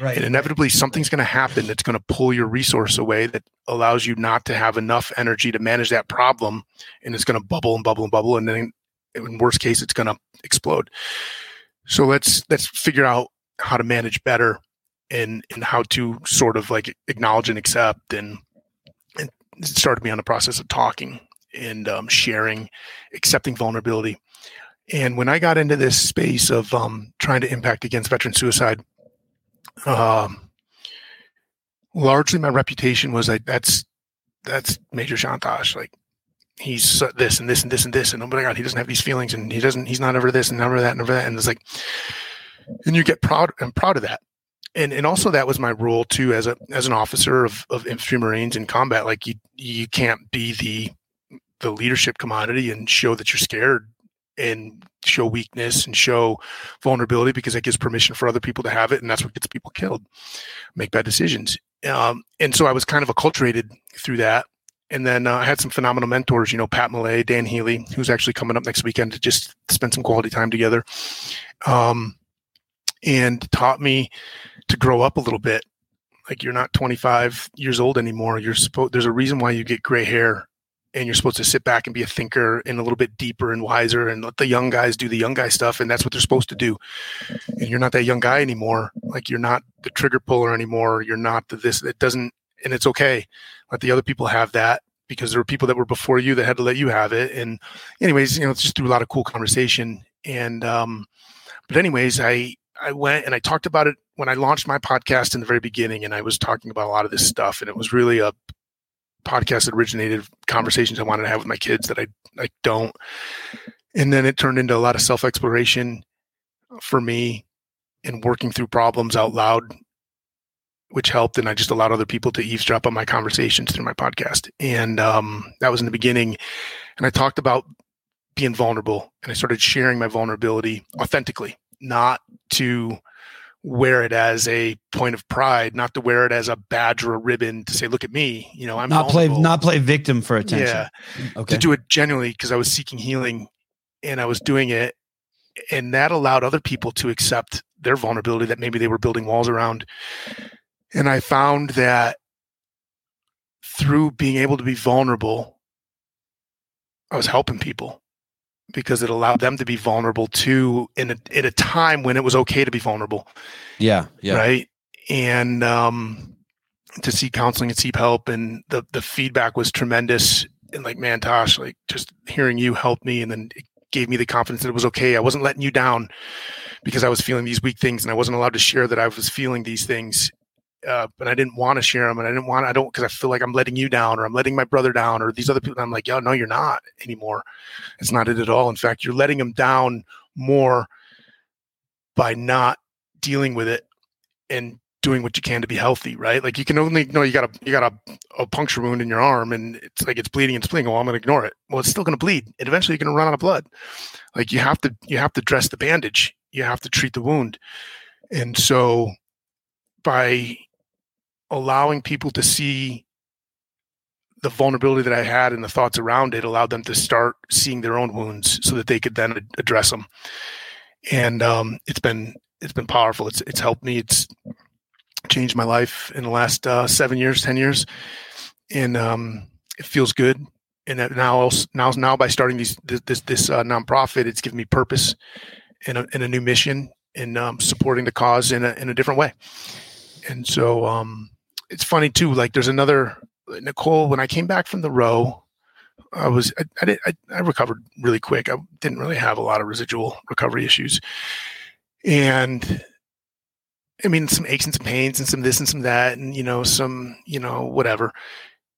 Right. And inevitably something's gonna happen that's gonna pull your resource away that allows you not to have enough energy to manage that problem, and it's gonna bubble and bubble and bubble, and then in worst case, it's gonna explode. So let's let's figure out how to manage better and and how to sort of like acknowledge and accept and and started me on the process of talking and um, sharing accepting vulnerability. And when i got into this space of um, trying to impact against veteran suicide um, largely my reputation was like that's that's major Chontosh like he's this and this and this and this and oh my god he doesn't have these feelings and he doesn't he's not ever this and never that and never that. And it's like and you get proud i'm proud of that and and also that was my role too as a as an officer of, of infantry marines in combat like you you can't be the the leadership commodity and show that you're scared and show weakness and show vulnerability because that gives permission for other people to have it and that's what gets people killed make bad decisions. Um, and so i was kind of acculturated through that. And then uh, i had some phenomenal mentors you know Pat Malay dan healy who's actually coming up next weekend to just spend some quality time together. Um, and taught me to grow up a little bit Like you're not 25 years old anymore. You're supposed there's a reason why you get gray hair and you're supposed to sit back and be a thinker and a little bit deeper and wiser and let the young guys do the young guy stuff and that's what they're supposed to do and you're not that young guy anymore like you're not the trigger puller anymore you're not the this it doesn't and it's okay let the other people have that because there were people that were before you that had to let you have it and anyways you know it's just through a lot of cool conversation and um but anyways i i went and i talked about it when i launched my podcast in the very beginning and i was talking about a lot of this stuff and it was really a podcast that originated conversations I wanted to have with my kids that I I don't. And then it turned into a lot of self exploration for me and working through problems out loud, which helped. And I just allowed other people to eavesdrop on my conversations through my podcast. And um, that was in the beginning. And I talked about being vulnerable and I started sharing my vulnerability authentically, not to wear it as a point of pride, not to wear it as a badge or a ribbon to say, "Look at me," you know, I'm not play not play victim for attention. Yeah, okay. to do it genuinely because I was seeking healing and I was doing it, and that allowed other people to accept their vulnerability that maybe they were building walls around. And I found that through being able to be vulnerable, I was helping people because it allowed them to be vulnerable too in a, at a time when it was okay to be vulnerable. Yeah, yeah. Right. And um, to seek counseling and seek help, and the the feedback was tremendous. And like, man, Tosh, like just hearing you helped me, and then it gave me the confidence that it was okay. I wasn't letting you down because I was feeling these weak things, and I wasn't allowed to share that I was feeling these things uh, but I didn't want to share them, and I didn't want I don't because I feel like I'm letting you down, or I'm letting my brother down, or these other people. I'm like, yo, no, you're not anymore. It's not it at all. In fact, you're letting them down more by not dealing with it and doing what you can to be healthy, right? Like you can only you know you got a you got a, a puncture wound in your arm and it's like it's bleeding and it's bleeding. Well, I'm gonna ignore it. Well, it's still gonna bleed. And eventually you're gonna run out of blood. Like you have to you have to dress the bandage. You have to treat the wound. And so by allowing people to see the vulnerability that I had and the thoughts around it allowed them to start seeing their own wounds so that they could then address them. And um, it's been it's been powerful. It's it's helped me. It's changed my life in the last uh, seven years, ten years, and um, it feels good. And now now now by starting these this this, this uh, nonprofit, it's given me purpose and a, and a new mission and um, supporting the cause in a in a different way. And so um, it's funny too. Like there's another Nicole. When I came back from the row, I was I, I did I, I recovered really quick. I didn't really have a lot of residual recovery issues, and I mean some aches and some pains and some this and some that, and you know some you know whatever.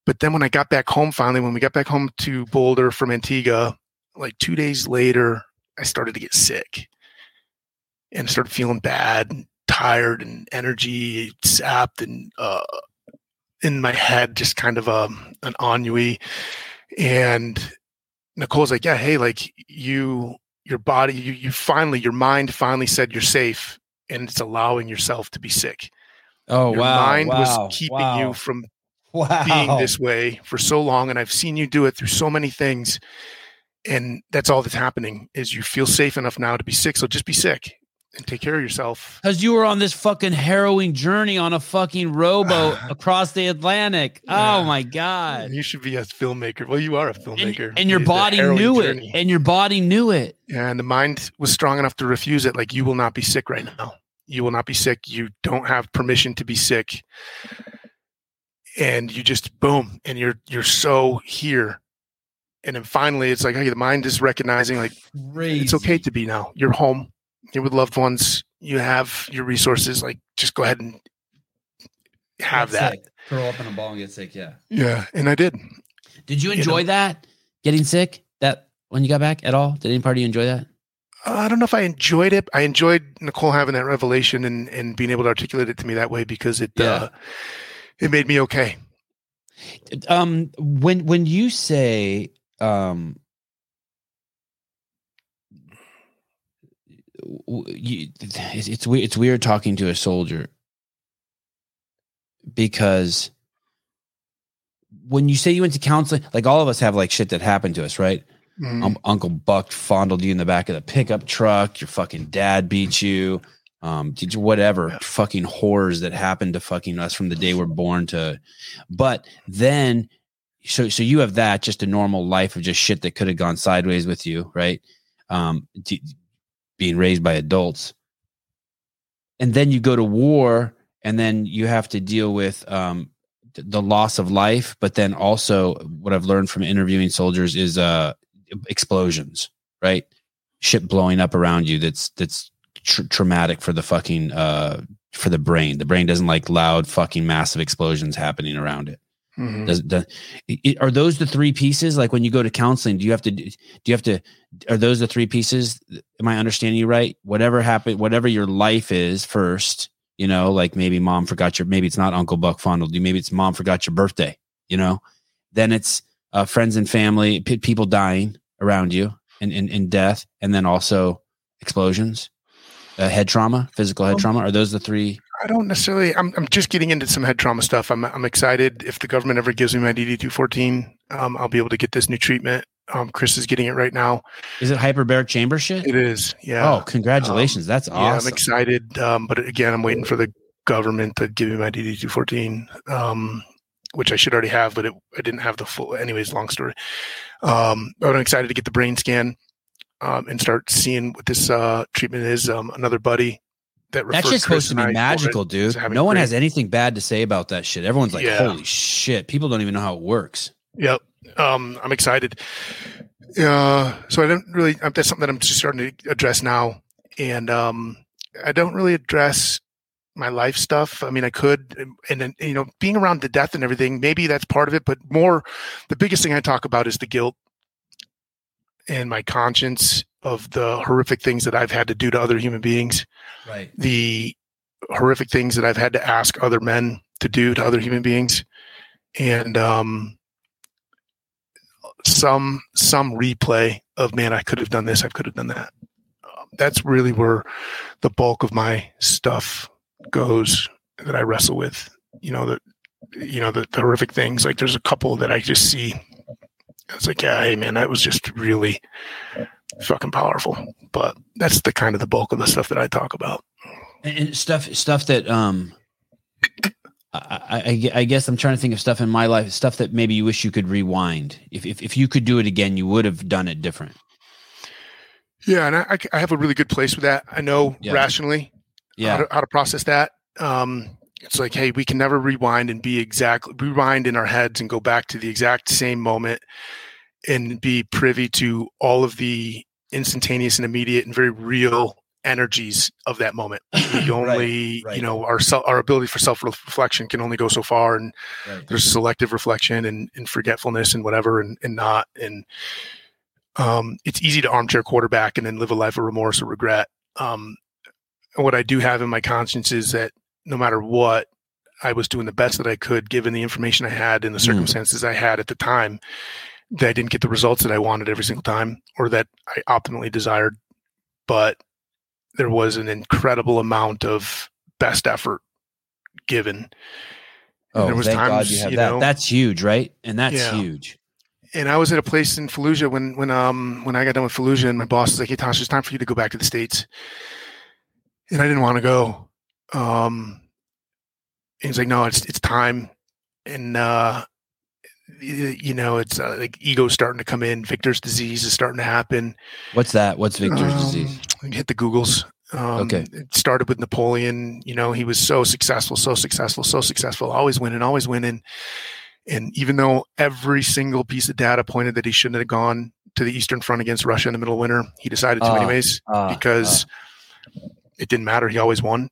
But then when I got back home, finally, when we got back home to Boulder from Antigua, like two days later, I started to get sick and started feeling bad tired and energy sapped and uh, in my head, just kind of a, um, an ennui. And Nicole's like, yeah, hey, like you, your body, you, you finally, your mind finally said you're safe and it's allowing yourself to be sick. Oh, your wow. mind wow, was keeping wow. you from wow. being this way for so long. And I've seen you do it through so many things. And that's all that's happening is you feel safe enough now to be sick. So just be sick and take care of yourself. Because you were on this fucking harrowing journey on a fucking rowboat *laughs* across the Atlantic. Oh yeah. Oh my god! You should be a filmmaker. Well, you are a filmmaker, and, and your body knew journey. it, and your body knew it. and the mind was strong enough to refuse it. Like you will not be sick right now. You will not be sick. You don't have permission to be sick, and you just boom, and you're you're so here. And then finally, it's like, hey, the mind is recognizing like it's okay to be now. You're home. You're with loved ones. You have your resources. Like just go ahead and have Get that. sick. Curl up in a ball and get sick. Yeah. Yeah, and I did. Did you You enjoy know- that? Getting sick? That when you got back at all? Did any party enjoy that? Uh, I don't know if I enjoyed it. I enjoyed Nicole having that revelation and and being able to articulate it to me that way because it Yeah. uh, it made me okay. Um, when when you say um, you, it's it's weird. It's weird talking to a soldier because when you say you went to counseling, like all of us have like shit that happened to us, right? Mhm. Um, Uncle Buck fondled you in the back of the pickup truck. Your fucking dad beat you. um, whatever fucking horrors that happened to fucking us from the day we're born to, but then, so so you have that just a normal life of just shit that could have gone sideways with you, right? Um, d- being raised by adults, and then you go to war, and then you have to deal with um, the loss of life, but then also what I've learned from interviewing soldiers is uh, explosions, right? Shit blowing up around you. That's that's tr- traumatic for the fucking uh for the brain. The brain doesn't like loud fucking massive explosions happening around it. Mm-hmm. Does, does, it, are those the three pieces? Like when you go to counseling, do you have to do you have to are those the three pieces? Am I understanding you right? Whatever happened, whatever your life is first, you know, like maybe mom forgot your maybe it's not Uncle Buck fondled you, maybe it's mom forgot your birthday, you know. Then it's uh, friends and family, p- people dying around you, and in death, and then also explosions uh, head trauma, physical head um, trauma? Are those the three? I don't necessarily. I'm, I'm just getting into some head trauma stuff. I'm, I'm excited. If the government ever gives me my DD 214, um, I'll be able to get this new treatment. Um, Chris is getting it right now. Is it hyperbaric chamber shit? It is. Yeah. Oh, congratulations. Um, That's awesome. Yeah, I'm excited. Um, but again, I'm waiting for the government to give me my DD 214, um, which I should already have, but it, I didn't have the full. Anyways, long story. Um, but I'm excited to get the brain scan um, and start seeing what this uh, treatment is. Um, another buddy that that's just supposed to be magical, dude. No one has anything bad to say about that shit. Everyone's like, yeah. "Holy shit!" People don't even know how it works. Yep, um, I'm excited. Uh, so I don't really. That's something that I'm just starting to address now, and um, I don't really address my life stuff. I mean, I could, and then you know, being around the death and everything, maybe that's part of it. But more, the biggest thing I talk about is the guilt and my conscience of the horrific things that I've had to do to other human beings. Right. The horrific things that I've had to ask other men to do to other human beings. And um some some replay of man, I could have done this, I could have done that. Um, that's really where the bulk of my stuff goes that I wrestle with. You know, the you know, the, the horrific things. Like there's a couple that I just see it's like, yeah, hey man, that was just really fucking powerful. But that's the kind of the bulk of the stuff that I talk about. And stuff, stuff that um, I, I, I guess I'm trying to think of stuff in my life, stuff that maybe you wish you could rewind. If if, if you could do it again, you would have done it different. Yeah, and I, I have a really good place with that. I know yeah. rationally, yeah, how to, how to process that. Um, it's like, hey, we can never rewind and be exactly rewind in our heads and go back to the exact same moment and be privy to all of the instantaneous and immediate and very real energies of that moment. *coughs* We only, right, right. you know, our our ability for self reflection can only go so far, and right. there's selective reflection and, and forgetfulness and whatever, and, and not. And um, it's easy to armchair quarterback and then live a life of remorse or regret. Um, what I do have in my conscience is that no matter what, I was doing the best that I could given the information I had and the mm. circumstances mm. I had at the time. That I didn't get the results that I wanted every single time or that I optimally desired, but there was an incredible amount of best effort given. Oh, there was thank times, God you have you that. Know, that's huge, right? And that's yeah. huge. And I was at a place in Fallujah when when um when I got done with Fallujah, and my boss was like, "Hey, Tosh, it's time for you to go back to the states." And I didn't want to go. Um, he's like, no, it's it's time, and uh, you know, it's uh, like ego starting to come in. Victor's disease is starting to happen. What's that? What's Victor's um, disease? Hit the Googles. Um, okay. It started with Napoleon. You know, he was so successful, so successful, so successful, always winning, always winning. And even though every single piece of data pointed that he shouldn't have gone to the Eastern Front against Russia in the middle of winter, he decided to uh, anyways uh, because uh. it didn't matter. He always won.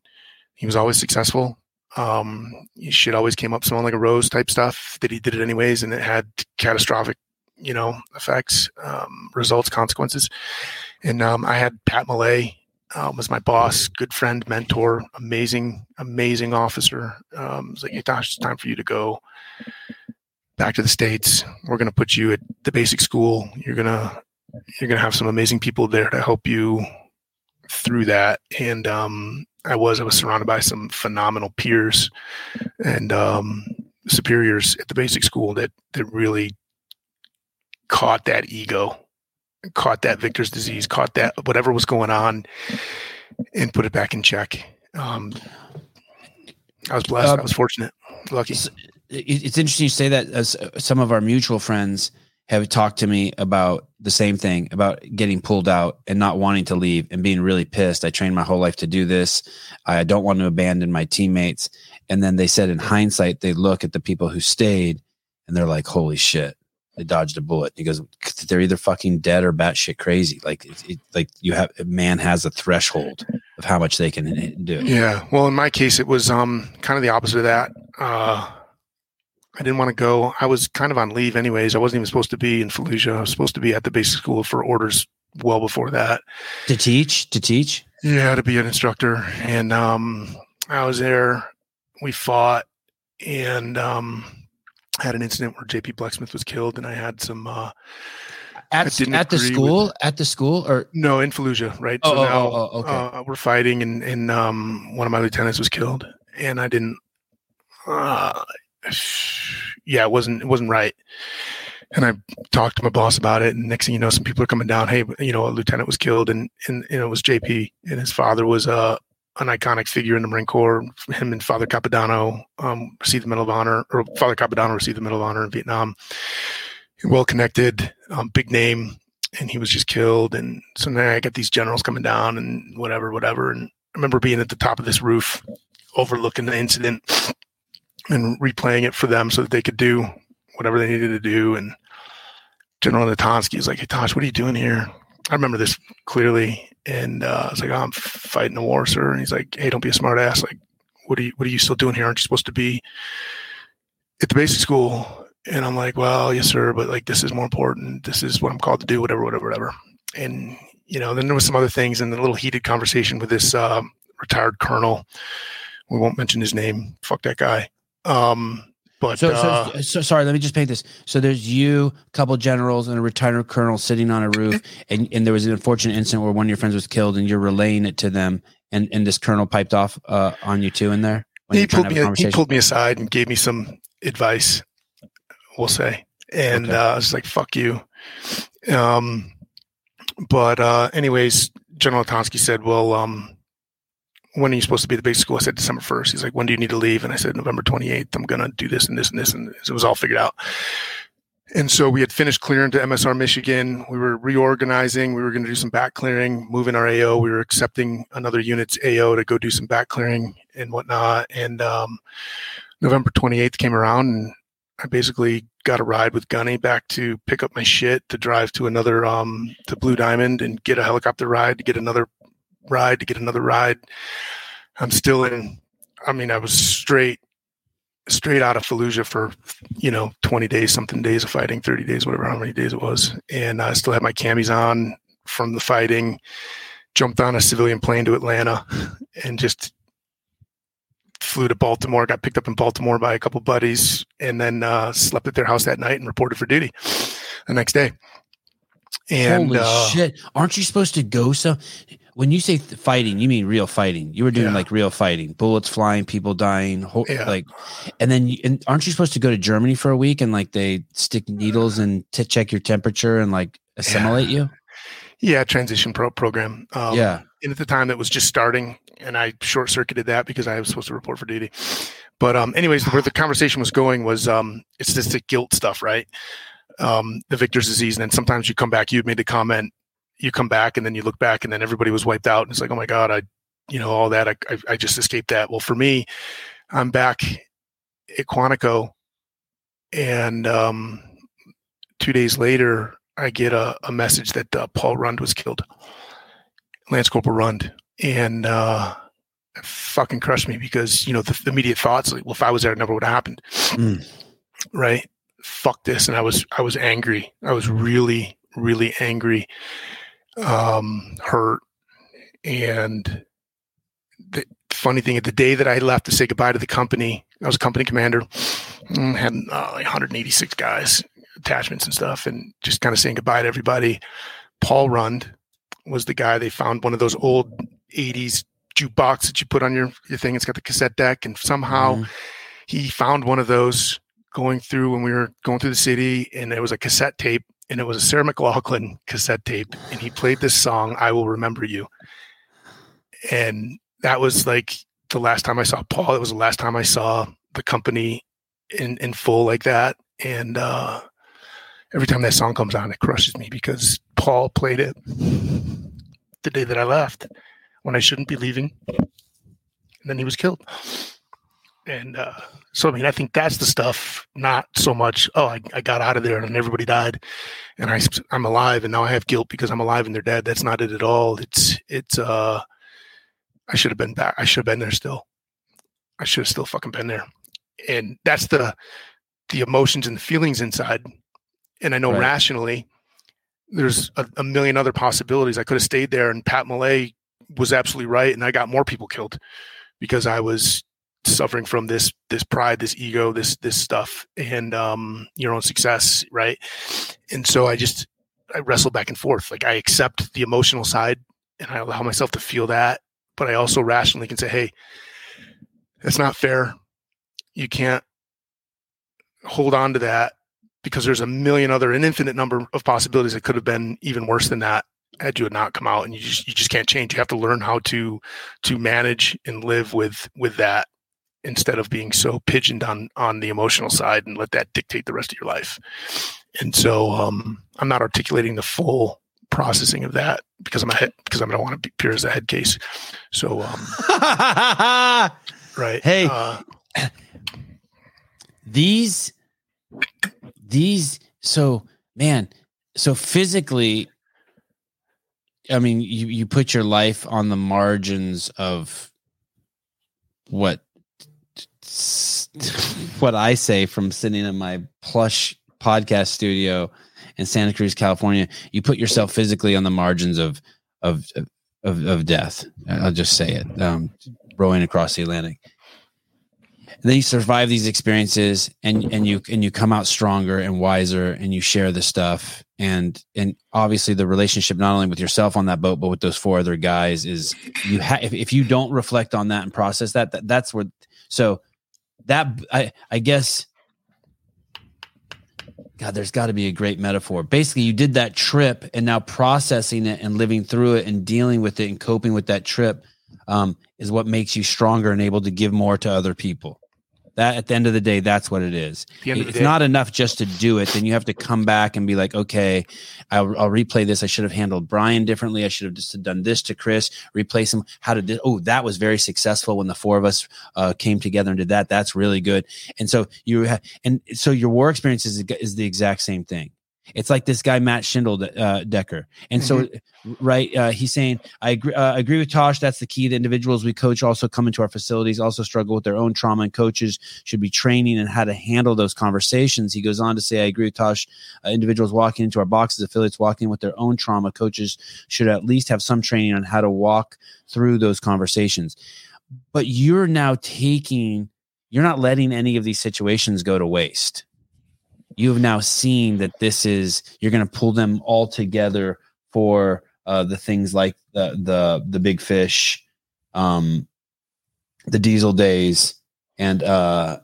He was always successful. Um, shit always came up smelling like a rose type stuff that he did it anyways, and it had catastrophic, you know, effects, um, results, consequences. And um, I had Pat Malay um, was my boss, good friend, mentor, amazing, amazing officer. Um, was like, hey, it's time for you to go back to the states. We're going to put you at the basic school. You're gonna you're gonna have some amazing people there to help you through that. And um, I was I was surrounded by some phenomenal peers and um, superiors at the basic school that that really caught that ego, caught that Victor's disease, caught that whatever was going on, and put it back in check. Um, I was blessed. Uh, I was fortunate, lucky. it's interesting you say that as uh, some of our mutual friends have talked to me about the same thing about getting pulled out and not wanting to leave and being really pissed. I trained my whole life to do this. I don't want to abandon my teammates. And then they said in hindsight, they look at the people who stayed and they're like, holy shit, they dodged a bullet. He goes, they're either fucking dead or batshit crazy. Like, it, it, like you have, man has a threshold of how much they can do. Yeah. Well, in my case, it was um, kind of the opposite of that. Uh, I didn't want to go. I was kind of on leave anyways. I wasn't even supposed to be in Fallujah. I was supposed to be at the basic school for orders well before that. To teach, to teach. Yeah, to be an instructor. And um, I was there. We fought and um, had an incident where JP Blecksmith was killed. And I had some, uh, At, at the agree with- school, at the school, or no, in Fallujah, right? Oh, so oh, now oh, oh, okay. uh, we're fighting and, and um, one of my lieutenants was killed. And I didn't, uh, *sighs* yeah, it wasn't, it wasn't right. And I talked to my boss about it. And next thing you know, some people are coming down. Hey, you know, a lieutenant was killed and, and, and it was JP and his father was, uh, an iconic figure in the Marine Corps. Him and Father Capodanno um, received the Medal of Honor, or Father Capodanno received the Medal of Honor in Vietnam. Well connected, um, big name, and he was just killed. And so now I got these generals coming down and whatever, whatever. And I remember being at the top of this roof, overlooking the incident and replaying it for them so that they could do whatever they needed to do. And General Natonski was like, "Hey, Tosh, what are you doing here?" I remember this clearly, and uh, I was like, oh, "I'm fighting the war, sir." And he's like, "Hey, don't be a smart ass. Like, what are you What are you still doing here? Aren't you supposed to be at the basic school?" And I'm like, "Well, yes, sir, but like this is more important. This is what I'm called to do. Whatever, whatever, whatever." And you know, then there was some other things and a little heated conversation with this uh, retired colonel. We won't mention his name. Fuck that guy. Um, but So, uh, so, so sorry. Let me just paint this. So there's you, a couple generals, and a retired colonel sitting on a roof, and, and there was an unfortunate incident where one of your friends was killed, and you're relaying it to them, and, and this colonel piped off uh, on you too in there. he pulled me he pulled me aside and gave me some advice we'll say and Okay. uh, i was like fuck you um but uh anyways general Tonsky said well um when are you supposed to be at the basic school i said december 1st he's like when do you need to leave and i said november 28th i'm gonna do this and this and this and it was all figured out and so we had finished clearing to MSR Michigan. We were reorganizing. We were going to do some back clearing, moving our AO. We were accepting another unit's AO to go do some back clearing and whatnot. And um, November 28th came around, and I basically got a ride with Gunny back to pick up my shit to drive to another um, to Blue Diamond and get a helicopter ride to get another ride to get another ride. I'm still in. I mean, I was straight straight out of Fallujah for you know 20 days, something days of fighting, 30 days, whatever, how many days it was, and I still had my camis on from the fighting. Jumped on a civilian plane to Atlanta, and just flew to Baltimore. Got picked up in Baltimore by a couple buddies, and then uh, slept at their house that night and reported for duty the next day. And Holy uh, shit! Aren't you supposed to go so? When you say th- fighting, you mean real fighting. You were doing Yeah. like real fighting, bullets flying, people dying, ho- Yeah. like, and then you, and aren't you supposed to go to Germany for a week and like they stick needles and to check your temperature and like assimilate you? yeah, transition pro program. Um, yeah. and at the time it was just starting and i short circuited that because i was supposed to report for duty but um anyways where the *sighs* conversation was going was um it's just the guilt stuff right um the victor's disease and then sometimes you come back you made the comment you come back and then you look back and then everybody was wiped out and it's like oh my god i you know all that i i, I just escaped that well for me i'm back at quantico and um two days later i get a, a message that uh, paul rund was killed Lance Corporal Rund, and uh, it fucking crushed me because you know the, the immediate thoughts like, well, if I was there, it never would have happened, Mm. right? Fuck this, and I was I was angry. I was really really angry, um, hurt, and the funny thing, at the day that I left to say goodbye to the company, I was a company commander, mm, had uh, like 186 guys, attachments and stuff, and just kind of saying goodbye to everybody. Paul Rund was the guy they found one of those old 80s jukebox that you put on your, your thing. It's got the cassette deck, and somehow Mhm. he found one of those going through when we were going through the city, and it was a cassette tape, and it was a Sarah McLachlan cassette tape, and he played this song, "I Will Remember You," And that was like the last time I saw Paul. It was the last time I saw the company in in full like that. And uh, every time that song comes on, it crushes me because Paul played it the day that I left when I shouldn't be leaving, and then he was killed. And uh, so, I mean, I think that's the stuff. Not so much. Oh, I, I got out of there and everybody died, and I I'm alive, and now I have guilt because I'm alive and they're dead. That's not it at all. It's it's uh, I should have been back. I should have been there still. I should have still fucking been there. And that's the the emotions and the feelings inside. And I know right. rationally, there's a, a, million other possibilities. I could have stayed there, and Pat Malay was absolutely right, and I got more people killed because I was suffering from this this pride, this ego, this this stuff, and um, your own success, right? And so I just I wrestle back and forth. Like I accept the emotional side, and I allow myself to feel that, but I also rationally can say, hey, that's not fair. You can't hold on to that because there's a million other, an infinite number of possibilities that could have been even worse than that had you not come out and you just you just can't change you have to learn how to to manage and live with with that instead of being so pigeoned on on the emotional side and let that dictate the rest of your life. And so um i'm not articulating the full processing of that because i'm a head because i don't want to appear as a head case. So um *laughs* right hey uh, these these so man so physically i mean you you put your life on the margins of what *laughs* what i say from sitting in my plush podcast studio in santa cruz california you put yourself physically on the margins of of of, of death. I'll just say it um, rowing across the atlantic. And then you survive these experiences and and you and you come out stronger and wiser and you share the stuff. And and obviously the relationship not only with yourself on that boat but with those four other guys is you have if, if you don't reflect on that and process that, that that's where so that i i guess god there's got to be a great metaphor. Basically you did that trip and now processing it and living through it and dealing with it and coping with that trip um, is what makes you stronger and able to give more to other people that at the end of the day, that's what it is. It's not enough just to do it. Then you have to come back and be like, okay, I'll, I'll, replay this. I should have handled Brian differently. I should have just done this to Chris, replace him. How to oh, that was very successful when the four of us uh, came together and did that. That's really good. And so you have, and so your war experience is, is the exact same thing. It's like this guy Matt Schindel uh, Decker, and mm-hmm. so right, uh, he's saying I agree. Uh, agree with Tosh. That's the key. The individuals we coach also come into our facilities, also struggle with their own trauma, and coaches should be training and how to handle those conversations. He goes on to say, I agree with Tosh. Uh, individuals walking into our boxes, affiliates walking with their own trauma, coaches should at least have some training on how to walk through those conversations. But you're now taking, you're not letting any of these situations go to waste you have now seen that this is you're going to pull them all together for uh, the things like the the the big fish, um, the diesel days, and uh,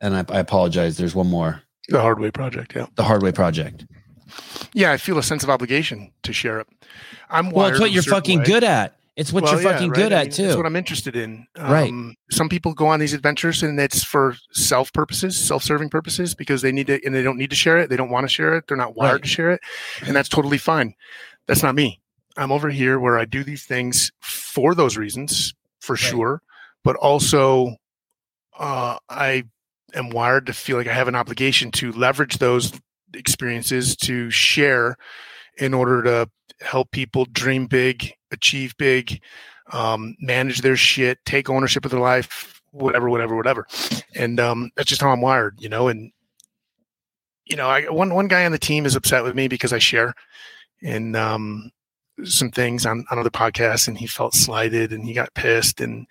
and I, I apologize. There's one more. The Hardway Project. Yeah. The Hardway Project. Yeah, I feel a sense of obligation to share it. I'm well. It's what you're fucking way. good at. It's what well, you're fucking right? good I mean, at too. It's what I'm interested in. Um, right. Some people go on these adventures and it's for self purposes, self-serving purposes, because they need to and they don't need to share it. They don't want to share it. They're not wired right. to share it, and that's totally fine. That's not me. I'm over here where I do these things for those reasons, for right. sure, but also uh, I am wired to feel like I have an obligation to leverage those experiences to share in order to help people dream big, achieve big, um, manage their shit, take ownership of their life, whatever, whatever, whatever. And um, that's just how I'm wired, you know. And you know, I, one one guy on the team is upset with me because I share and um, some things on, on other podcasts, and he felt slighted and he got pissed. And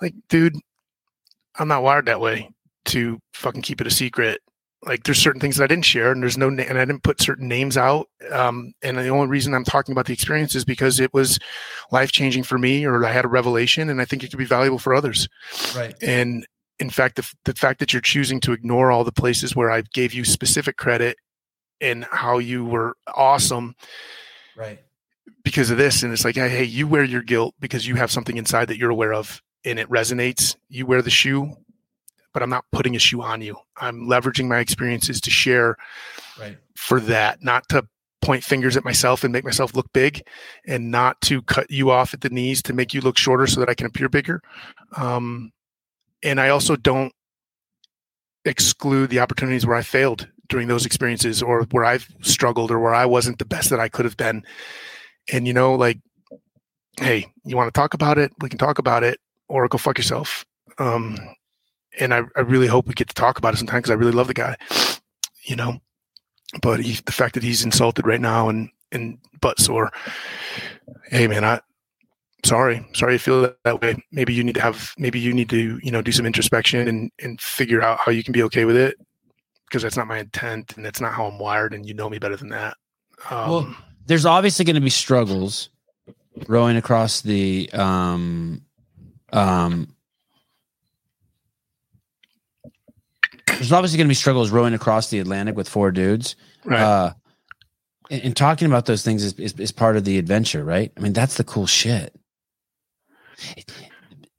like, dude, I'm not wired that way to fucking keep it a secret like there's certain things that I didn't share and there's no and I didn't put certain names out um, and the only reason I'm talking about the experience is because it was life changing for me or I had a revelation and I think it could be valuable for others right and in fact the, the fact that you're choosing to ignore all the places where I gave you specific credit and how you were awesome right because of this. And it's like, hey, you wear your guilt because you have something inside that you're aware of and it resonates. You wear the shoe, but I'm not putting a shoe on you. I'm leveraging my experiences to share right. for that, not to point fingers at myself and make myself look big and not to cut you off at the knees to make you look shorter so that I can appear bigger. Um, and I also don't exclude the opportunities where I failed during those experiences or where I've struggled or where I wasn't the best that I could have been. And, you know, like, hey, you want to talk about it? We can talk about it or go fuck yourself. Um, and I, I really hope we get to talk about it sometime because I really love the guy, you know. But he, the fact that he's insulted right now and and butt sore, hey man, I sorry, sorry you feel that, that way. Maybe you need to have, maybe you need to, you know, do some introspection and and figure out how you can be okay with it because that's not my intent and that's not how I'm wired. And you know me better than that. Um, well, there's obviously going to be struggles rowing across the um um there's obviously going to be struggles rowing across the Atlantic with four dudes. right. Uh, and, and talking about those things is, is, is part of the adventure, right? I mean, that's the cool shit.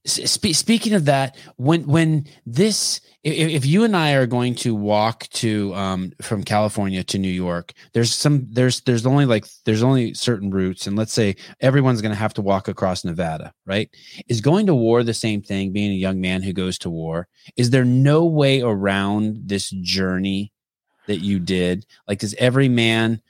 Spe- speaking of that, when when this, if, if you and I are going to walk to um, from California to New York, there's some there's there's only like there's only certain routes, and let's say everyone's going to have to walk across Nevada, right? Is going to war the same thing? Being a young man who goes to war, is there no way around this journey that you did? Like, does every man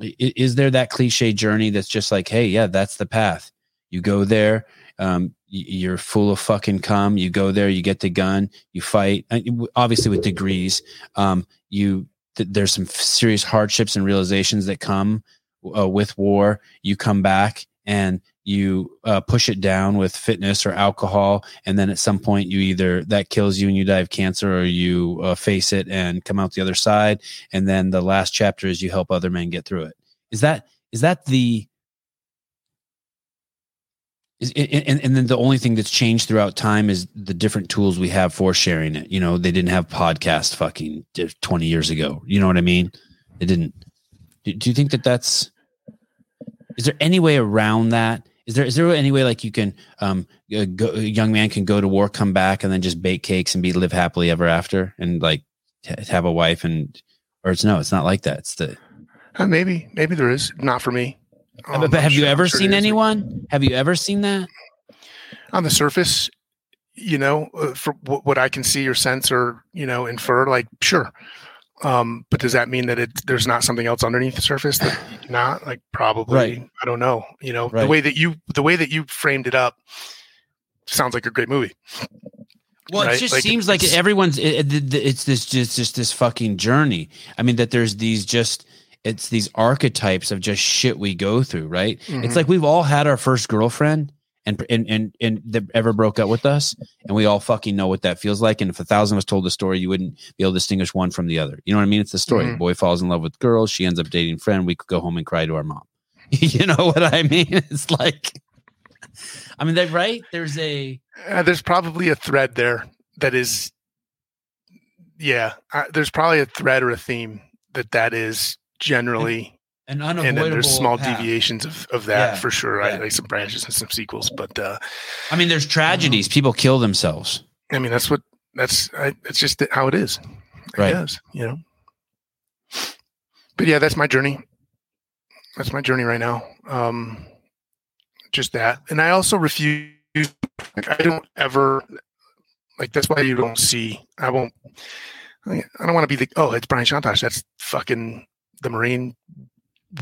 is there that cliche journey that's just like, hey, yeah, that's the path. You go there, um, you're full of fucking cum. You go there, you get the gun, you fight. Obviously, with degrees, um, you th- there's some serious hardships and realizations that come uh, with war. You come back and you uh, push it down with fitness or alcohol, and then at some point, you either that kills you and you die of cancer, or you uh, face it and come out the other side. And then the last chapter is you help other men get through it. Is that is that the and, and then the only thing that's changed throughout time is the different tools we have for sharing it. You know, they didn't have podcast fucking 20 years ago. You know what I mean? They didn't. Do, do you think that that's, is there any way around that? Is there, is there any way like you can, um, a, go, a young man can go to war, come back and then just bake cakes and be live happily ever after and like t- have a wife and, or it's no, it's not like that. It's the, Uh, maybe, maybe there is. Not for me. Um, but I'm have you sure- I'm ever sure seen anyone? Have you ever seen that? on the surface? You know, uh, for what, what I can see or sense or you know infer, like sure. Um, but does that mean that it there's not something else underneath the surface that *sighs* not like probably Right. I don't know. You know, Right. the way that you the way that you framed it up sounds like a great movie. Well, it just Like, seems like everyone's it, it, it's this just just this fucking journey. I mean that there's these just it's these archetypes of just shit we go through, right? Mhm. It's like we've all had our first girlfriend and and and and that ever broke up with us, and we all fucking know what that feels like. And if a thousand of us told the story, you wouldn't be able to distinguish one from the other. You know what I mean? It's the story. Mhm. Boy falls in love with girl, she ends up dating friend. We could go home and cry to our mom. *laughs* you know what I mean? *laughs* It's like, I mean, that right? There's a Uh, there's probably a thread there that is, yeah. Uh, there's probably a thread or a theme that that is generally, an and then there's small path. deviations of, of that Yeah, for sure. Right? yeah. Like some branches and some sequels, but uh, I mean, there's tragedies. People kill themselves. I mean that's what that's I, it's just how it is. I Right. you know. But yeah, that's my journey. That's my journey right now. Um, just that, and I also refuse. Like, I don't ever like. That's why you don't see. I won't. I don't want to be the. Oh, it's Brian Chontosh. That's fucking the Marine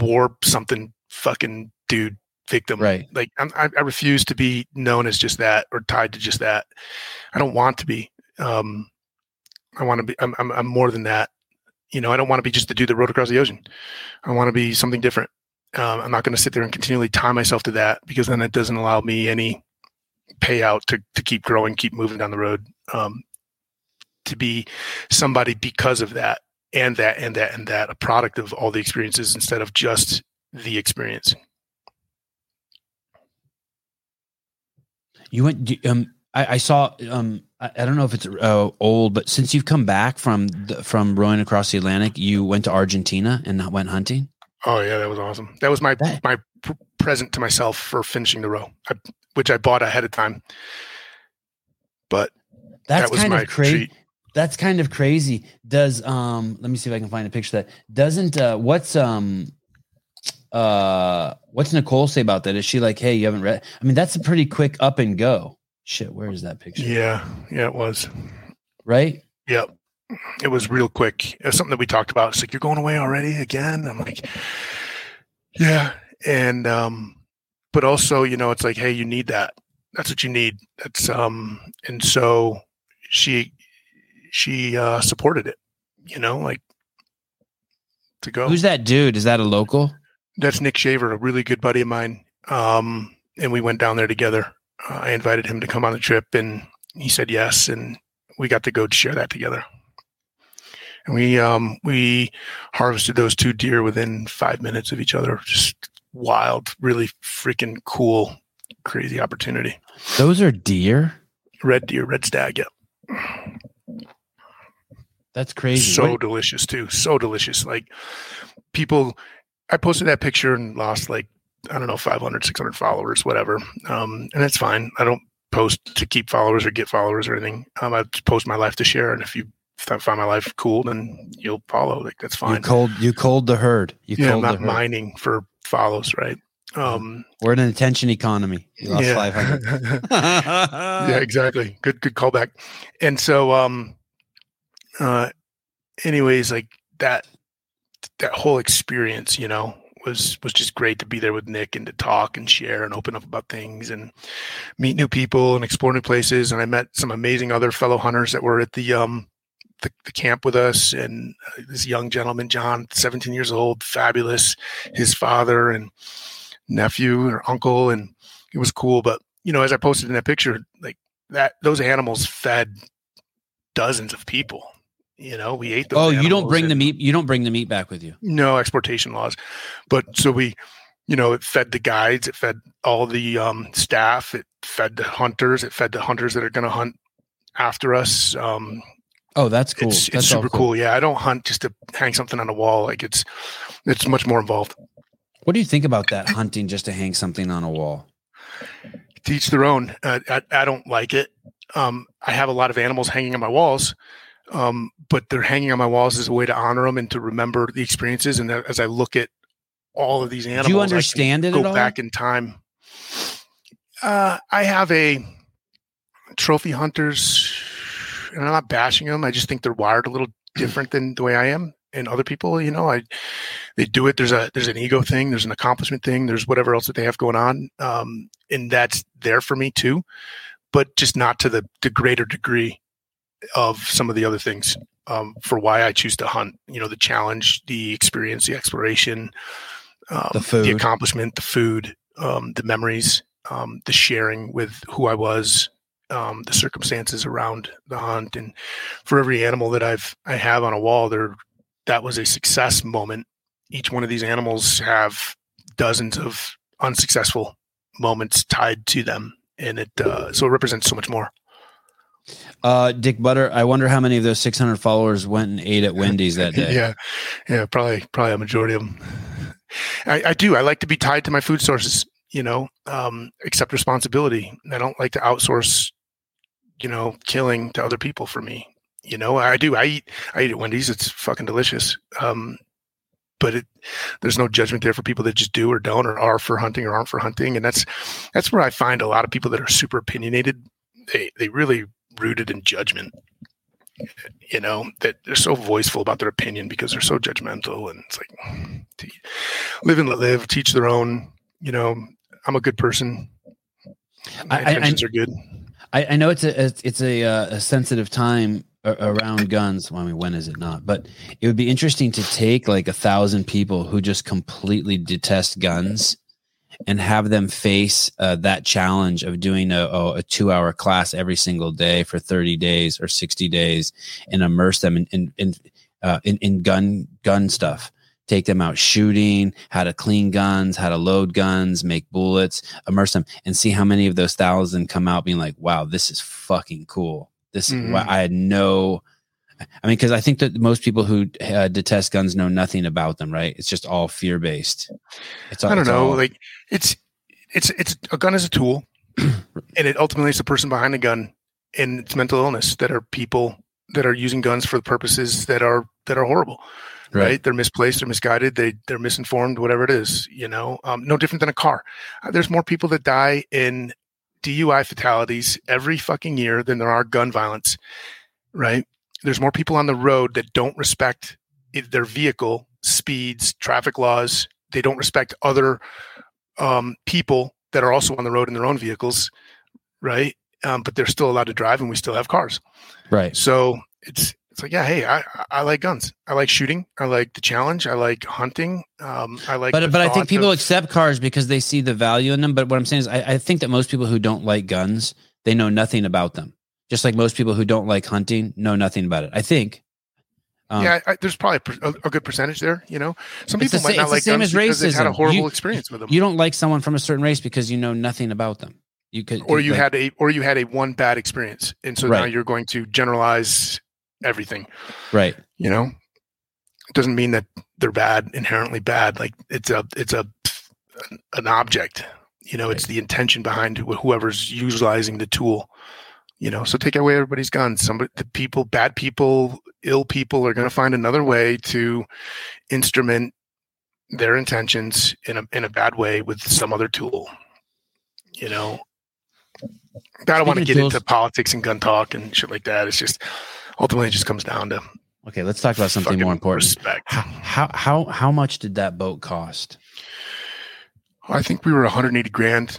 War something fucking dude victim. Right. Like I'm, I, I refuse to be known as just that or tied to just that. I don't want to be. Um, I want to be. I'm, I'm. I'm more than that. You know, I don't want to be just the dude that rode across the ocean. I want to be something different. Um, I'm not going to sit there and continually tie myself to that because then it doesn't allow me any payout to to keep growing, keep moving down the road. Um, to be somebody because of that and that and that and that, a product of all the experiences instead of just the experience. You went. Um, I, I saw. Um, I, I don't know if it's uh, old, but since you've come back from the, from rowing across the Atlantic, you went to Argentina and went hunting. Oh yeah, that was awesome. That was my That- my pr- present to myself for finishing the row, I, which I bought ahead of time. But That's that was kind my of crazy. That's kind of crazy. Does um let me see if I can find a picture that. Doesn't uh what's um uh what's Nicole say about that? Is she like, hey, you haven't read? I mean, that's a pretty quick up and go. Shit, where is that picture? Yeah, yeah, it was. Right? Yep. It was real quick. It was something that we talked about. It's like, you're going away already again? I'm like, yeah. And, um, but also, you know, it's like, hey, you need that. That's what you need. That's, um, and so she, she, uh, supported it, you know, like to go. Who's that dude? Is that a local? That's Nick Shaver, a really good buddy of mine. Um, and we went down there together. Uh, I invited him to come on the trip and he said yes. And we got to go share that together. And we, um, we harvested those two deer within five minutes of each other. Just wild, really freaking cool, crazy opportunity. Those are deer. Red deer, red stag. Yeah. That's crazy. So What- delicious too. So delicious. Like people, I posted that picture and lost like, I don't know, 500, 600 followers, whatever. Um, and that's fine. I don't post to keep followers or get followers or anything. Um, I just post my life to share. And if you find my life cool, then you'll follow. Like that's fine. you cold you cold the herd. You yeah, I'm not mining for follows, right? Um, We're in an attention economy. You lost yeah. 500. *laughs* yeah, exactly. Good, good callback. And so, um, uh, anyways, like that, that whole experience, you know, was was just great to be there with Nick and to talk and share and open up about things and meet new people and explore new places. And I met some amazing other fellow hunters that were at the um the, the camp with us. And uh, this young gentleman, John, 17 years old, fabulous. His father and nephew or uncle, and it was cool. But you know, as I posted in that picture, like that, those animals fed dozens of people. You know, we ate those. Oh, you don't bring the meat you don't bring the meat back with you. no exportation laws but so we you know it fed the guides it fed all the um, staff it fed the hunters it fed the hunters that are going to hunt after us um, Oh, that's cool. it's, that's it's super cool. yeah i don't hunt just to hang something on a wall like it's it's much more involved What do you think about that hunting just to hang something on a wall? teach their own uh, I, I don't like it um, i have a lot of animals hanging on my walls um, but they're hanging on my walls as a way to honor them and to remember the experiences and as i look at all of these animals Do you understand it go at all? back in time. Uh, I have a trophy hunters, and I'm not bashing them. I just think they're wired a little *clears throat* different than the way I am and other people. You know, I they do it. There's a there's an ego thing. There's an accomplishment thing. There's whatever else that they have going on, um, and that's there for me too, but just not to the the greater degree of some of the other things. Um, for why I choose to hunt, you know, the challenge, the experience, the exploration, um, The food. the accomplishment, the food, um, the memories, um, the sharing with who I was, um, the circumstances around the hunt, and for every animal that I've I have on a wall, there that was a success moment. Each one of these animals have dozens of unsuccessful moments tied to them, and it uh, so it represents so much more. Uh, Dick Butter, I wonder how many of those 600 followers went and ate at Wendy's that day. *laughs* yeah, yeah, probably probably a majority of them. I, I do. I like to be tied to my food sources. You know, um, accept responsibility. I don't like to outsource. You know, killing to other people for me. You know, I do. I eat. I eat at Wendy's. It's fucking delicious. Um, but it, there's no judgment there for people that just do or don't or are for hunting or aren't for hunting, and that's that's where I find a lot of people that are super opinionated. They they really rooted in judgment you know that they're so voiceful about their opinion because they're so judgmental and it's like live and let live teach their own you know i'm a good person my I- I- I- intentions are good I, I know it's a it's, it's a, uh, a sensitive time around guns. Well, I mean, when is it not? But it would be interesting to take like a thousand people who just completely detest guns and have them face uh, that challenge of doing a, a, two hour class every single day for 30 days or 60 days and immerse them in, in, in, uh, in, in gun, gun stuff. Take them out shooting, how to clean guns, how to load guns, make bullets, immerse them, and see how many of those thousand come out being like, "Wow, this is fucking cool." This Mhm. wow, I had no, I mean, because I think that most people who uh, detest guns know nothing about them, right? It's just all fear based. It's I don't know, all, like it's it's it's a gun is a tool, *clears throat* and it ultimately is the person behind the gun and it's mental illness that are people that are using guns for the purposes that are that are horrible. Right. right? They're misplaced, they're misguided, they they're misinformed, whatever it is. You know, um, no different than a car. Uh, there's more people that die in DUI fatalities every fucking year than there are gun violence. Right? There's more people on the road that don't respect their vehicle speeds, traffic laws. They don't respect other um, people that are also on the road in their own vehicles, right? Um, but they're still allowed to drive, and we still have cars, right? So it's it's like, yeah, hey, I, I like guns. I like shooting. I like the challenge. I like hunting. Um, I like. But but I think people of, accept cars because they see the value in them. But what I'm saying is, I, I think that most people who don't like guns, they know nothing about them. Just like most people who don't like hunting know nothing about it. I think. Um, yeah, I, there's probably a, a, good percentage there. You know, some people might not like guns as racism. they've had a horrible you, experience with them. You don't like someone from a certain race because you know nothing about them. You could, or you like, had a, or you had a one bad experience, and so right. now you're going to generalize everything. Right. You know, it doesn't mean that they're bad inherently bad. Like it's a it's a an object. You know, right. it's the intention behind whoever's utilizing the tool. You know, so take away everybody's guns. Somebody, the people, bad people, ill people are going to find another way to instrument their intentions in a in a bad way with some other tool. You know, I don't want to get tools, into politics and gun talk and shit like that. It's just ultimately it just comes down to okay. Let's talk about something more important. Respect. How, how how how much did that boat cost? I think we were 180 grand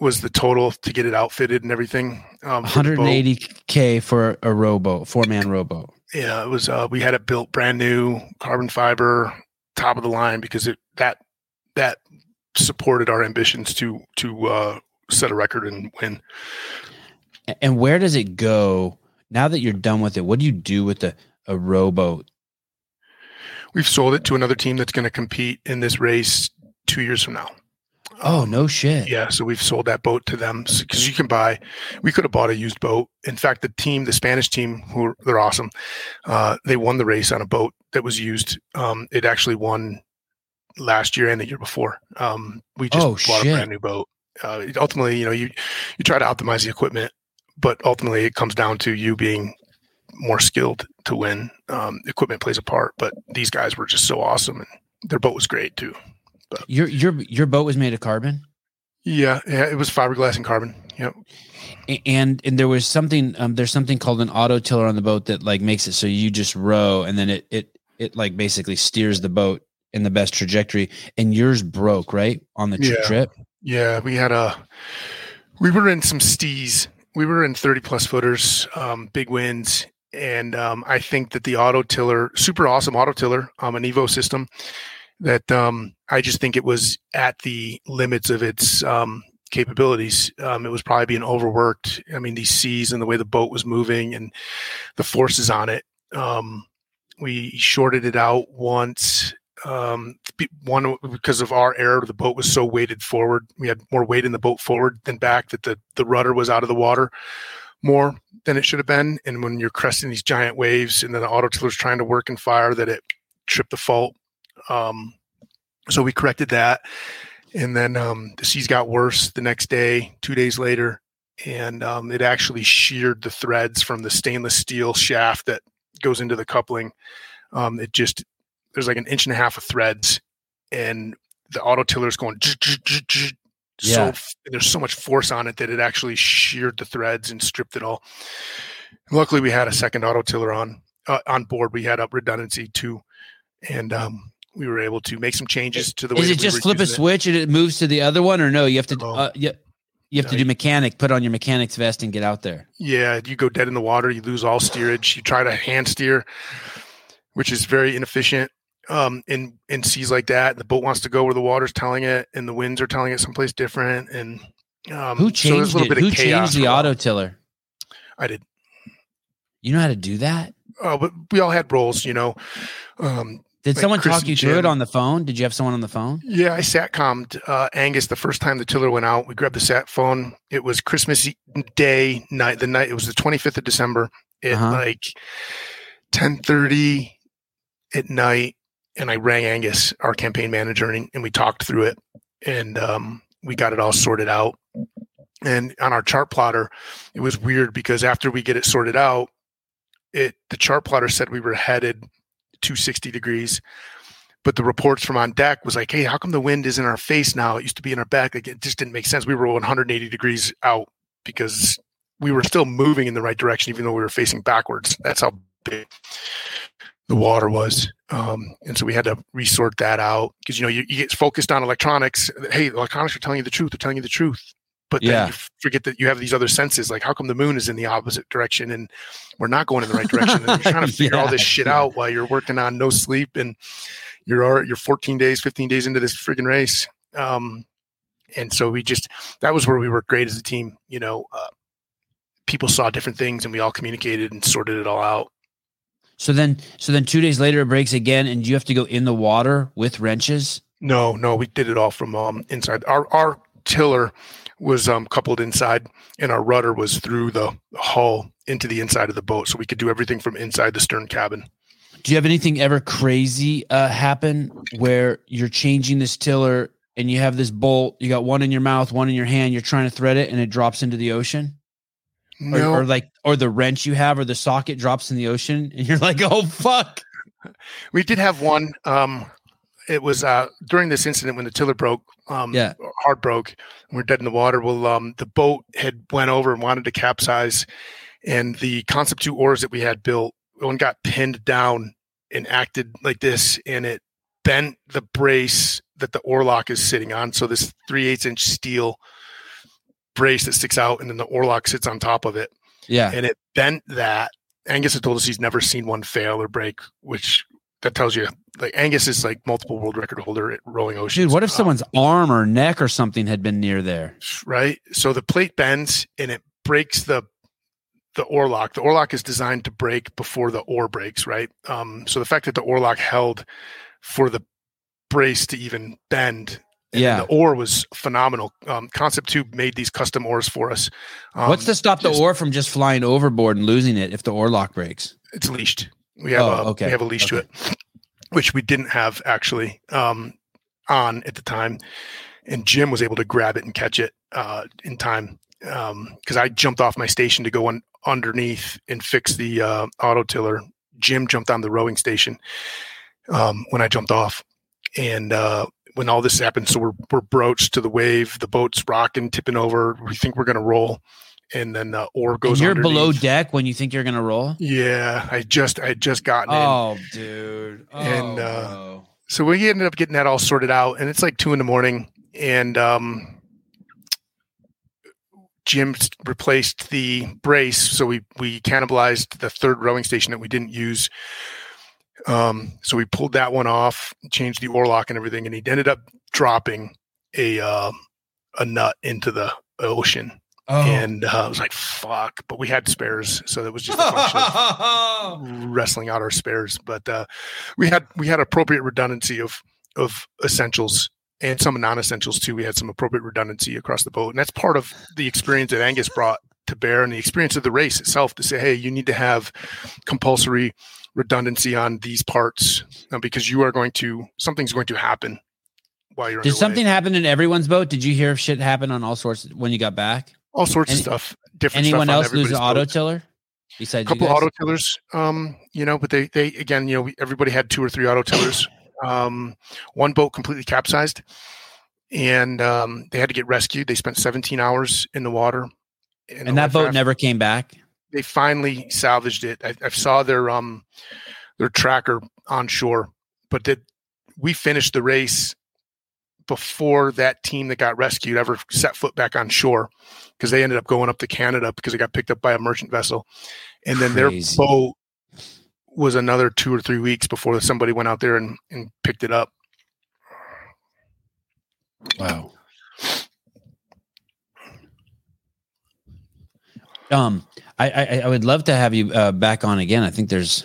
was the total to get it outfitted and everything. Um, 180k for a rowboat, four man rowboat. Yeah, it was. Uh, we had it built brand new, carbon fiber, top of the line because it that that supported our ambitions to to uh, set a record and win. And where does it go now that you're done with it, what do you do with a, a rowboat? We've sold it to another team that's going to compete in this race two years from now. Oh no shit! Yeah, so we've sold that boat to them because you can buy. We could have bought a used boat. In fact, the team, the Spanish team, who are, they're awesome. Uh, they won the race on a boat that was used. Um, it actually won last year and the year before. Um, we just oh, bought shit. a brand new boat. Uh, ultimately, you know, you you try to optimize the equipment but ultimately it comes down to you being more skilled to win. Um, equipment plays a part, but these guys were just so awesome, and their boat was great too. Your your your boat was made of carbon. Yeah, yeah, it was fiberglass and carbon. Yep. And and there was something um, there's something called an auto tiller on the boat that like makes it so you just row and then it it it like basically steers the boat in the best trajectory. And yours broke right on the yeah. trip. Yeah, we had a we were in some stees we were in 30 plus footers, um, big winds. And um, I think that the auto tiller, super awesome auto tiller, um, an Evo system that um, I just think it was at the limits of its um, capabilities. Um, it was probably being overworked. I mean, these seas and the way the boat was moving and the forces on it. Um, we shorted it out once um, one because of our error, the boat was so weighted forward. We had more weight in the boat forward than back that the the rudder was out of the water more than it should have been. And when you're cresting these giant waves, and then the auto tiller's trying to work and fire, that it tripped the fault. Um, so we corrected that, and then um, the seas got worse the next day. Two days later, and um, it actually sheared the threads from the stainless steel shaft that goes into the coupling. Um, it just there's like an inch and a half of threads, and the auto tiller is going. Yeah. So there's so much force on it that it actually sheared the threads and stripped it all. Luckily, we had a second auto tiller on uh, on board. We had up redundancy too, and um, we were able to make some changes to the. Is it just flip a switch and it moves to the other one, or no? You have to. Oh. Uh, you, you have no, to do mechanic. Put on your mechanic's vest and get out there. Yeah, you go dead in the water. You lose all steerage. You try to hand steer, which is very inefficient um, in in seas like that. The boat wants to go where the water's telling it, and the winds are telling it someplace different. And um, who changed so it? Who changed the auto tiller? I did. You know how to do that? Oh, but we all had roles, you know. Um, did like someone Chris talk you through it on the phone? Did you have someone on the phone? Yeah, I satcommed uh, Angus the first time the tiller went out. We grabbed the sat phone. It was Christmas Day night. The night it was the 25th of December. It uh-huh. like ten thirty at night, and I rang Angus, our campaign manager, and, and we talked through it, and um, we got it all sorted out. And on our chart plotter, it was weird because after we get it sorted out, it the chart plotter said we were headed 260 degrees. But the reports from on deck was like hey how come the wind is in our face now? It used to be in our back. Like it just didn't make sense. We were 180 degrees out because we were still moving in the right direction even though we were facing backwards. That's how big the water was. Um, and so we had to resort that out because you know you, you get focused on electronics. Hey the electronics are telling you the truth. They're telling you the truth but then Yeah. you forget that you have these other senses like how come the moon is in the opposite direction and we're not going in the right direction and you're *laughs* trying to figure all this Yeah. shit out while you're working on no sleep and you're you're 14 days 15 days into this friggin' race um and so we just that was where we worked great as a team you know uh, people saw different things and we all communicated and sorted it all out So then, so then two days later it breaks again, and you have to go in the water with wrenches. no no we did it all from um inside our our tiller was um coupled inside and our rudder was through the hull into the inside of the boat so we could do everything from inside the stern cabin Do you have anything ever crazy uh, happen where you're changing this tiller and you have this bolt? You got one in your mouth, one in your hand. You're trying to thread it, and it drops into the ocean, or, no or like, or the wrench you have or the socket drops in the ocean, and you're like, "Oh fuck!" We did have one. Um, it was uh, during this incident when the tiller broke. Um, Yeah. hard broke. And we're dead in the water. Well, um, the boat had went over and wanted to capsize, and the concept two oars that we had built one got pinned down and acted like this, and it bent the brace that the oar lock is sitting on. So this three eighths inch steel brace that sticks out, and then the oar lock sits on top of it Yeah, and it bent that. Angus had told us he's never seen one fail or break, which that tells you like Angus is like multiple world record holder at rowing oceans. dude. What if Um, someone's arm or neck or something had been near there? right? So the plate bends and it breaks the the oar lock. The oar lock is designed to break before the oar breaks, right? Um, so the fact that the oar lock held for the brace to even bend. and Yeah. the oar was phenomenal. Um, Concept2 made these custom oars for us. Um, What's to stop the just- oar from just flying overboard and losing it if the oar lock breaks? It's leashed. We have Oh, a okay. we have a leash to it, which we didn't have actually um, on at the time. And Jim was able to grab it and catch it uh, in time because I jumped off my station to go on underneath and fix the uh, auto tiller. Jim jumped on the rowing station um, when I jumped off, and uh, when all this happened, so we're we're broached to the wave. The boat's rocking, tipping over. We think we're going to roll, and then the oar goes. And you're below deck when you think you're gonna roll. Yeah, I just I just gotten in. Oh, dude. And, Oh, uh, bro. so we ended up getting that all sorted out and it's like two in the morning and um jim replaced the brace so we we cannibalized the third rowing station that we didn't use um so we pulled that one off changed the oar lock and everything and he ended up dropping a uh, a nut into the ocean Oh. and uh, i was like fuck but we had spares so that was just a function of *laughs* wrestling out our spares, but uh, we had we had appropriate redundancy of of essentials and some non-essentials too. We had some appropriate redundancy across the boat, and that's part of the experience that Angus brought to bear and the experience of the race itself. To say, hey, you need to have compulsory redundancy on these parts uh, because you are going to something's going to happen while you're Did underway. something happen in everyone's boat? Did you hear shit happen on all sorts when you got back? All sorts any- of stuff. Different Anyone stuff else lose an auto tiller besides a couple auto tillers um you know but they they again you know we, everybody had two or three auto tillers um one boat completely capsized and um they had to get rescued they spent 17 hours in the water and that boat raft. never came back. they finally salvaged it I, I saw their um their tracker on shore but did we finished the race before that team that got rescued ever set foot back on shore because they ended up going up to Canada because they got picked up by a merchant vessel. And then Crazy. their boat was another two or three weeks before somebody went out there and, and picked it up. Wow. Um, I, I I would love to have you uh, back on again. I think there's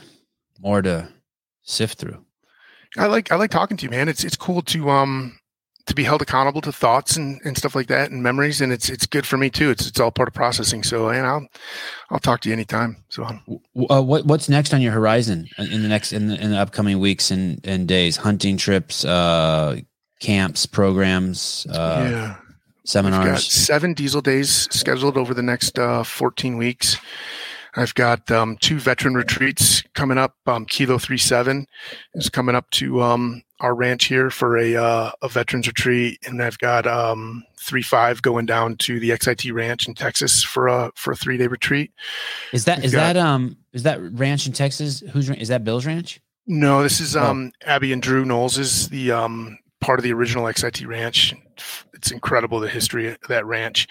more to sift through. I like I like talking to you, man. It's it's cool to um to be held accountable to thoughts and, and stuff like that and memories, and it's it's good for me too. It's it's all part of processing. So, and I'll I'll talk to you anytime. So, uh, what what's next on your horizon in the next in the, in the upcoming weeks and, and days? Hunting trips, uh, camps, programs, uh, yeah, seminars. I've got seven diesel days scheduled over the next uh, 14 weeks. I've got um, two veteran retreats coming up. Um, Kilo 37 is coming up to um, our ranch here for a, uh, a veterans retreat, and I've got um, three five going down to the XIT ranch in Texas for a for a three day retreat. Is that We've is got- that um is that ranch in Texas? Who's is that Bill's ranch? No, this is Oh. um, Abby and Drew Knowles is the um, part of the original XIT ranch. It's incredible the history of that ranch.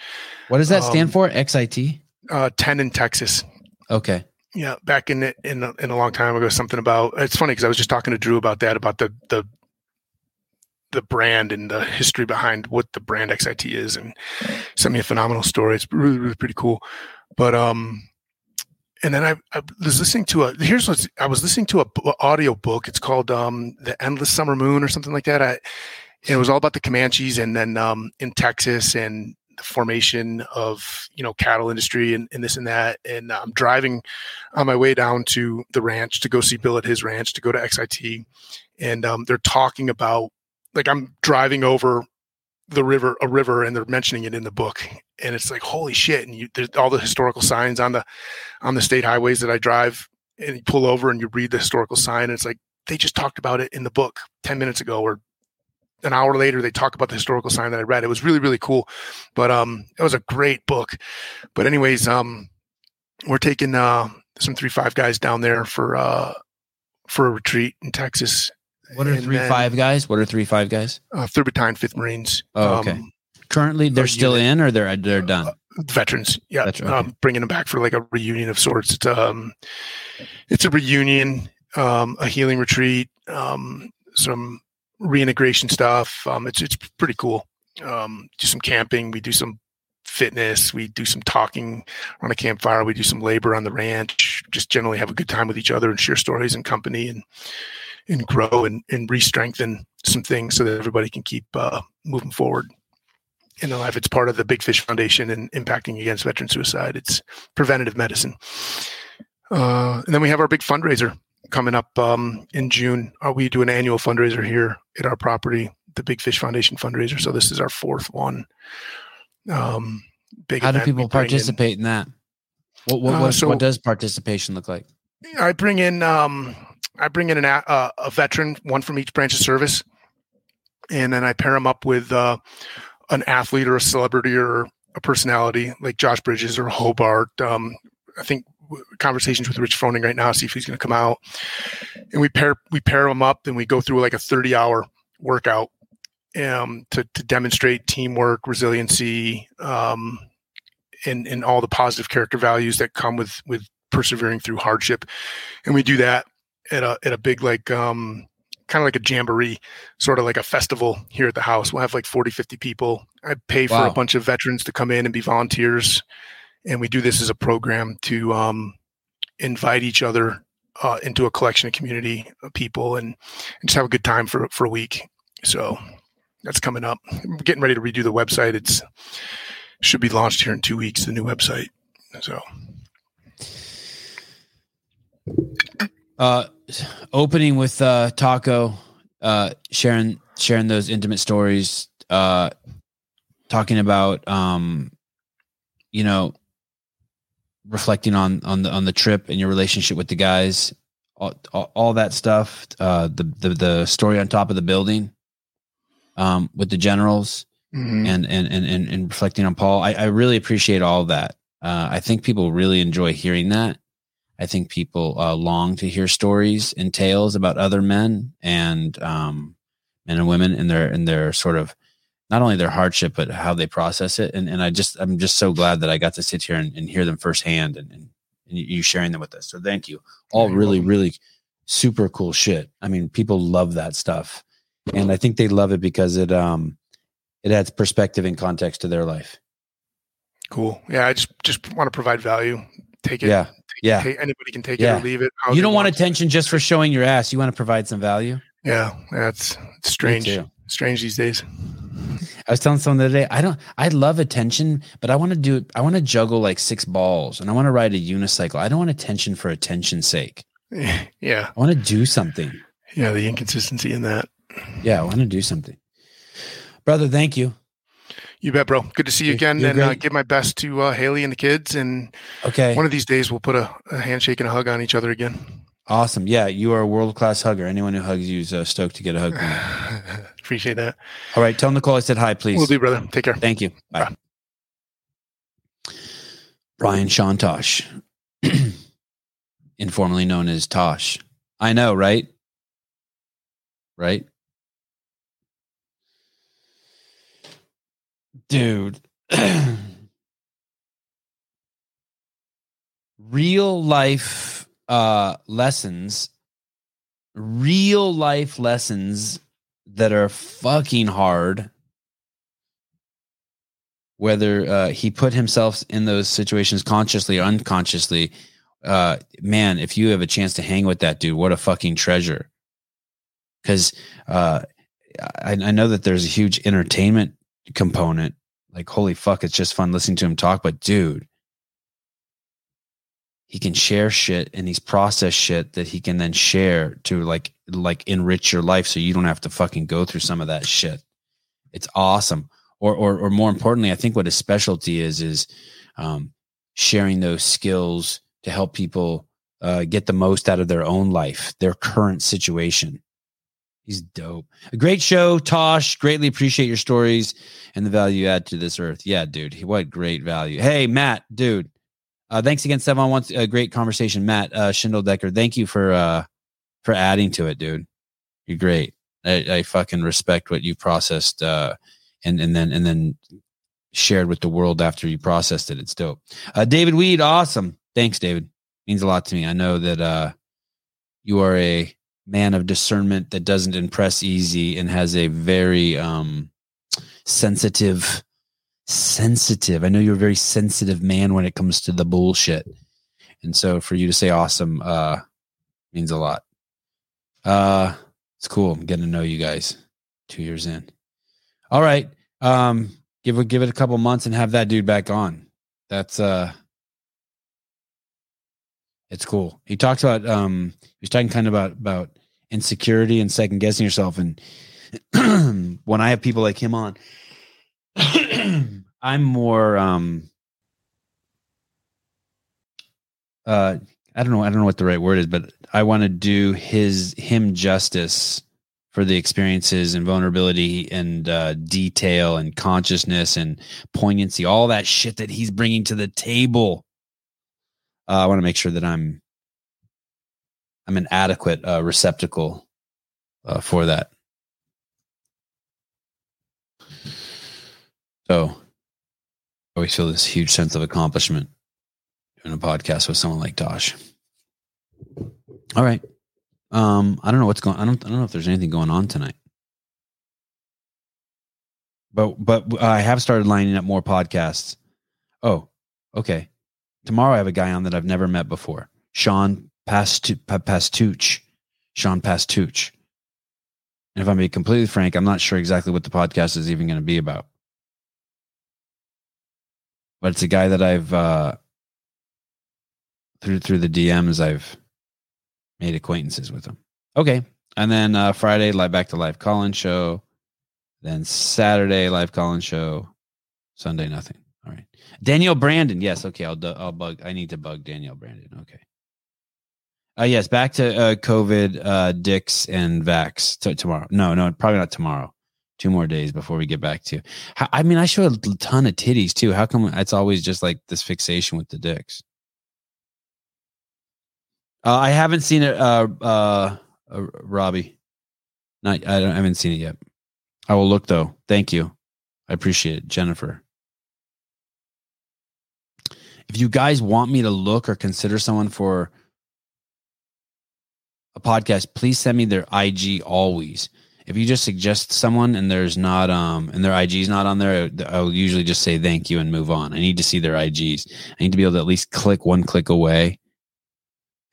What does that stand Um, for? XIT. Uh, Ten in Texas. Okay. Yeah, back in it in in a long time ago, something about it's funny because I was just talking to Drew about that about the the the brand and the history behind what the brand XIT is, and sent me a phenomenal story. It's really really pretty cool. But um, and then I, I was listening to a here's what I was listening to a audio book. It's called um the Endless Summer Moon or something like that. I and it was all about the Comanches and then um in Texas and the formation of you know cattle industry and, and this and that. And I'm driving on my way down to the ranch to go see Bill at his ranch to go to XIT, and um, they're talking about like I'm driving over the river, a river, and they're mentioning it in the book, and it's like holy shit! And you, there's all the historical signs on the on the state highways that I drive, and you pull over and you read the historical sign, and it's like they just talked about it in the book ten minutes ago, or an hour later they talk about the historical sign that I read. It was really really cool, but um, it was a great book. But anyways, um, we're taking uh some three five guys down there for uh for a retreat in Texas. What are And three then, five guys? What are three five guys? Uh, Third Battalion, Fifth Marines. Oh, okay. um, Currently, they're still unit. in, or they're they're done. veterans. Yeah, That's right, um, bringing them back for like a reunion of sorts. It's um, it's a reunion, um, a healing retreat, um, some reintegration stuff. Um, it's it's pretty cool. Um, do some camping. We do some fitness. We do some talking on a campfire. We do some labor on the ranch. Just generally have a good time with each other and share stories and company and and grow and and re-strengthen some things so that everybody can keep uh, moving forward in their life. It's part of the Big Fish Foundation and impacting against veteran suicide. It's preventative medicine. Uh, and then we have our big fundraiser coming up um, in June. Uh, we do an annual fundraiser here at our property, the Big Fish Foundation fundraiser. So this is our fourth one. Um, big. How do people bring in- participate in that? What what Uh, so- what does participation look like? I bring in um, I bring in an, a, uh, a veteran, one from each branch of service, and then I pair them up with uh, an athlete or a celebrity or a personality like Josh Bridges or Hobart. Um, I think conversations with Rich Froning right now, see if he's going to come out, and we pair we pair them up and we go through like a thirty hour workout um, to to demonstrate teamwork, resiliency, um, and and all the positive character values that come with with persevering through hardship and we do that at a at a big like um kind of like a jamboree sort of like a festival here at the house. We'll have like 40 50 people. I pay for Wow. a bunch of veterans to come in and be volunteers and we do this as a program to um invite each other uh, into a collection of community of people and, and just have a good time for for a week. So that's coming up. We're getting ready to redo the website. It's should be launched here in two weeks the new website. So Uh, opening with uh, Taco, uh, sharing sharing those intimate stories, uh, talking about um, you know, reflecting on on the on the trip and your relationship with the guys, all, all, all that stuff. Uh, the, the the story on top of the building, um, with the generals mhm. and and and and, and reflecting on Paul. I, I really appreciate all that. Uh, I think people really enjoy hearing that. I think people uh, long to hear stories and tales about other men and um, men and women and their and their sort of not only their hardship but how they process it. And and I just I'm just so glad that I got to sit here and, and hear them firsthand and, and and you sharing them with us. So thank you. All really really super cool shit. I mean, people love that stuff, and I think they love it because it um it adds perspective and context to their life. Cool. Yeah, I just just want to provide value. Take it. Yeah, yeah. Take, anybody can take Yeah. it or leave it. You don't want attention just for showing your ass. You want to provide some value. Yeah, that's strange. Strange these days. I was telling someone the other day, I don't, I love attention, but I want to do, I want to juggle like six balls and I want to ride a unicycle. I don't want attention for attention's sake. *laughs* Yeah. I want to do something. Yeah. The inconsistency in that. Yeah. I want to do something. Brother, thank you. You bet, bro. Good to see you again. you're and uh, give my best to uh, Haley and the kids. And Okay. one of these days, we'll put a, a handshake and a hug on each other again. Awesome. Yeah. You are a world class hugger. Anyone who hugs you is uh, stoked to get a hug. from you. *laughs* Appreciate that. All right. Tell Nicole I said hi, please. We'll do, brother. Take care. Thank you. Bye. Brian Chontosh, *clears throat* informally known as Tosh. I know, right? Right? Dude. *clears throat* real life uh lessons real life lessons that are fucking hard whether uh, he put himself in those situations consciously or unconsciously uh man if you have a chance to hang with that dude what a fucking treasure because uh I, I know that there's a huge entertainment component like holy fuck it's just fun listening to him talk but dude he can share shit and he's processed shit that he can then share to like like enrich your life so you don't have to fucking go through some of that shit. It's awesome. Or or, or more importantly i think what his specialty is is um, sharing those skills to help people uh, get the most out of their own life their current situation he's dope a great show tosh greatly appreciate your stories and the value you add to this earth yeah dude what great value hey matt dude uh, thanks again, Seven on One. A great conversation, Matt uh, Schindeldecker. Thank you for uh, for adding to it, dude. You're great. I, I fucking respect what you processed, uh, and and then and then shared with the world after you processed it. It's dope. Uh, David Weed, awesome. Thanks, David. Means a lot to me. I know that uh, you are a man of discernment that doesn't impress easy and has a very um, sensitive sensitive. I know you're a very sensitive man when it comes to the bullshit. And so for you to say awesome uh means a lot. Uh it's cool. I'm getting to know you guys 2 years in. All right. Um give it give it a couple months and have that dude back on. That's uh it's cool. He talked about um he was talking kind of about about insecurity and second guessing yourself. And *clears throat* when I have people like him on *clears throat* I'm more um uh I don't know I don't know what the right word is but I want to do his him justice for the experiences and vulnerability and uh detail and consciousness and poignancy all that shit that he's bringing to the table. Uh, I want to make sure that I'm I'm an adequate uh, receptacle uh, for that So I always feel this huge sense of accomplishment doing a podcast with someone like Tosh. All right. Um, I don't know what's going I don't I don't know if there's anything going on tonight. But but I have started lining up more podcasts. Oh, okay. Tomorrow I have a guy on that I've never met before. Sean Pastu- Pa- Pastuch. Sean Pastuch. And if I'm being completely frank, I'm not sure exactly what the podcast is even going to be about but it's a guy that I've uh, through through the DMs I've made acquaintances with him. Okay, and then uh, Friday live back to live call in show, then Saturday live call in show, Sunday nothing. All right, Danielle Brandon. Yes, okay. I'll I'll bug. I need to bug Danielle Brandon. Okay. Uh, yes, back to uh, COVID, uh, Dix, and Vax t- tomorrow. No, no, probably not tomorrow two more days before we get back to. How, I mean, I show a ton of titties too. How come it's always just like this fixation with the dicks? Uh, I haven't seen it, uh, uh, uh, Robbie. Not, I, don't, I haven't seen it yet. I will look though. Thank you. I appreciate it, Jennifer. If you guys want me to look or consider someone for a podcast, please send me their IG always if you just suggest someone and there's not um and their IG's not on there, I'll usually just say thank you and move on. I need to see their IGs. I need to be able to at least click one click away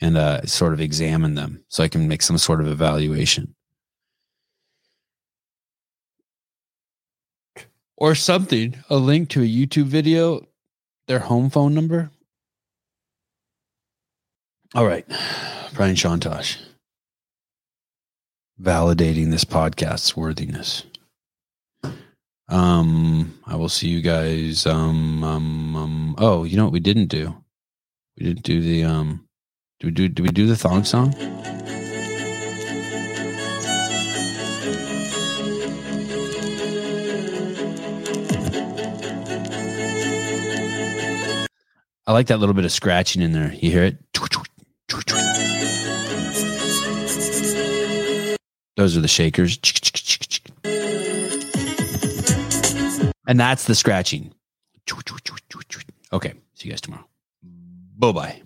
and uh sort of examine them so I can make some sort of evaluation. or something, a link to a YouTube video, their home phone number. All right, Brian Chontosh, validating this podcast's worthiness. Um, I will see you guys. Um, um, um. Oh, you know what we didn't do? We didn't do the um. Do we do? Do we do the thong song? I like that little bit of scratching in there. You hear it? Those are the shakers. And that's the scratching. Okay. See you guys tomorrow. Bye bye.